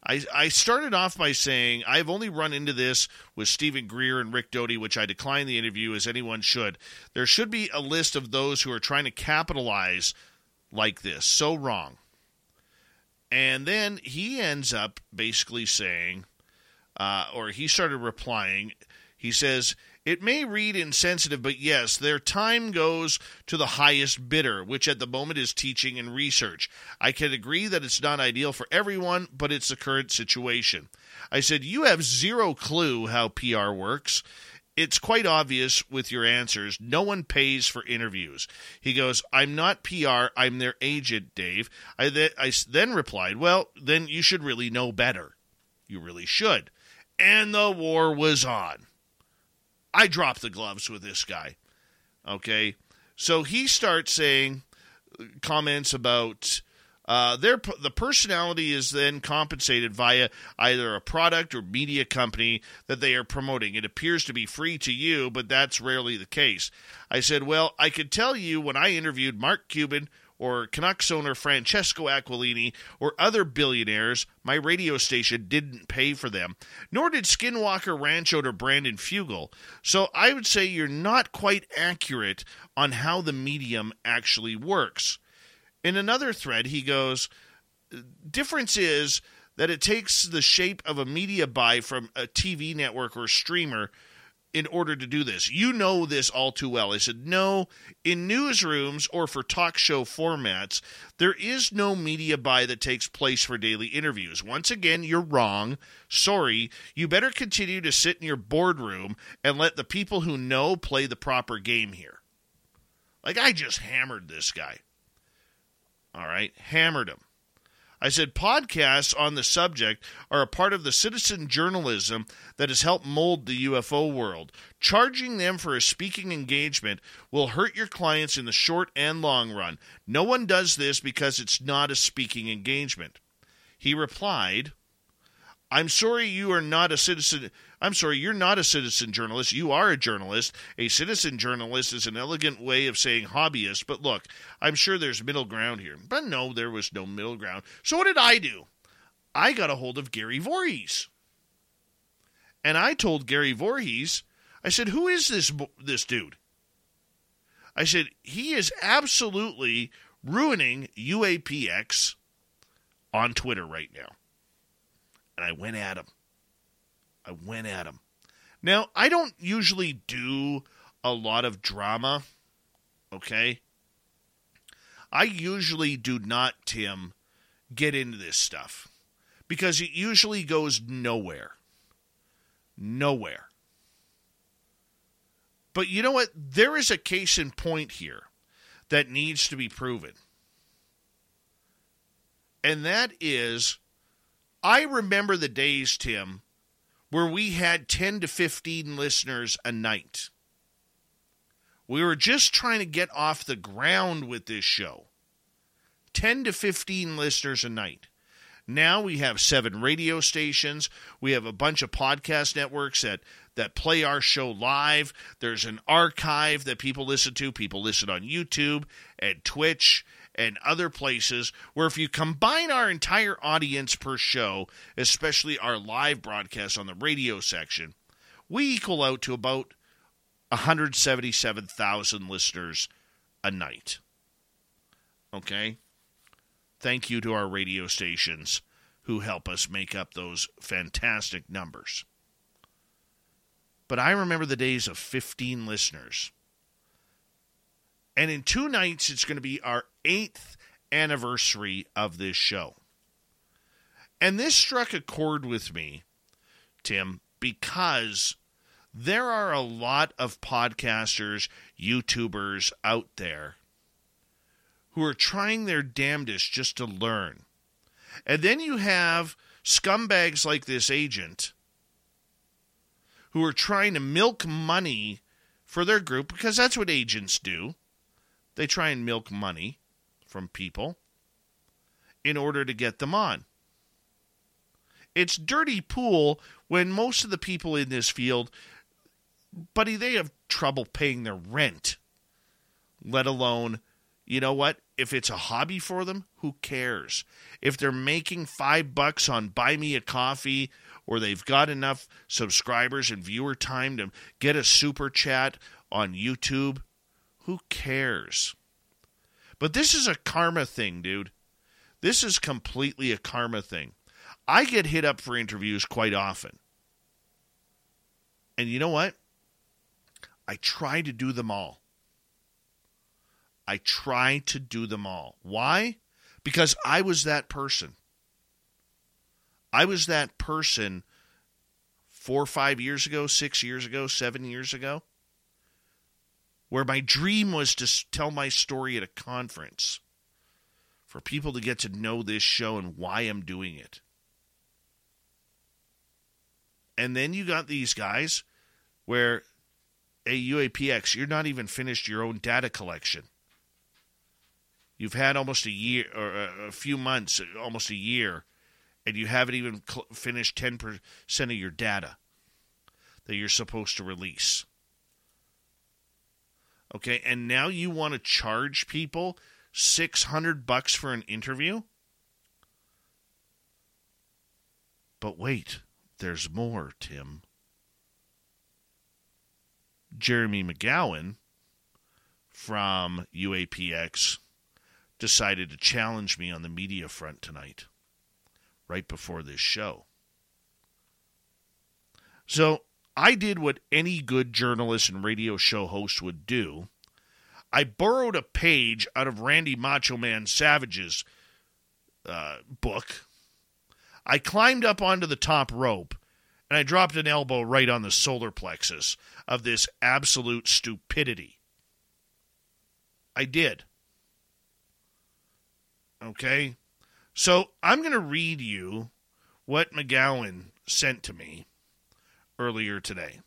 I, I started off by saying I've only run into this with Steven Greer and Rick Doty, which I declined the interview as anyone should. There should be a list of those who are trying to capitalize like this. So wrong. And then he ends up basically saying, uh, or he started replying, He says, It may read insensitive, but yes, their time goes to the highest bidder, which at the moment is teaching and research. I can agree that it's not ideal for everyone, but it's the current situation. I said, You have zero clue how PR works. It's quite obvious with your answers. No one pays for interviews. He goes, I'm not PR, I'm their agent, Dave. I, th- I then replied, Well, then you should really know better. You really should. And the war was on. I dropped the gloves with this guy. Okay. So he starts saying comments about uh, their the personality is then compensated via either a product or media company that they are promoting. It appears to be free to you, but that's rarely the case. I said, well, I could tell you when I interviewed Mark Cuban or Canucks owner Francesco Aquilini or other billionaires, my radio station didn't pay for them, nor did Skinwalker Ranch owner Brandon Fugel. So I would say you're not quite accurate on how the medium actually works. In another thread, he goes, difference is that it takes the shape of a media buy from a TV network or streamer in order to do this. You know this all too well. I said, no, in newsrooms or for talk show formats, there is no media buy that takes place for daily interviews. Once again, you're wrong. Sorry. You better continue to sit in your boardroom and let the people who know play the proper game here. Like, I just hammered this guy. All right, hammered him. I said podcasts on the subject are a part of the citizen journalism that has helped mold the UFO world. Charging them for a speaking engagement will hurt your clients in the short and long run. No one does this because it's not a speaking engagement. He replied, I'm sorry you are not a citizen. I'm sorry, you're not a citizen journalist. You are a journalist. A citizen journalist is an elegant way of saying hobbyist. But look, I'm sure there's middle ground here. But no, there was no middle ground. So what did I do? I got a hold of Gary Voorhees. And I told Gary Voorhees, I said, who is this, this dude? I said, he is absolutely ruining UAPX on Twitter right now and I went at him. I went at him. Now, I don't usually do a lot of drama, okay? I usually do not, Tim, get into this stuff because it usually goes nowhere. Nowhere. But you know what? There is a case in point here that needs to be proven. And that is I remember the days, Tim, where we had 10 to 15 listeners a night. We were just trying to get off the ground with this show. 10 to 15 listeners a night. Now we have seven radio stations. We have a bunch of podcast networks that, that play our show live. There's an archive that people listen to. People listen on YouTube and Twitch and other places where if you combine our entire audience per show, especially our live broadcast on the radio section, we equal out to about 177,000 listeners a night. Okay? Thank you to our radio stations who help us make up those fantastic numbers. But I remember the days of 15 listeners. And in two nights, it's going to be our eighth anniversary of this show. And this struck a chord with me, Tim, because there are a lot of podcasters, YouTubers out there who are trying their damnedest just to learn. And then you have scumbags like this agent who are trying to milk money for their group because that's what agents do. They try and milk money from people in order to get them on. It's dirty pool when most of the people in this field, buddy, they have trouble paying their rent, let alone, you know what? If it's a hobby for them, who cares? If they're making five bucks on Buy Me a Coffee or they've got enough subscribers and viewer time to get a super chat on YouTube, who cares? But this is a karma thing, dude. This is completely a karma thing. I get hit up for interviews quite often. And you know what? I try to do them all. I try to do them all. Why? Because I was that person. I was that person four five years ago, six years ago, seven years ago, where my dream was to tell my story at a conference for people to get to know this show and why I'm doing it. And then you got these guys where a UAPX, you're not even finished your own data collection. You've had almost a year or uh, a few months, almost a year, and you haven't even cl- finished 10% of your data that you're supposed to release. Okay, and now you want to charge people 600 bucks for an interview? But wait, there's more, Tim. Jeremy McGowan from UAPX decided to challenge me on the media front tonight, right before this show. So I did what any good journalist and radio show host would do. I borrowed a page out of Randy Macho Man Savage's uh, book. I climbed up onto the top rope and I dropped an elbow right on the solar plexus of this absolute stupidity. I did. Okay? So I'm going to read you what McGowan sent to me earlier today.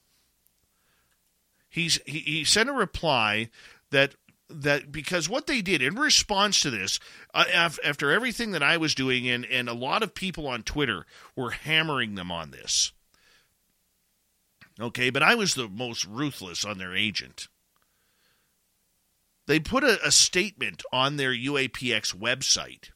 He's, he, he sent a reply that that because what they did in response to this, uh, after everything that I was doing, and, and a lot of people on Twitter were hammering them on this. Okay, but I was the most ruthless on their agent. They put a, a statement on their UAPX website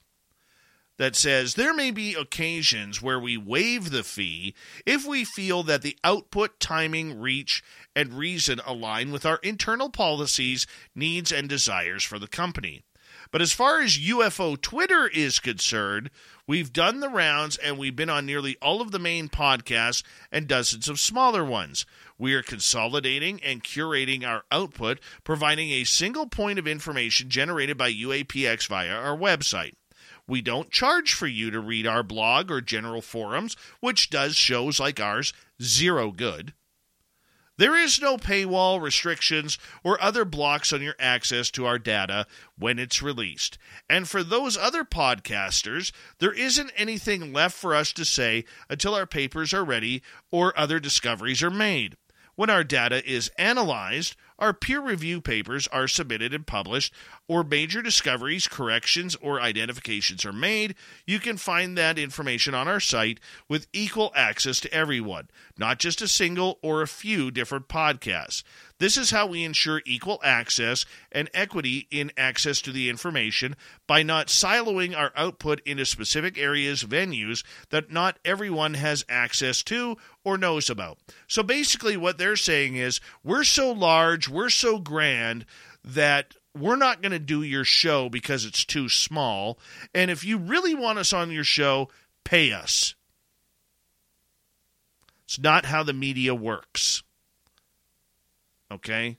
that says there may be occasions where we waive the fee if we feel that the output, timing, reach, and reason align with our internal policies, needs, and desires for the company. But as far as UFO Twitter is concerned, we've done the rounds and we've been on nearly all of the main podcasts and dozens of smaller ones. We are consolidating and curating our output, providing a single point of information generated by UAPX via our website. We don't charge for you to read our blog or general forums, which does shows like ours zero good. There is no paywall, restrictions, or other blocks on your access to our data when it's released. And for those other podcasters, there isn't anything left for us to say until our papers are ready or other discoveries are made. When our data is analyzed, our peer review papers are submitted and published, or major discoveries, corrections, or identifications are made, you can find that information on our site with equal access to everyone, not just a single or a few different podcasts. This is how we ensure equal access and equity in access to the information by not siloing our output into specific areas, venues that not everyone has access to or knows about. So basically, what they're saying is we're so large, we're so grand that we're not going to do your show because it's too small. And if you really want us on your show, pay us. It's not how the media works. Okay?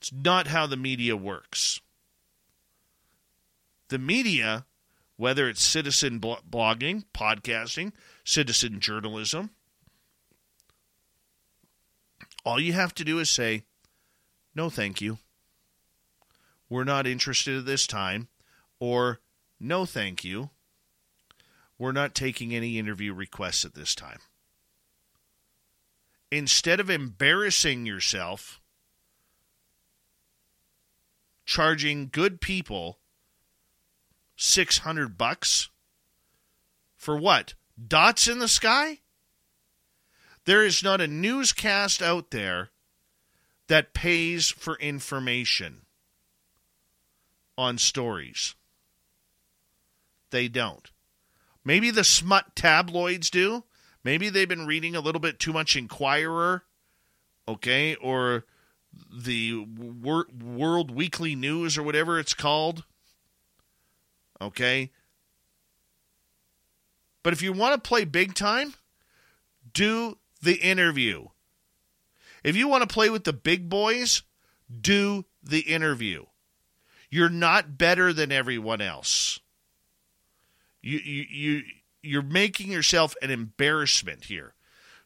It's not how the media works. The media, whether it's citizen blogging, podcasting, citizen journalism, all you have to do is say, no, thank you. We're not interested at this time. Or, no, thank you. We're not taking any interview requests at this time. Instead of embarrassing yourself, charging good people 600 bucks for what? Dots in the sky? There is not a newscast out there that pays for information on stories. They don't. Maybe the smut tabloids do. Maybe they've been reading a little bit too much Inquirer, okay, or the Wor- World Weekly News or whatever it's called. Okay? But if you want to play big time, do the interview. If you want to play with the big boys, do the interview. You're not better than everyone else. You you you you're making yourself an embarrassment here.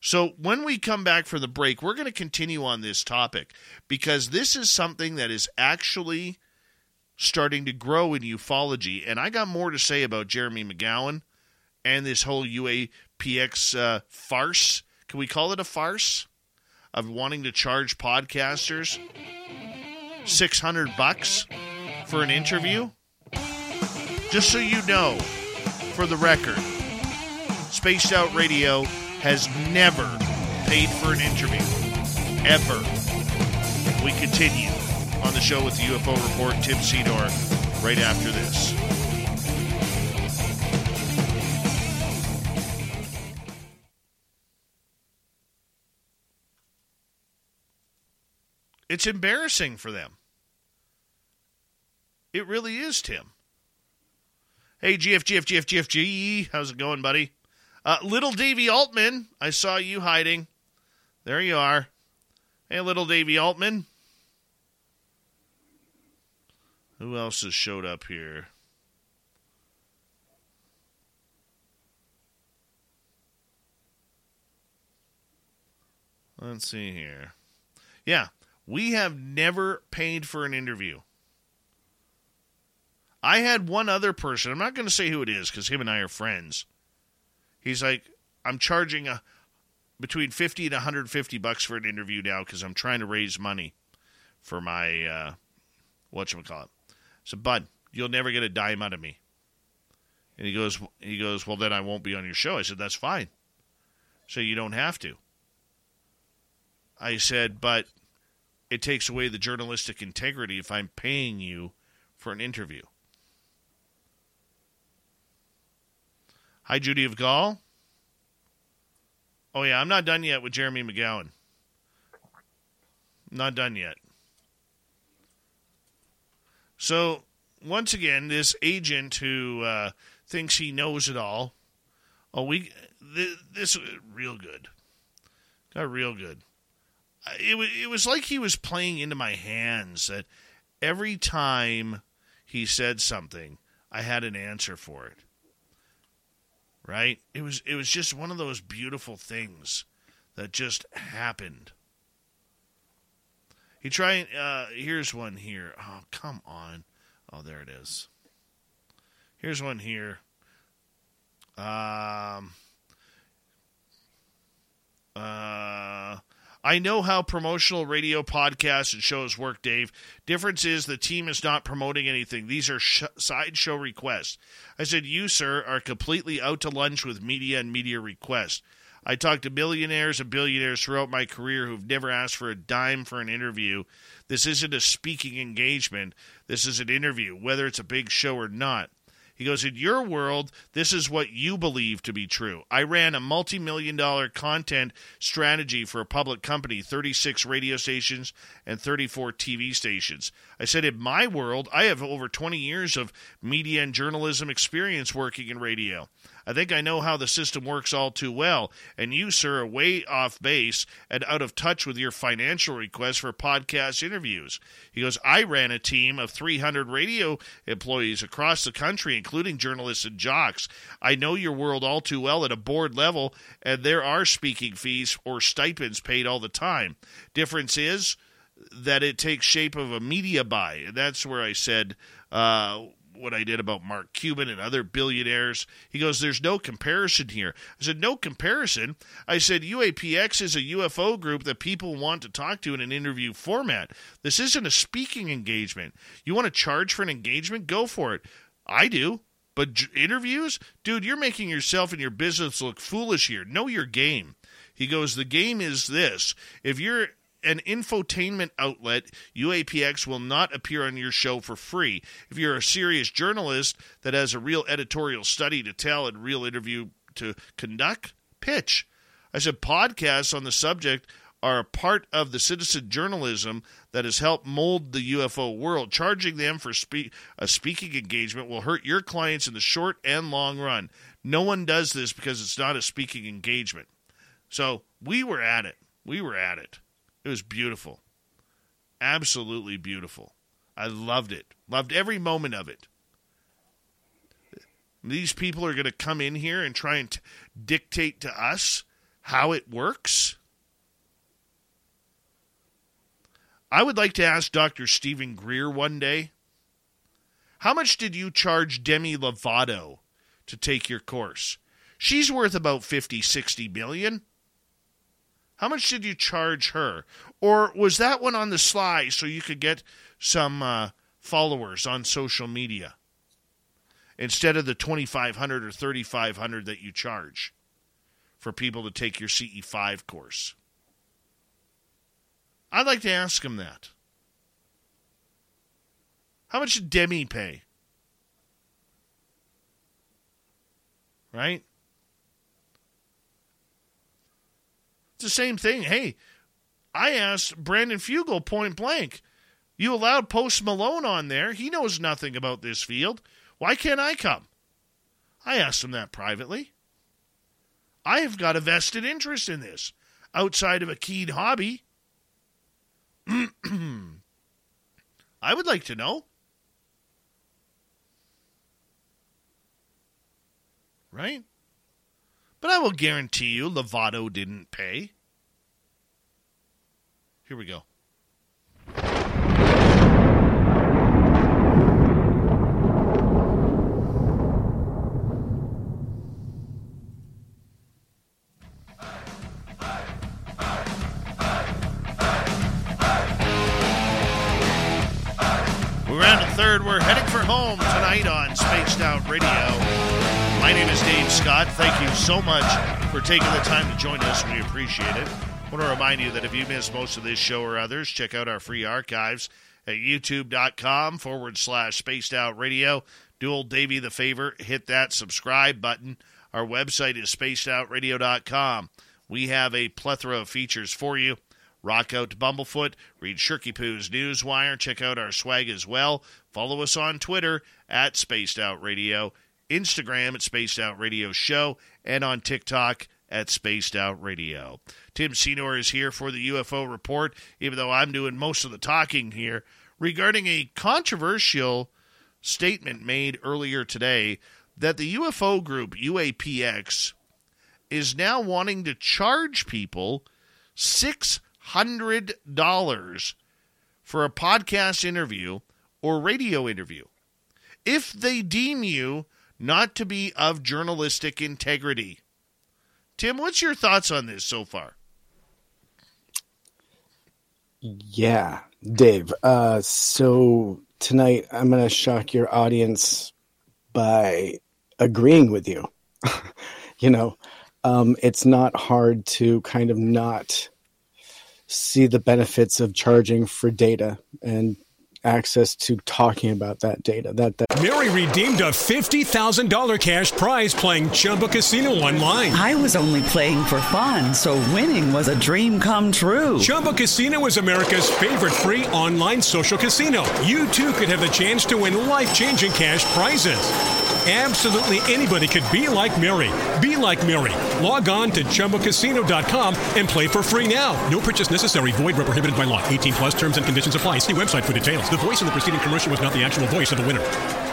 So when we come back from the break, we're going to continue on this topic because this is something that is actually starting to grow in ufology, and I got more to say about Jeremy McGowan and this whole UAPX uh, farce. Can we call it a farce of wanting to charge podcasters six hundred bucks for an interview? Just so you know, for the record, Spaced Out Radio has never paid for an interview. Ever. We continue on the show with the UFO report, Tim Cedar, right after this. It's embarrassing for them. It really is, Tim. Hey, GF, GF, GF, GFG. How's it going, buddy? Uh, little Davy Altman, I saw you hiding. There you are. Hey, little Davy Altman. Who else has showed up here? Let's see here. Yeah, we have never paid for an interview. I had one other person. I'm not going to say who it is because him and I are friends. He's like, I'm charging a between 50 and 150 bucks for an interview now because I'm trying to raise money for my uh, it. So, bud, you'll never get a dime out of me. And he goes, he goes, well, then I won't be on your show. I said, that's fine. So you don't have to. I said, but it takes away the journalistic integrity if I'm paying you for an interview. Hi, Judy of Gaul. Oh, yeah, I'm not done yet with Jeremy McGowan. Not done yet. So, once again, this agent who uh, thinks he knows it all. Oh, we th- this real good. Got real good. It was it was like he was playing into my hands that every time he said something, I had an answer for it. Right? It was it was just one of those beautiful things that just happened. He tried. Uh, here's one here. Oh, come on. Oh, there it is. Here's one here. Um. Uh. I know how promotional radio podcasts and shows work, Dave. Difference is the team is not promoting anything. These are sh- sideshow requests. I said, You, sir, are completely out to lunch with media and media requests. I talked to millionaires and billionaires throughout my career who've never asked for a dime for an interview. This isn't a speaking engagement. This is an interview, whether it's a big show or not. He goes, In your world, this is what you believe to be true. I ran a multi million dollar content strategy for a public company, 36 radio stations and 34 TV stations. I said, In my world, I have over 20 years of media and journalism experience working in radio. I think I know how the system works all too well, and you, sir, are way off base and out of touch with your financial requests for podcast interviews. He goes, I ran a team of 300 radio employees across the country, including journalists and jocks. I know your world all too well at a board level, and there are speaking fees or stipends paid all the time. Difference is that it takes shape of a media buy. And that's where I said, uh, what I did about Mark Cuban and other billionaires. He goes, There's no comparison here. I said, No comparison. I said, UAPX is a UFO group that people want to talk to in an interview format. This isn't a speaking engagement. You want to charge for an engagement? Go for it. I do. But j- interviews? Dude, you're making yourself and your business look foolish here. Know your game. He goes, The game is this. If you're an infotainment outlet, UAPX will not appear on your show for free. If you're a serious journalist that has a real editorial study to tell and real interview to conduct, pitch. I said podcasts on the subject are a part of the citizen journalism that has helped mold the UFO world. Charging them for spe- a speaking engagement will hurt your clients in the short and long run. No one does this because it's not a speaking engagement. So we were at it. We were at it. It was beautiful. Absolutely beautiful. I loved it. Loved every moment of it. These people are going to come in here and try and t- dictate to us how it works. I would like to ask Dr. Steven Greer one day how much did you charge Demi Lovato to take your course? She's worth about 50, 60 million. How much did you charge her? Or was that one on the sly so you could get some uh, followers on social media instead of the 2500 or 3500 that you charge for people to take your CE5 course? I'd like to ask him that. How much did Demi pay? Right? It's the same thing. Hey, I asked Brandon Fugal point blank. You allowed Post Malone on there. He knows nothing about this field. Why can't I come? I asked him that privately. I have got a vested interest in this outside of a keyed hobby. I would like to know. Right? But I will guarantee you Lovato didn't pay. Here we go. We're on to third. We're heading for home tonight on Spaced Out Radio. My name is Dave Scott. Thank you so much for taking the time to join us. We appreciate it. I want to remind you that if you missed most of this show or others, check out our free archives at youtube.com forward slash spaced out radio. Do old Davey the favor, hit that subscribe button. Our website is spacedoutradio.com. We have a plethora of features for you. Rock out to Bumblefoot, read Shirky Poo's Newswire, check out our swag as well. Follow us on Twitter at Spaced Out Radio, Instagram at Spaced Out Radio Show, and on TikTok at Spaced Out Radio. Tim Senor is here for the UFO report, even though I'm doing most of the talking here, regarding a controversial statement made earlier today that the UFO group UAPX is now wanting to charge people six hundred dollars for a podcast interview or radio interview if they deem you not to be of journalistic integrity. Tim, what's your thoughts on this so far? Yeah, Dave. Uh, so tonight I'm going to shock your audience by agreeing with you. you know, um, it's not hard to kind of not see the benefits of charging for data and access to talking about that data. That that Mary redeemed a $50,000 cash prize playing Chumba Casino online. I was only playing for fun, so winning was a dream come true. Chumba Casino is America's favorite free online social casino. You too could have the chance to win life changing cash prizes. Absolutely anybody could be like Mary. Be like Mary. Log on to ChumbaCasino.com and play for free now. No purchase necessary. Void where prohibited by law. 18 plus terms and conditions apply. See website for details. The voice in the preceding commercial was not the actual voice of the winner.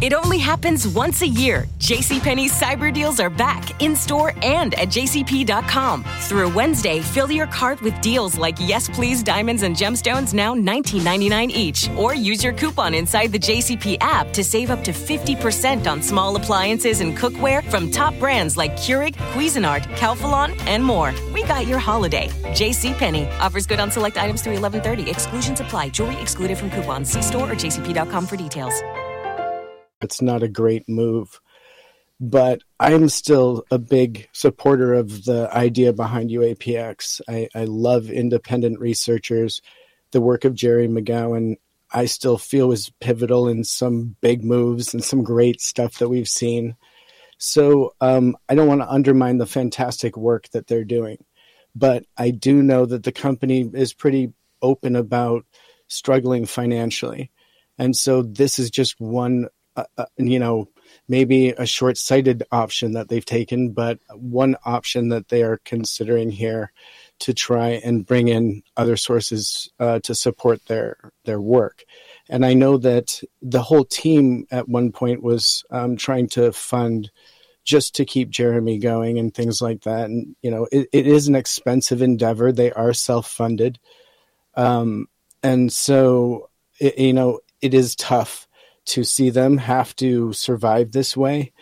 It only happens once a year. JCPenney's cyber deals are back in store and at jcp.com. Through Wednesday, fill your cart with deals like Yes Please diamonds and gemstones now $19.99 each. Or use your coupon inside the JCP app to save up to 50% on small appliances and cookware from top brands like Keurig, Cuisinart, Calphalon, and more. We got your holiday. JCPenney offers good on select items through 1130. Exclusions apply. Jewelry excluded from coupons. See store or jcp.com for details. It's not a great move. But I'm still a big supporter of the idea behind UAPX. I, I love independent researchers. The work of Jerry McGowan, I still feel was pivotal in some big moves and some great stuff that we've seen. So um, I don't want to undermine the fantastic work that they're doing, but I do know that the company is pretty open about struggling financially, and so this is just one, uh, you know, maybe a short-sighted option that they've taken, but one option that they are considering here to try and bring in other sources uh, to support their their work. And I know that the whole team at one point was um, trying to fund just to keep Jeremy going and things like that. And you know, it, it is an expensive endeavor. They are self funded, um, and so it, you know it is tough to see them have to survive this way.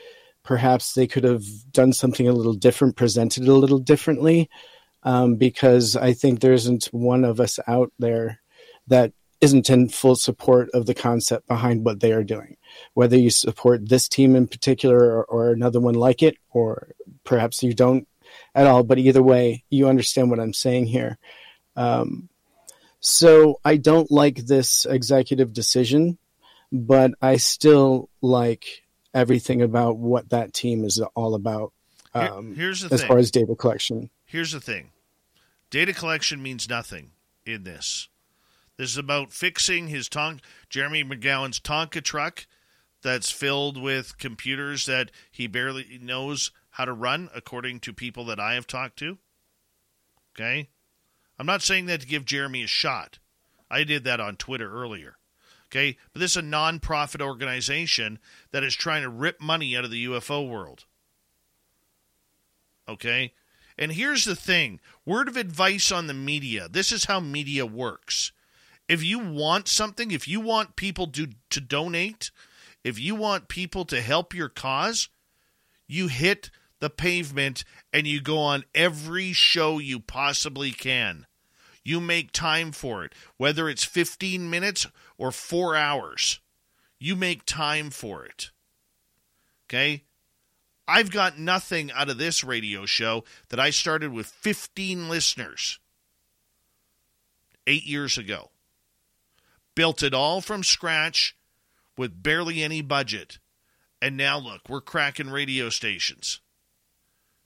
Perhaps they could have done something a little different, presented it a little differently, um, because I think there isn't one of us out there that isn't in full support of the concept behind what they are doing. Whether you support this team in particular or, or another one like it, or perhaps you don't at all, but either way, you understand what I'm saying here. Um, so I don't like this executive decision, but I still like everything about what that team is all about. Um, Here- here's the as thing. far as data collection. Here's the thing data collection means nothing in this. This is about fixing his Tonka, Jeremy McGowan's Tonka truck that's filled with computers that he barely knows how to run, according to people that I have talked to. Okay? I'm not saying that to give Jeremy a shot. I did that on Twitter earlier. Okay? But this is a non profit organization that is trying to rip money out of the UFO world. Okay? And here's the thing word of advice on the media this is how media works. If you want something, if you want people to, to donate, if you want people to help your cause, you hit the pavement and you go on every show you possibly can. You make time for it, whether it's 15 minutes or four hours. You make time for it. Okay? I've got nothing out of this radio show that I started with 15 listeners eight years ago. Built it all from scratch with barely any budget. And now look, we're cracking radio stations.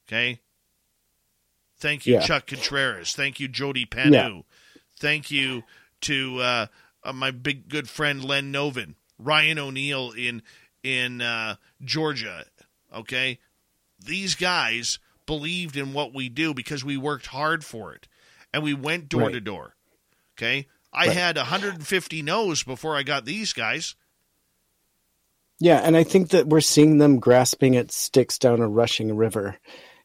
Okay? Thank you, Yeah. Chuck Contreras. Thank you, Jody Panu. Yeah. Thank you to uh, uh, my big good friend Len Novin, Ryan O'Neill in in uh, Georgia. Okay, these guys believed in what we do because we worked hard for it, and we went door to door. Okay, I Right. had 150 no's before I got these guys. Yeah, and I think that we're seeing them grasping at sticks down a rushing river.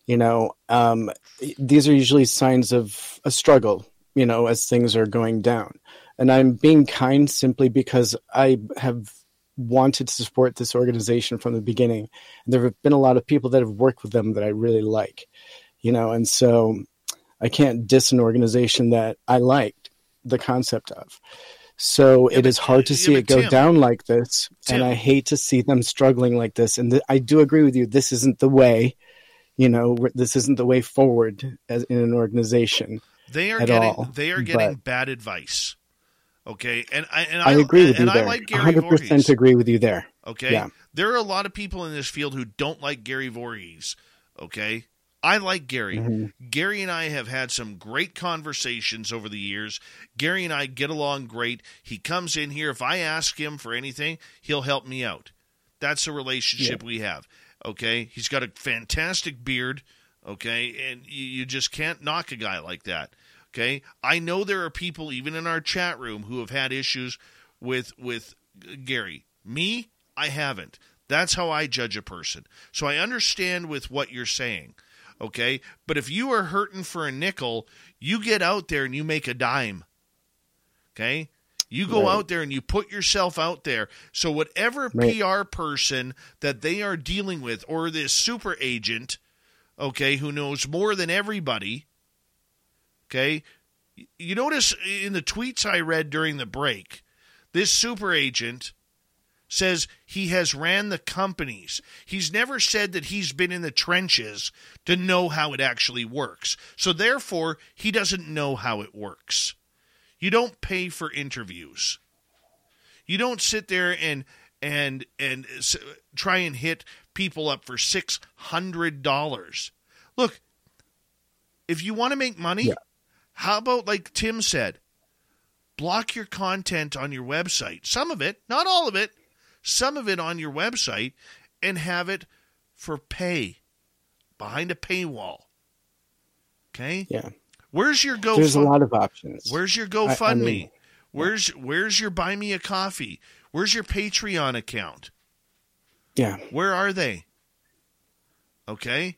You know, um, these are usually signs of a struggle, you know, as things are going down. And I'm being kind simply because I have wanted to support this organization from the beginning. And there have been a lot of people that have worked with them that I really like, you know, and so I can't diss an organization that I liked the concept of. So it is hard to yeah, see it go Tim- down like this, Tim- and I hate to see them struggling like this. And th- I do agree with you. This isn't the way, you know. This isn't the way forward as in an organization. They are getting all. they are getting But bad advice. Okay, and I and I, agree with and you I there. like Gary hundred Voorhis. percent agree with you there. Okay. Yeah. There are a lot of people in this field who don't like Gary Voorhis. Okay. I like Gary. Mhm. Gary and I have had some great conversations over the years. Gary and I get along great. He comes in here. If I ask him for anything, he'll help me out. That's the relationship we have. Okay. He's got a fantastic beard. Okay. And you, you just can't knock a guy like that. Okay. I know there are people, even in our chat room, who have had issues with, with Gary. Me, I haven't. That's how I judge a person. So I understand with what you're saying. Okay. But if you are hurting for a nickel, you get out there and you make a dime. Okay. You go Right. out there and you put yourself out there. So whatever Right. PR person that they are dealing with, or this super agent, okay, who knows more than everybody, okay, you notice in the tweets I read during the break, this super agent says he has ran the companies. He's never said that he's been in the trenches to know how it actually works. So therefore, he doesn't know how it works. You don't pay for interviews. You don't sit there and and and s- try and hit people up for six hundred dollars. Look, if you want to make money, how about like Tim said, block your content on your website. Some of it, not all of it, some of it on your website, and have it for pay behind a paywall. Okay? Yeah. Where's your GoFundMe? There's a lot of options. Where's your I- I GoFundMe? mean- where's Where's your Buy Me a Coffee? Where's your Patreon account? Yeah. Where are they? Okay?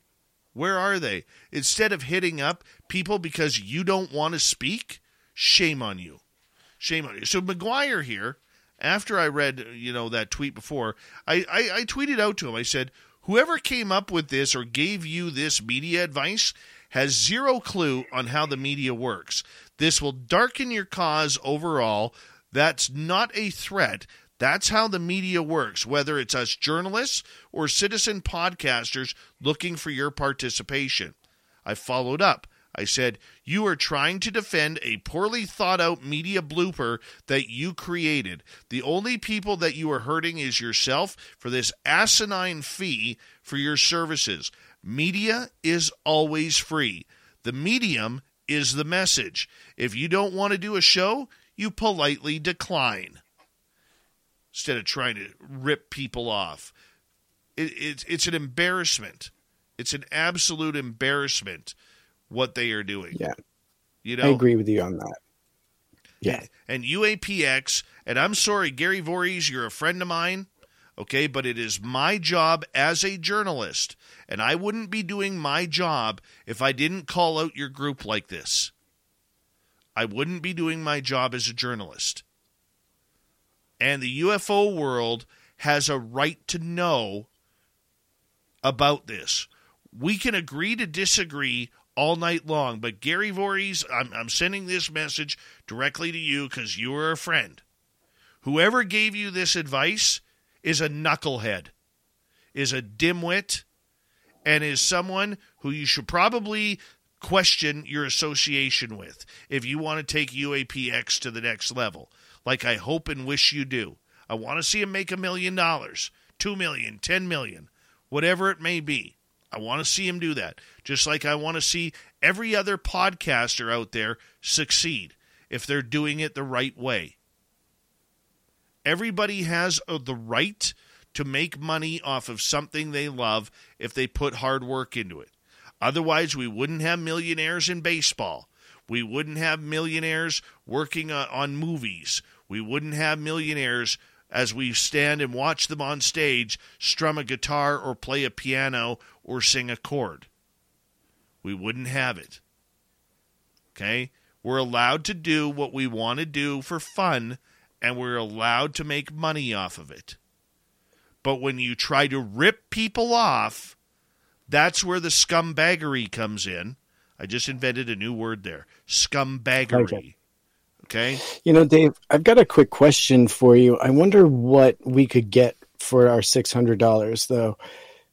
Where are they? Instead of hitting up people because you don't want to speak, shame on you. Shame on you. So McGuire here, after I read, you know, that tweet before, I, I, I tweeted out to him. I said, whoever came up with this or gave you this media advice has zero clue on how the media works. This will darken your cause overall. That's not a threat. That's how the media works, whether it's us journalists or citizen podcasters looking for your participation. I followed up. I said, You are trying to defend a poorly thought out media blooper that you created. The only people that you are hurting is yourself for this asinine fee for your services. Media is always free. The medium is the message. If you don't want to do a show, you politely decline instead of trying to rip people off. It, it, it's an embarrassment. It's an absolute embarrassment what they are doing. Yeah. You know, I agree with you on that. Yeah. and UAPX, and I'm sorry, Gary Voorhis, you're a friend of mine, okay, but it is my job as a journalist, and I wouldn't be doing my job if I didn't call out your group like this. I wouldn't be doing my job as a journalist. And the UFO world has a right to know about this. We can agree to disagree all night long, but Gary Voorhis, I'm, I'm sending this message directly to you because you are a friend. Whoever gave you this advice is a knucklehead, is a dimwit, and is someone who you should probably question your association with if you want to take UAPX to the next level, like I hope and wish you do. I want to see him make a million dollars, two million, ten million, whatever it may be. I want to see him do that, just like I want to see every other podcaster out there succeed if they're doing it the right way. Everybody has uh, the right to make money off of something they love if they put hard work into it. Otherwise, we wouldn't have millionaires in baseball. We wouldn't have millionaires working on movies. We wouldn't have millionaires as we stand and watch them on stage strum a guitar or play a piano or sing a chord. We wouldn't have it. Okay? We're allowed to do what we want to do for fun, and we're allowed to make money off of it. But when you try to rip people off, that's where the scumbaggery comes in. I just invented a new word there scumbaggery. Okay. Okay? You know, Dave, I've got a quick question for you. I wonder what we could get for our $600, though,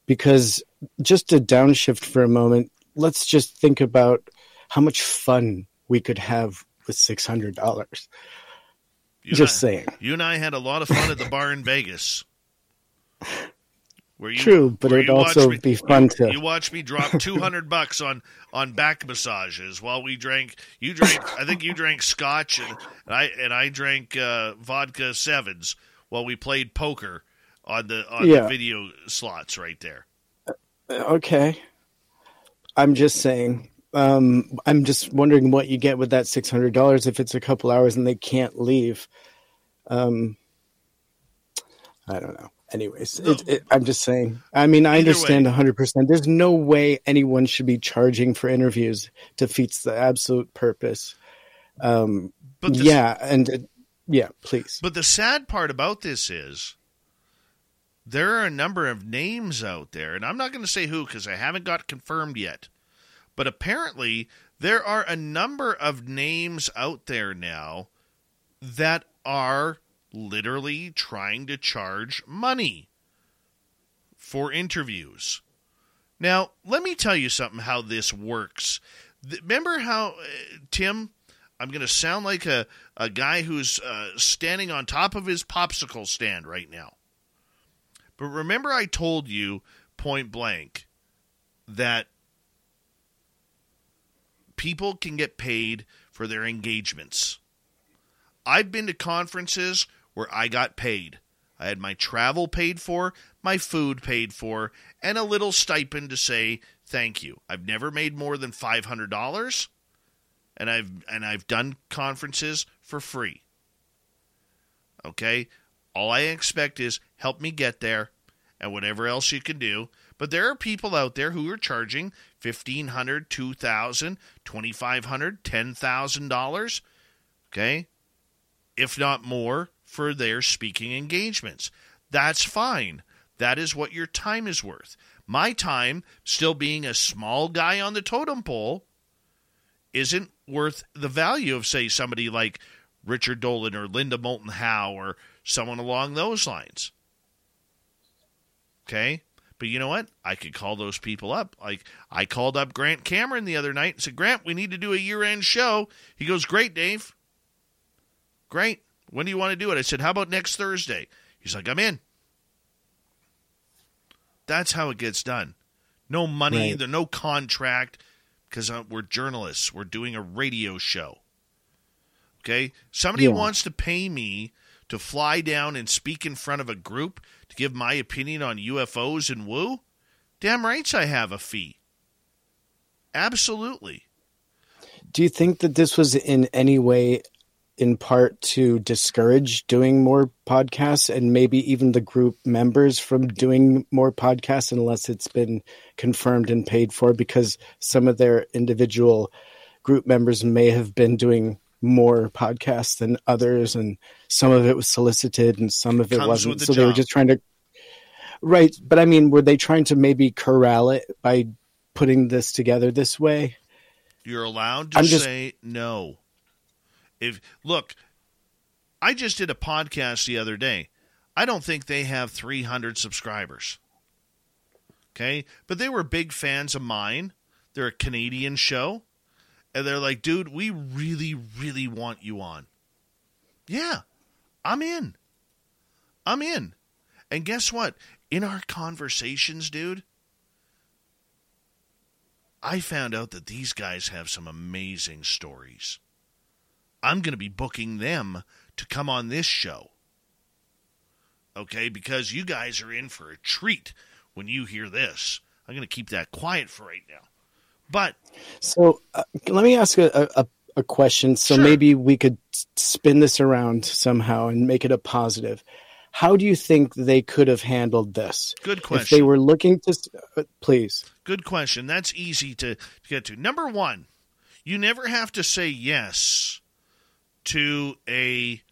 because just to downshift for a moment, let's just think about how much fun we could have with $600. You just I- saying. You and I had a lot of fun at the bar in Vegas. Where you, True, but it'd also me- be fun to- You watched me drop two hundred bucks on on back massages while we drank. You drank. I think you drank scotch and, and I and I drank uh, vodka sevens while we played poker on the on Yeah. the video slots right there. Okay. I'm just saying. Um, I'm just wondering what you get with that six hundred dollars if it's a couple hours and they can't leave. Um, I don't know. Anyways, it, it, I'm just saying. I mean, I Either understand way. 100. percent There's no way anyone should be charging for interviews. Defeats the absolute purpose. Um, But this- yeah, and uh, yeah, please. But the sad part about this is there are a number of names out there, and I'm not going to say who because I haven't got confirmed yet. But apparently, there are a number of names out there now that are literally trying to charge money for interviews. Now, let me tell you something how this works. Remember how, uh, Tim, I'm going to sound like a, a guy who's uh, standing on top of his popsicle stand right now. But remember, I told you point blank that people can get paid for their engagements. I've been to conferences where I got paid. I had my travel paid for, my food paid for, and a little stipend to say thank you. I've never made more than $500. and I've and I've done conferences for free. Okay? All I expect is help me get there and whatever else you can do. But there are people out there who are charging $1,500, $2,000, $2,500, $10,000, okay? If not more, for their speaking engagements. That's fine. That is what your time is worth. My time, still being a small guy on the totem pole, isn't worth the value of, say, somebody like Richard Dolan or Linda Moulton Howe or someone along those lines. Okay? But you know what? I could call those people up. Like I called up Grant Cameron the other night and said, Grant, we need to do a year end show. He goes, Great, Dave. Great. When do you want to do it? I said, How about next Thursday? He's like, I'm in. That's how it gets done. No money, Right. no contract because uh, we're journalists. We're doing a radio show. Okay? Somebody Yeah. wants to pay me to fly down and speak in front of a group to give my opinion on UFOs and woo? Damn rights I have a fee. Absolutely. Do you think that this was in any way in part to discourage doing more podcasts and maybe even the group members from doing more podcasts unless it's been confirmed and paid for because some of their individual group members may have been doing more podcasts than others and some of it was solicited and some of it Comes wasn't the so they were just trying to right but i mean were they trying to maybe corral it by putting this together this way You're allowed to I'm just- say no. If look, I just did a podcast the other day. I don't think they have 300 subscribers. Okay? But they were big fans of mine. They're a Canadian show. And they're like, "Dude, we really really want you on." Yeah. I'm in. I'm in. And guess what? In our conversations, dude, I found out that these guys have some amazing stories. I'm going to be booking them to come on this show. Okay, because you guys are in for a treat when you hear this. I'm going to keep that quiet for right now. But So uh, let me ask a, a, a question. So maybe we could spin this around somehow and make it a positive. How do you think they could have handled this? Good question. If they were looking to, uh, please. Good question. That's easy to, to get to. Number one, you never have to say yes to a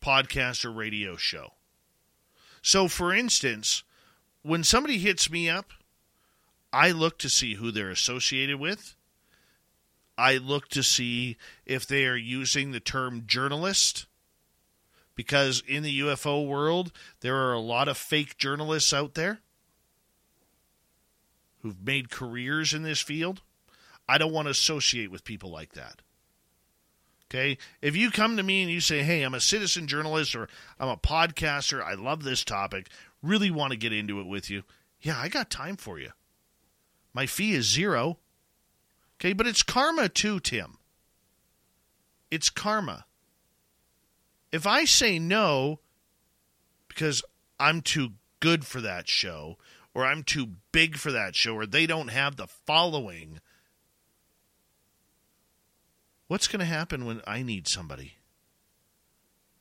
podcast or radio show. So, for instance, when somebody hits me up, I look to see who they're associated with. I look to see if they are using the term journalist. Because in the UFO world, there are a lot of fake journalists out there who've made careers in this field. I don't want to associate with people like that. Okay? If you come to me and you say, hey, I'm a citizen journalist or I'm a podcaster, I love this topic, really want to get into it with you, yeah, I got time for you. My fee is zero. Okay, but it's karma too, Tim. It's karma. If I say no because I'm too good for that show, or I'm too big for that show, or they don't have the following, what's going to happen when I need somebody?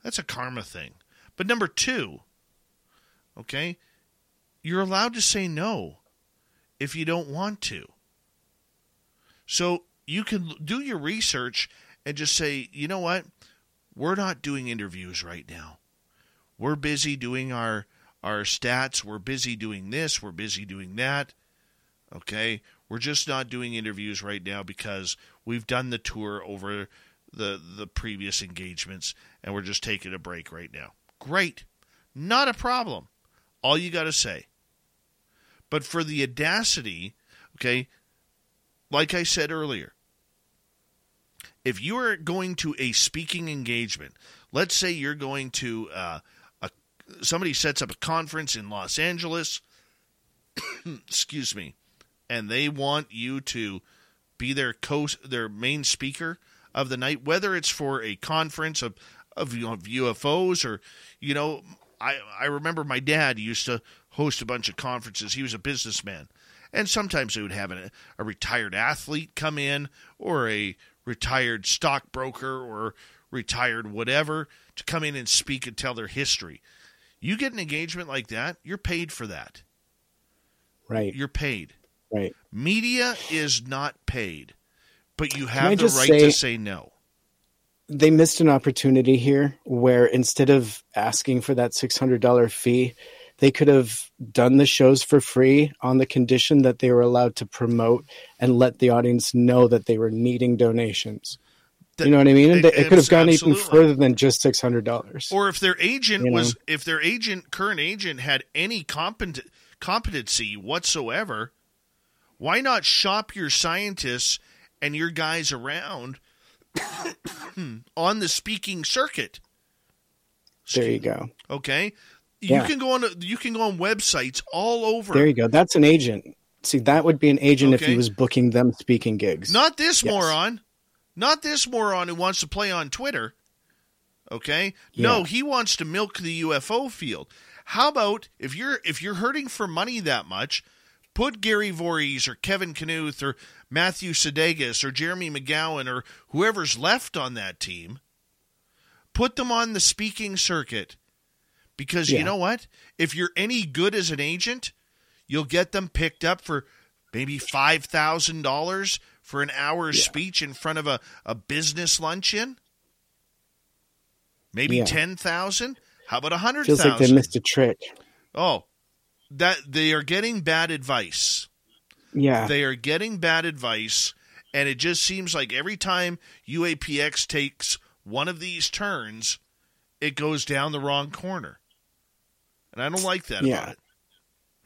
That's a karma thing. But number two, okay, you're allowed to say no if you don't want to. So you can do your research and just say, you know what? We're not doing interviews right now. We're busy doing our our stats. We're busy doing this. We're busy doing that. Okay? We're just not doing interviews right now because we've done the tour over the the previous engagements and we're just taking a break right now. Great. Not a problem. All you got to say. But for the audacity, okay, like I said earlier, if you are going to a speaking engagement, let's say you're going to uh, a somebody sets up a conference in Los Angeles, excuse me, and they want you to be their co their main speaker of the night, whether it's for a conference of of, of UFOs or you know, I I remember my dad used to host a bunch of conferences. He was a businessman, and sometimes they would have a, a retired athlete come in or a retired stockbroker or retired whatever to come in and speak and tell their history. You get an engagement like that, you're paid for that. Right. You're paid. Right. Media is not paid, but you have the right say- to say no. They missed an opportunity here where instead of asking for that $600 fee, they could have done the shows for free on the condition that they were allowed to promote and let the audience know that they were needing donations. you know what I mean? It- it, could have gone even further than just $600. Or if their agent You know? was, if their agent, current agent, had any competent competency whatsoever, why not shop your scientists and your guys around on the speaking circuit? There you go. Okay, Yeah. you can go on. You can go on websites all over. There you go. That's an agent. See, that would be an agent if he was booking them speaking gigs. Not this Yes. moron. Not this moron who wants to play on Twitter. Okay? No, he wants to milk the UFO field. How about if you're if you're hurting for money that much, put Gary Voorhis or Kevin Knuth or Matthew Szydagis or Jeremy McGowan or whoever's left on that team, put them on the speaking circuit. Because you know what? If you're any good as an agent, you'll get them picked up for maybe five thousand dollars for an hour's speech in front of a, a business luncheon. Maybe Yeah. ten thousand. How about a hundred Feels like they missed a trick. Oh, that they are getting bad advice. Yeah. They are getting bad advice, and it just seems like every time UAPX takes one of these turns, it goes down the wrong corner. And I don't like that Yeah. about it.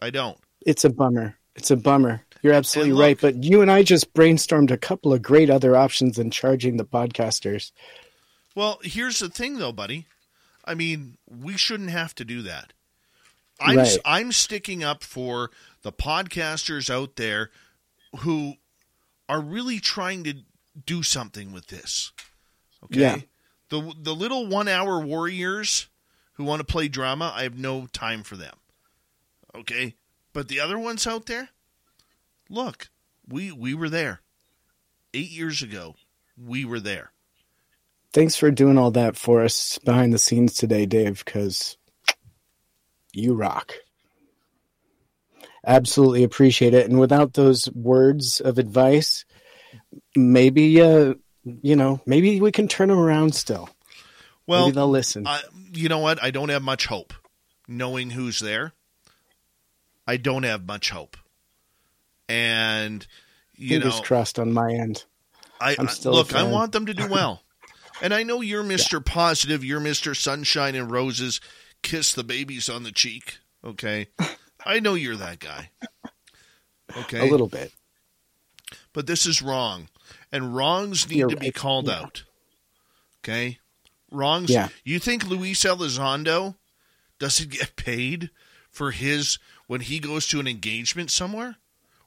I don't. It's a bummer. It's a bummer. You're absolutely look- right. But you and I just brainstormed a couple of great other options than charging the podcasters. Well, here's the thing, though, buddy. I mean, we shouldn't have to do that. I'm Right. I'm sticking up for the podcasters out there who are really trying to do something with this. Okay. Yeah. The the little one hour warriors who want to play drama, I have no time for them. Okay. But the other ones out there, look, we we were there. Eight years ago, we were there. Thanks for doing all that for us behind the scenes today, Dave, because you rock. Absolutely appreciate it. And without those words of advice, maybe, uh, you know, maybe we can turn them around still. Well, maybe they'll listen. I, you know what? I don't have much hope. Knowing who's there, I don't have much hope. And you Fingers know, crossed on my end. I, I'm still look. I want them to do well. and I know you're Mister Positive. You're Mister Sunshine and Roses. Kiss the babies on the cheek. Okay, I know you're that guy. Okay, A little bit. but this is wrong, and wrongs need You're to be right. called Yeah. out. Okay, wrongs. Yeah. You think Luis Elizondo doesn't get paid for his when he goes to an engagement somewhere,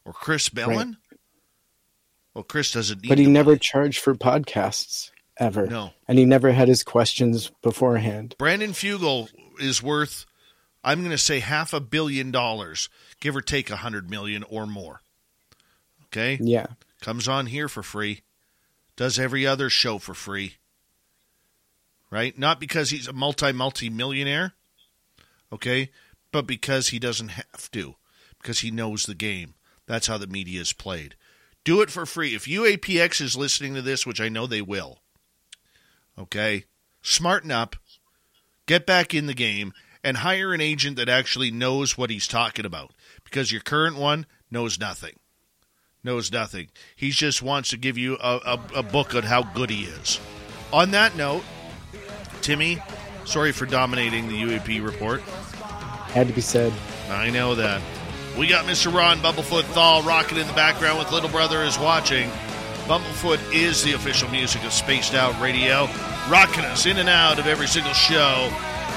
or Chris Mellon? Well, Chris doesn't need. But he never money. charged for podcasts ever. No. And he never had his questions beforehand. Brandon Fugal is worth, I'm going to say half a billion dollars, give or take a hundred million or more. Okay. Yeah. comes on here for free, does every other show for free. Right? Not because he's a multi multi millionaire, okay, but because he doesn't have to, because he knows the game. That's how the media is played. Do it for free. If UAPX is listening to this, which I know they will, okay, smarten up, get back in the game, and hire an agent that actually knows what he's talking about. Because your current one knows nothing knows nothing. He just wants to give you a, a, a book on how good he is. On that note, Timmy, sorry for dominating the UAP report. Had to be said. I know that. We got Mr. Ron Bumblefoot Thal rocking in the background with Little Brother is watching. Bumblefoot is the official music of Spaced Out Radio, rocking us in and out of every single show.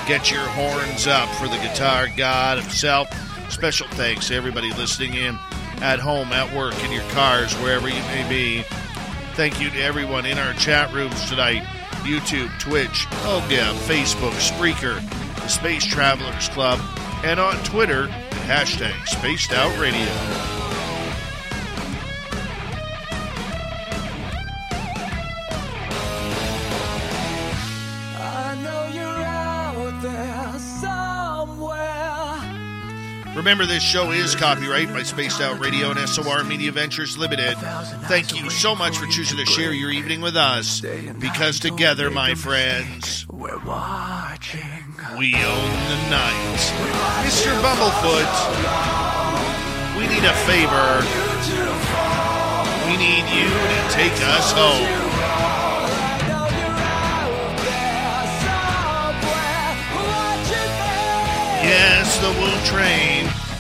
Get your horns up for the guitar god himself. Special thanks to everybody listening in at home, at work, in your cars, wherever you may be. Thank you to everyone in our chat rooms tonight YouTube, Twitch, yeah, Facebook, Spreaker, the Space Travelers Club, and on Twitter hashtag Spaced Out Radio. Remember, this show is copyright by Spaced Out Radio and SOR Media Ventures Limited. Thank you so much for choosing to share your evening with us, because together, my friends, We're watching. we own the night. Mr. Bumblefoot, we need a favor. We need you to take us home. Yes, the Woo Train